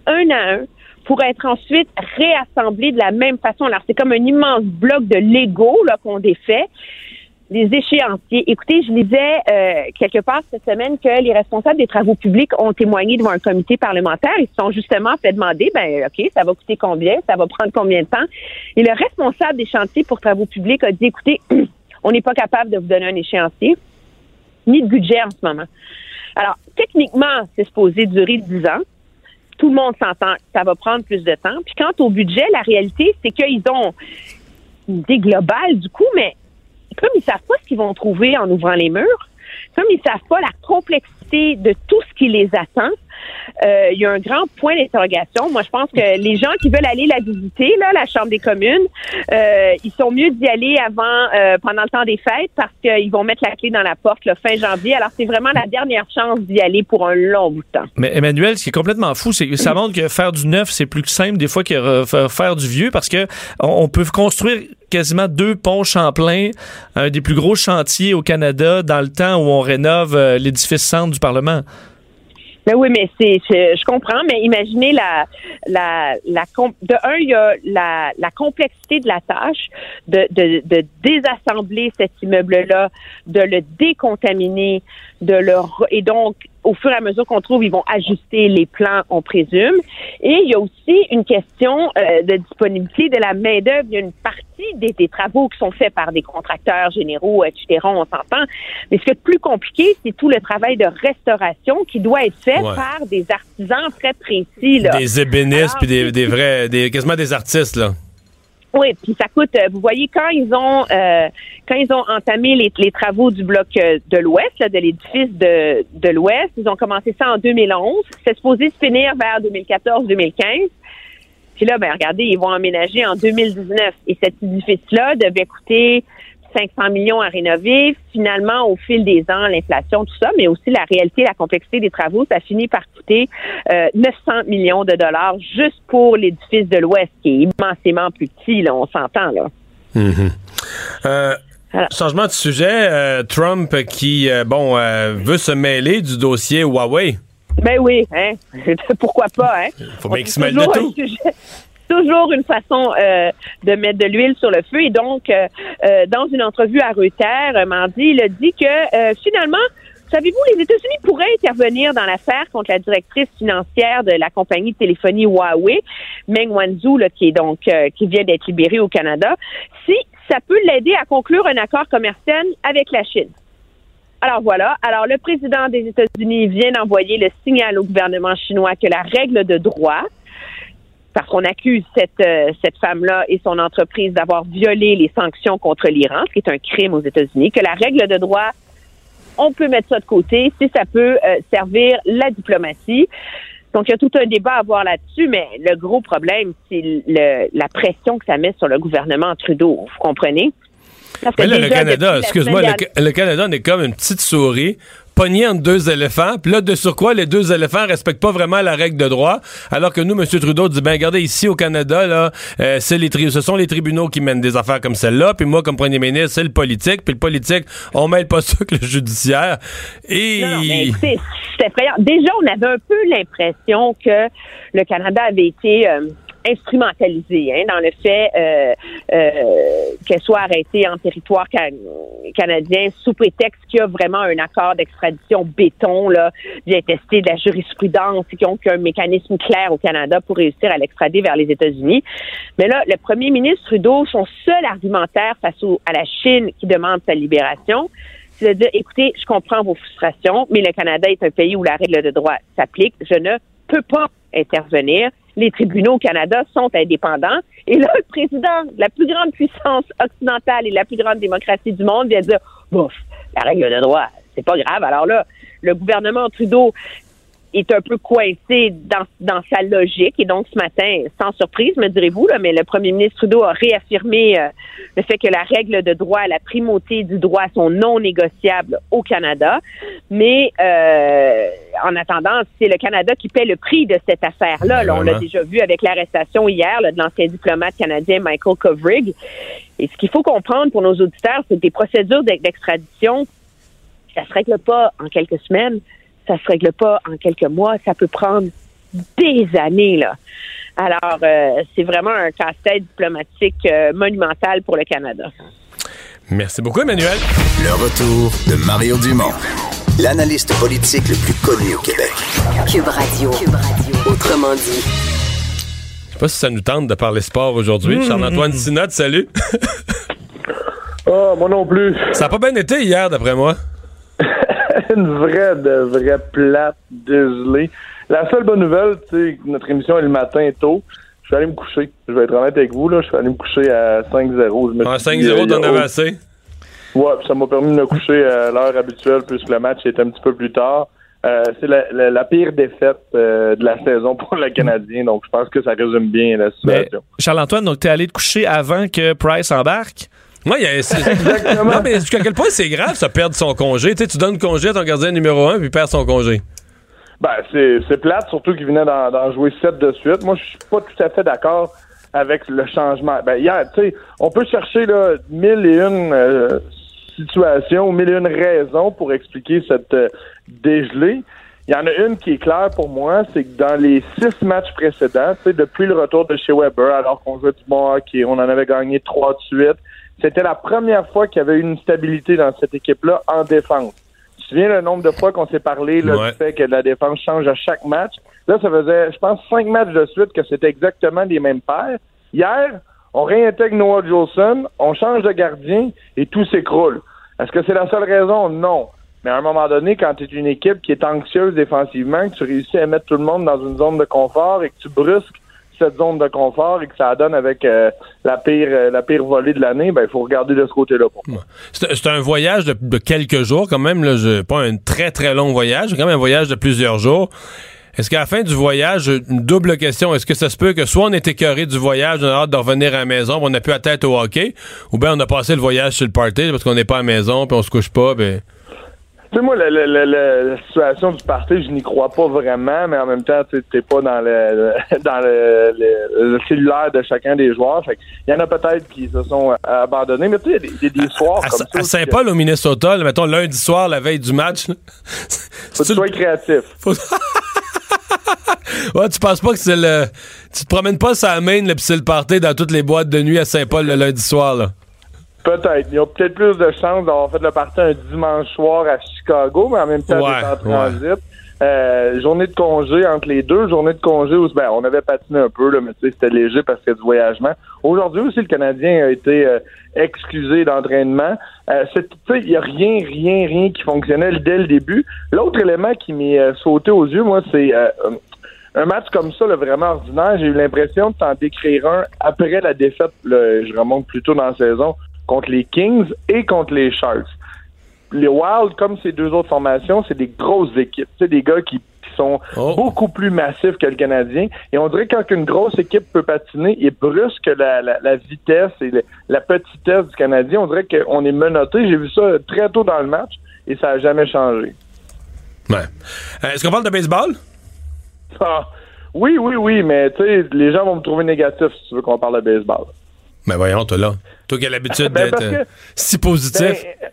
S12: un à un, pour être ensuite réassemblés de la même façon. Alors, c'est comme un immense bloc de Lego qu'on défait les échéanciers. Écoutez, je lisais euh, quelque part cette semaine que les responsables des travaux publics ont témoigné devant un comité parlementaire. Ils se sont justement fait demander, ben ok, ça va coûter combien, ça va prendre combien de temps? Et le responsable des chantiers pour travaux publics a dit, écoutez, on n'est pas capable de vous donner un échéancier, ni de budget en ce moment. Alors, techniquement, c'est supposé durer 10 ans. Tout le monde s'entend, ça va prendre plus de temps. Puis quant au budget, la réalité, c'est qu'ils ont une idée globale du coup, mais comme ils savent pas ce qu'ils vont trouver en ouvrant les murs, comme ils savent pas la complexité de tout ce qui les attend, euh, il y a un grand point d'interrogation. Moi, je pense que les gens qui veulent aller la visiter, la Chambre des communes, euh, ils sont mieux d'y aller avant, euh, pendant le temps des fêtes, parce qu'ils vont mettre la clé dans la porte le fin janvier. Alors, c'est vraiment la dernière chance d'y aller pour un long temps.
S2: Mais Emmanuel, ce qui est complètement fou, c'est ça montre que faire du neuf, c'est plus simple des fois que re- faire du vieux parce que on peut construire quasiment deux ponts Champlain, un des plus gros chantiers au Canada dans le temps où on rénove l'édifice centre du Parlement.
S12: Ben oui, mais c'est, je comprends, mais imaginez la, la, la, de un, il y a la, la complexité de la tâche de, de, de désassembler cet immeuble-là, de le décontaminer, de le, et donc, au fur et à mesure qu'on trouve, ils vont ajuster les plans, on présume. Et il y a aussi une question euh, de disponibilité de la main-d'œuvre. Il y a une partie des, des travaux qui sont faits par des contracteurs généraux, etc. On s'entend. Mais ce qui est plus compliqué, c'est tout le travail de restauration qui doit être fait
S1: Ouais.
S12: par des artisans très précis. Là.
S1: Des ébénistes puis des, des vrais, des, quasiment des artistes là.
S12: Oui, puis ça coûte. euh, Vous voyez quand ils ont euh, quand ils ont entamé les, les travaux du bloc euh, de l'Ouest, là, de l'édifice de, de l'Ouest, ils ont commencé ça en 2011. C'est supposé se finir vers 2014-2015. Puis là, ben regardez, ils vont emménager en 2019. Et cet édifice-là devait coûter 500 millions à rénover. Finalement, au fil des ans, l'inflation, tout ça, mais aussi la réalité, la complexité des travaux, ça finit par coûter euh, 900 millions de dollars juste pour l'édifice de l'Ouest, qui est immensément plus petit, là, on s'entend, là.
S1: Mhm. Euh, Changement de sujet, euh, Trump qui, euh, bon, euh, veut se mêler du dossier Huawei.
S12: Ben oui, hein? pourquoi pas, hein?
S1: Faut bien qu'il se mêle de tout.
S12: sujet- toujours une façon euh, de mettre de l'huile sur le feu. Et donc, euh, euh, dans une entrevue à Reuters, mardi, il a dit que finalement, savez-vous, les États-Unis pourraient intervenir dans l'affaire contre la directrice financière de la compagnie de téléphonie Huawei, Meng Wanzhou, qui est donc qui vient d'être libérée au Canada, si ça peut l'aider à conclure un accord commercial avec la Chine. Alors voilà. Alors le président des États-Unis vient d'envoyer le signal au gouvernement chinois que la règle de droit, parce qu'on accuse cette, euh, cette femme-là et son entreprise d'avoir violé les sanctions contre l'Iran, ce qui est un crime aux États-Unis, que la règle de droit, on peut mettre ça de côté si ça peut euh, servir la diplomatie. Donc, il y a tout un débat à avoir là-dessus, mais le gros problème, c'est la pression que ça met sur le gouvernement Trudeau. Vous comprenez? Parce que
S1: Mais là, le Canada, excuse-moi, le Canada, on est comme une petite souris pognée entre deux éléphants. Puis là, de sur quoi les deux éléphants respectent pas vraiment la règle de droit, alors que nous, M. Trudeau dit, ben regardez, ici au Canada, là, euh, c'est les tri- ce sont les tribunaux qui mènent des affaires comme celle-là. Puis moi, comme premier ministre, c'est le politique. Puis le politique, on mêle pas ça que le judiciaire. Et...
S12: Non, mais c'est effrayant. Déjà, on avait un peu l'impression que le Canada avait été euh, instrumentalisé hein, dans le fait euh, euh, qu'elle soit arrêtée en territoire can- canadien sous prétexte qu'il y a vraiment un accord d'extradition béton, là, bien testé de la jurisprudence, et qui ont qu'un mécanisme clair au Canada pour réussir à l'extrader vers les États-Unis. Mais là, le premier ministre Trudeau, son seul argumentaire face à la Chine qui demande sa libération, c'est de dire, écoutez, je comprends vos frustrations, mais le Canada est un pays où la règle de droit s'applique. Je ne peux pas intervenir. Les tribunaux au Canada sont indépendants. Et là, le président de la plus grande puissance occidentale et la plus grande démocratie du monde vient dire, bouf, la règle de droit, c'est pas grave. Alors là, le gouvernement Trudeau est un peu coincé dans, dans sa logique. Et donc, ce matin, sans surprise, me direz-vous, là, mais le premier ministre Trudeau a réaffirmé euh, le fait que la règle de droit, la primauté du droit sont non négociables au Canada. Mais euh, en attendant, c'est le Canada qui paie le prix de cette affaire-là. Là, on l'a déjà vu avec l'arrestation hier là, de l'ancien diplomate canadien Michael Kovrig. Et ce qu'il faut comprendre pour nos auditeurs, c'est que des procédures d'ex- d'extradition, ça se règle pas en quelques semaines, ça se règle pas en quelques mois, ça peut prendre des années là. Alors, euh, c'est vraiment un casse-tête diplomatique euh, monumental pour le Canada.
S1: Merci beaucoup, Emmanuel.
S5: Le retour de Mario Dumont, l'analyste politique le plus connu au Québec.
S6: Cube Radio. Cube Radio. Autrement dit.
S1: Je sais pas si ça nous tente de parler sport aujourd'hui.
S13: Mmh,
S1: Charles-Antoine Sinot, salut.
S13: Ah, moi non plus.
S1: Ça a pas bien été hier, d'après moi.
S13: Une vraie, de vraie plate, dégelée. La seule bonne nouvelle, tu sais, notre émission est le matin tôt. Je suis allé me coucher. Je vais être honnête avec vous, là. Je suis allé me coucher à 5-0. Je me
S1: En
S13: suis dit,
S1: 5-0,
S13: euh,
S1: t'en avais assez?
S13: Ouais, puis ça m'a permis de me coucher à l'heure habituelle puisque le match est un petit peu plus tard. Euh, c'est la, la- la pire défaite euh, de la saison pour le Canadien, donc je pense que ça résume bien la situation.
S2: Charles-Antoine, donc t'es allé te coucher avant que Price embarque?
S1: C'est- Non, mais jusqu'à quel point c'est grave, ça, perdre son congé? Tu sais, tu donnes congé à ton gardien numéro 1 puis perd son congé.
S13: Ben, c'est, plate, surtout qu'il venait d'en, jouer sept de suite. Moi, je suis pas tout à fait d'accord avec le changement. Ben, hier, tu sais, on peut chercher là, mille et une euh, situations, mille et une raisons pour expliquer cette euh, dégelée. Il y en a une qui est claire pour moi, c'est que dans les six matchs précédents, depuis le retour de chez Weber, alors qu'on jouait du bon hockey, on en avait gagné trois de suite, c'était la première fois qu'il y avait une stabilité dans cette équipe-là en défense. Tu te souviens le nombre de fois qu'on s'est parlé là,
S1: Ouais.
S13: du fait que la défense change à chaque match? Là, ça faisait, je pense, cinq matchs de suite que c'était exactement les mêmes paires. Hier, on réintègre Noah Jolson, on change de gardien et tout s'écroule. Est-ce que c'est la seule raison? Non. Mais à un moment donné, quand tu es une équipe qui est anxieuse défensivement, que tu réussis à mettre tout le monde dans une zone de confort et que tu brusques cette zone de confort et que ça donne avec euh, la pire euh, la pire volée de l'année, ben il faut regarder de ce côté-là.
S1: C'est un voyage de, quelques jours quand même, pas un très très long voyage, quand même un voyage de plusieurs jours. Est-ce qu'à la fin du voyage, une double question, est-ce que ça se peut que soit on est écœuré du voyage, on a hâte de revenir à la maison, on n'a plus la tête au hockey, ou bien on a passé le voyage sur le party parce qu'on n'est pas à la maison, puis on se couche pas, ben...
S13: Tu sais, moi, le- la situation du party, je n'y crois pas vraiment, mais en même temps, tu n'es pas dans le dans le, le- le cellulaire de chacun des joueurs. Fait il y en a peut-être qui se sont euh, abandonnés, mais tu sais, il y a des, des- soirs
S1: À,
S13: comme ça.
S1: à Saint-Paul, au Minnesota, là, mettons lundi soir, la veille du match,
S13: Faut que tu sois créatif.
S1: ouais, tu penses pas que c'est le... Tu te promènes pas sur la main, là, puis c'est le party dans toutes les boîtes de nuit à Saint-Paul le lundi soir, là.
S13: Peut-être. Il y a peut-être plus de chances d'avoir fait le party un dimanche soir à Chicago, mais en même temps,
S1: Ouais,
S13: en transit. Euh, journée de congé entre les deux, journée de congé où ben, on avait patiné un peu, là, mais tu sais, c'était léger parce qu'il y a du voyagement. Aujourd'hui aussi, le Canadien a été euh, excusé d'entraînement. Euh, c'est- tu sais, il n'y a rien, rien, rien qui fonctionnait dès le début. L'autre élément qui m'est euh, sauté aux yeux, moi, c'est euh, un match comme ça, là, vraiment ordinaire. J'ai eu l'impression de t'en décrire un après la défaite, là, je remonte plutôt dans la saison, contre les Kings et contre les Sharks. Les Wild, comme ces deux autres formations, c'est des grosses équipes. C'est des gars qui, sont beaucoup plus massifs que le Canadien. Et on dirait que quand une grosse équipe peut patiner et brusque la, la, la vitesse et le- la petitesse du Canadien, on dirait qu'on est menotté. J'ai vu ça très tôt dans le match et ça n'a jamais changé.
S1: Ouais. Euh, Est-ce qu'on parle de baseball?
S13: Ah, oui, oui, oui, mais tu sais, les gens vont me trouver négatif si tu veux qu'on parle de baseball.
S1: Ben voyons, toi là. Toi qui as l'habitude
S13: Ben,
S1: d'être
S13: que-
S1: euh, si positif.
S13: Ben,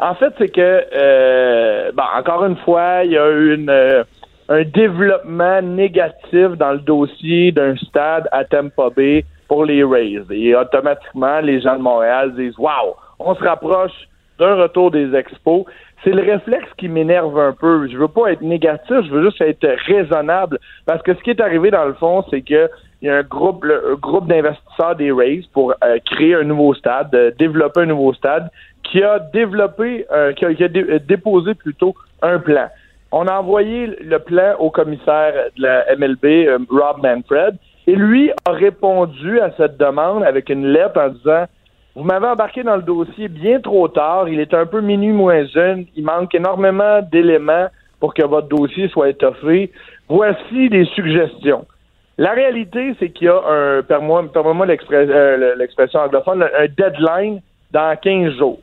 S13: en fait, c'est que, euh, bon, encore une fois, il y a eu une, euh, un développement négatif dans le dossier d'un stade à Tampa Bay pour les Rays. Et automatiquement, les gens de Montréal disent Waouh, on se rapproche d'un retour des expos. C'est le réflexe qui m'énerve un peu. Je veux pas être négatif, je veux juste être raisonnable. Parce que ce qui est arrivé dans le fond, c'est que il y a un groupe, le- un groupe d'investisseurs des Rays pour euh, créer un nouveau stade, euh, développer un nouveau stade, qui a développé, euh, qui a, déposé plutôt un plan. On a envoyé le plan au commissaire de la MLB, Rob Manfred, et lui a répondu à cette demande avec une lettre en disant vous m'avez embarqué dans le dossier bien trop tard. Il est un peu minuit moins jeune. Il manque énormément d'éléments pour que votre dossier soit étoffé. Voici des suggestions. La réalité, c'est qu'il y a un, l'express- euh, l'expression anglophone, un deadline dans 15 jours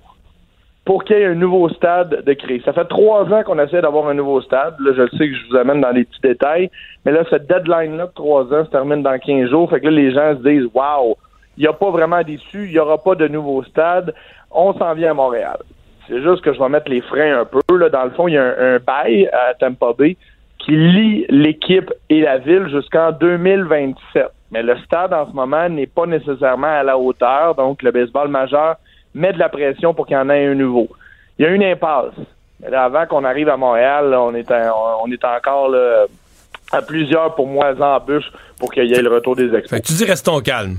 S13: pour qu'il y ait un nouveau stade de créer. Ça fait trois ans qu'on essaie d'avoir un nouveau stade. Là, je sais que je vous amène dans les petits détails, mais là, cette deadline-là de trois ans se termine dans 15 jours. Fait que là, les gens se disent, wow, il n'y a pas vraiment d'issue, il n'y aura pas de nouveau stade, on s'en vient à Montréal. C'est juste que je vais mettre les freins un peu. Là. Dans le fond, il y a un, bail à Tampa Bay qui lie l'équipe et la ville jusqu'en 2027. Mais le stade en ce moment n'est pas nécessairement à la hauteur, donc le baseball majeur met de la pression pour qu'il y en ait un nouveau. Il y a une impasse. Mais avant qu'on arrive à Montréal, on est on est encore à plusieurs pour moi embûches pour qu'il y ait le retour des
S1: que tu dis restons calmes.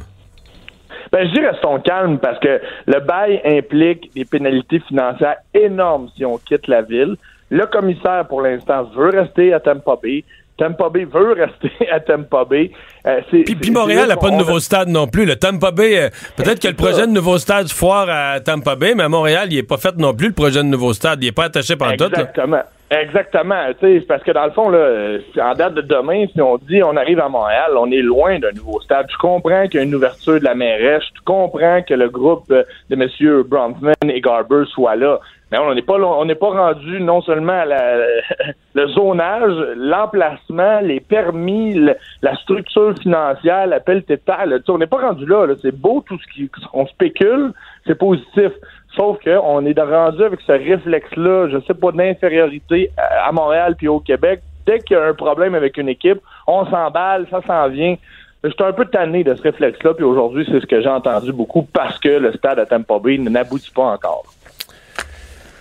S13: Ben, je dis restons calmes parce que le bail implique des pénalités financières énormes si on quitte la ville. Le commissaire, pour l'instant, veut rester à Tampa Bay. Tampa Bay veut rester à Tampa Bay. Euh,
S1: Puis, Montréal n'a pas de nouveau stade non plus. Le Tampa Bay, euh, peut-être que le projet de nouveau stade foire à Tampa Bay, mais à Montréal, il n'est pas fait non plus, le projet de nouveau stade. Il n'est pas attaché par tout. là.
S13: Exactement. Tu sais, parce que dans le fond, là, euh, en date de demain, si on dit on arrive à Montréal, on est loin d'un nouveau stade. Je comprends qu'il y a une ouverture de la mairesse. Je comprends que le groupe euh, de M. Bronfman et Garber soit là. Mais on n'est pas on n'est pas rendu non seulement à la- le zonage, l'emplacement, les permis, la structure financière, l'appel tétal. On n'est pas rendu là. là. C'est beau tout ce qu'on spécule, c'est positif. Sauf qu'on est rendu avec ce réflexe-là, je sais pas, d'infériorité à Montréal puis au Québec. Dès qu'il y a un problème avec une équipe, on s'emballe, ça s'en vient. Je suis un peu tanné de ce réflexe-là, puis aujourd'hui, c'est ce que j'ai entendu beaucoup parce que le stade à Tampa Bay n'aboutit pas encore.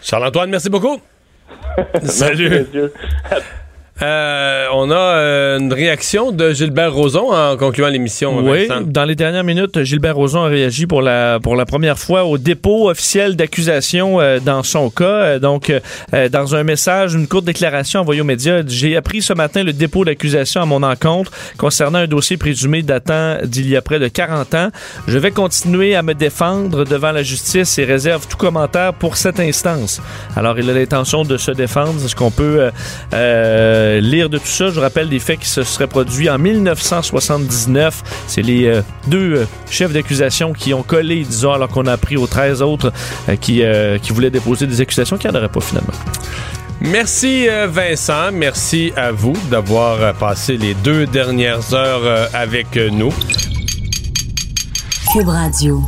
S1: Charles-Antoine, merci beaucoup.
S13: Merci,
S1: Salut.
S13: messieurs.
S1: Euh, on a euh, une réaction de Gilbert Rozon en concluant l'émission.
S2: Oui,
S1: Vincent.
S2: dans les dernières minutes, Gilbert Rozon a réagi pour la pour la première fois au dépôt officiel d'accusation euh, dans son cas. Euh, donc, euh, dans un message, une courte déclaration envoyée aux médias, j'ai appris ce matin le dépôt d'accusation à mon encontre concernant un dossier présumé datant d'il y a près de 40 ans. Je vais continuer à me défendre devant la justice et réserve tout commentaire pour cette instance. Alors, il a l'intention de se défendre. C'est ce qu'on peut euh, euh, lire de tout ça. Je vous rappelle des faits qui se seraient produits en 1979. C'est les euh, deux euh, chefs d'accusation qui ont collé, disons, alors qu'on a appris aux 13 autres euh, qui, euh, qui voulaient déposer des accusations qui n'en auraient pas finalement.
S1: Merci Vincent, merci à vous d'avoir passé les deux dernières heures avec nous.
S14: Cube Radio.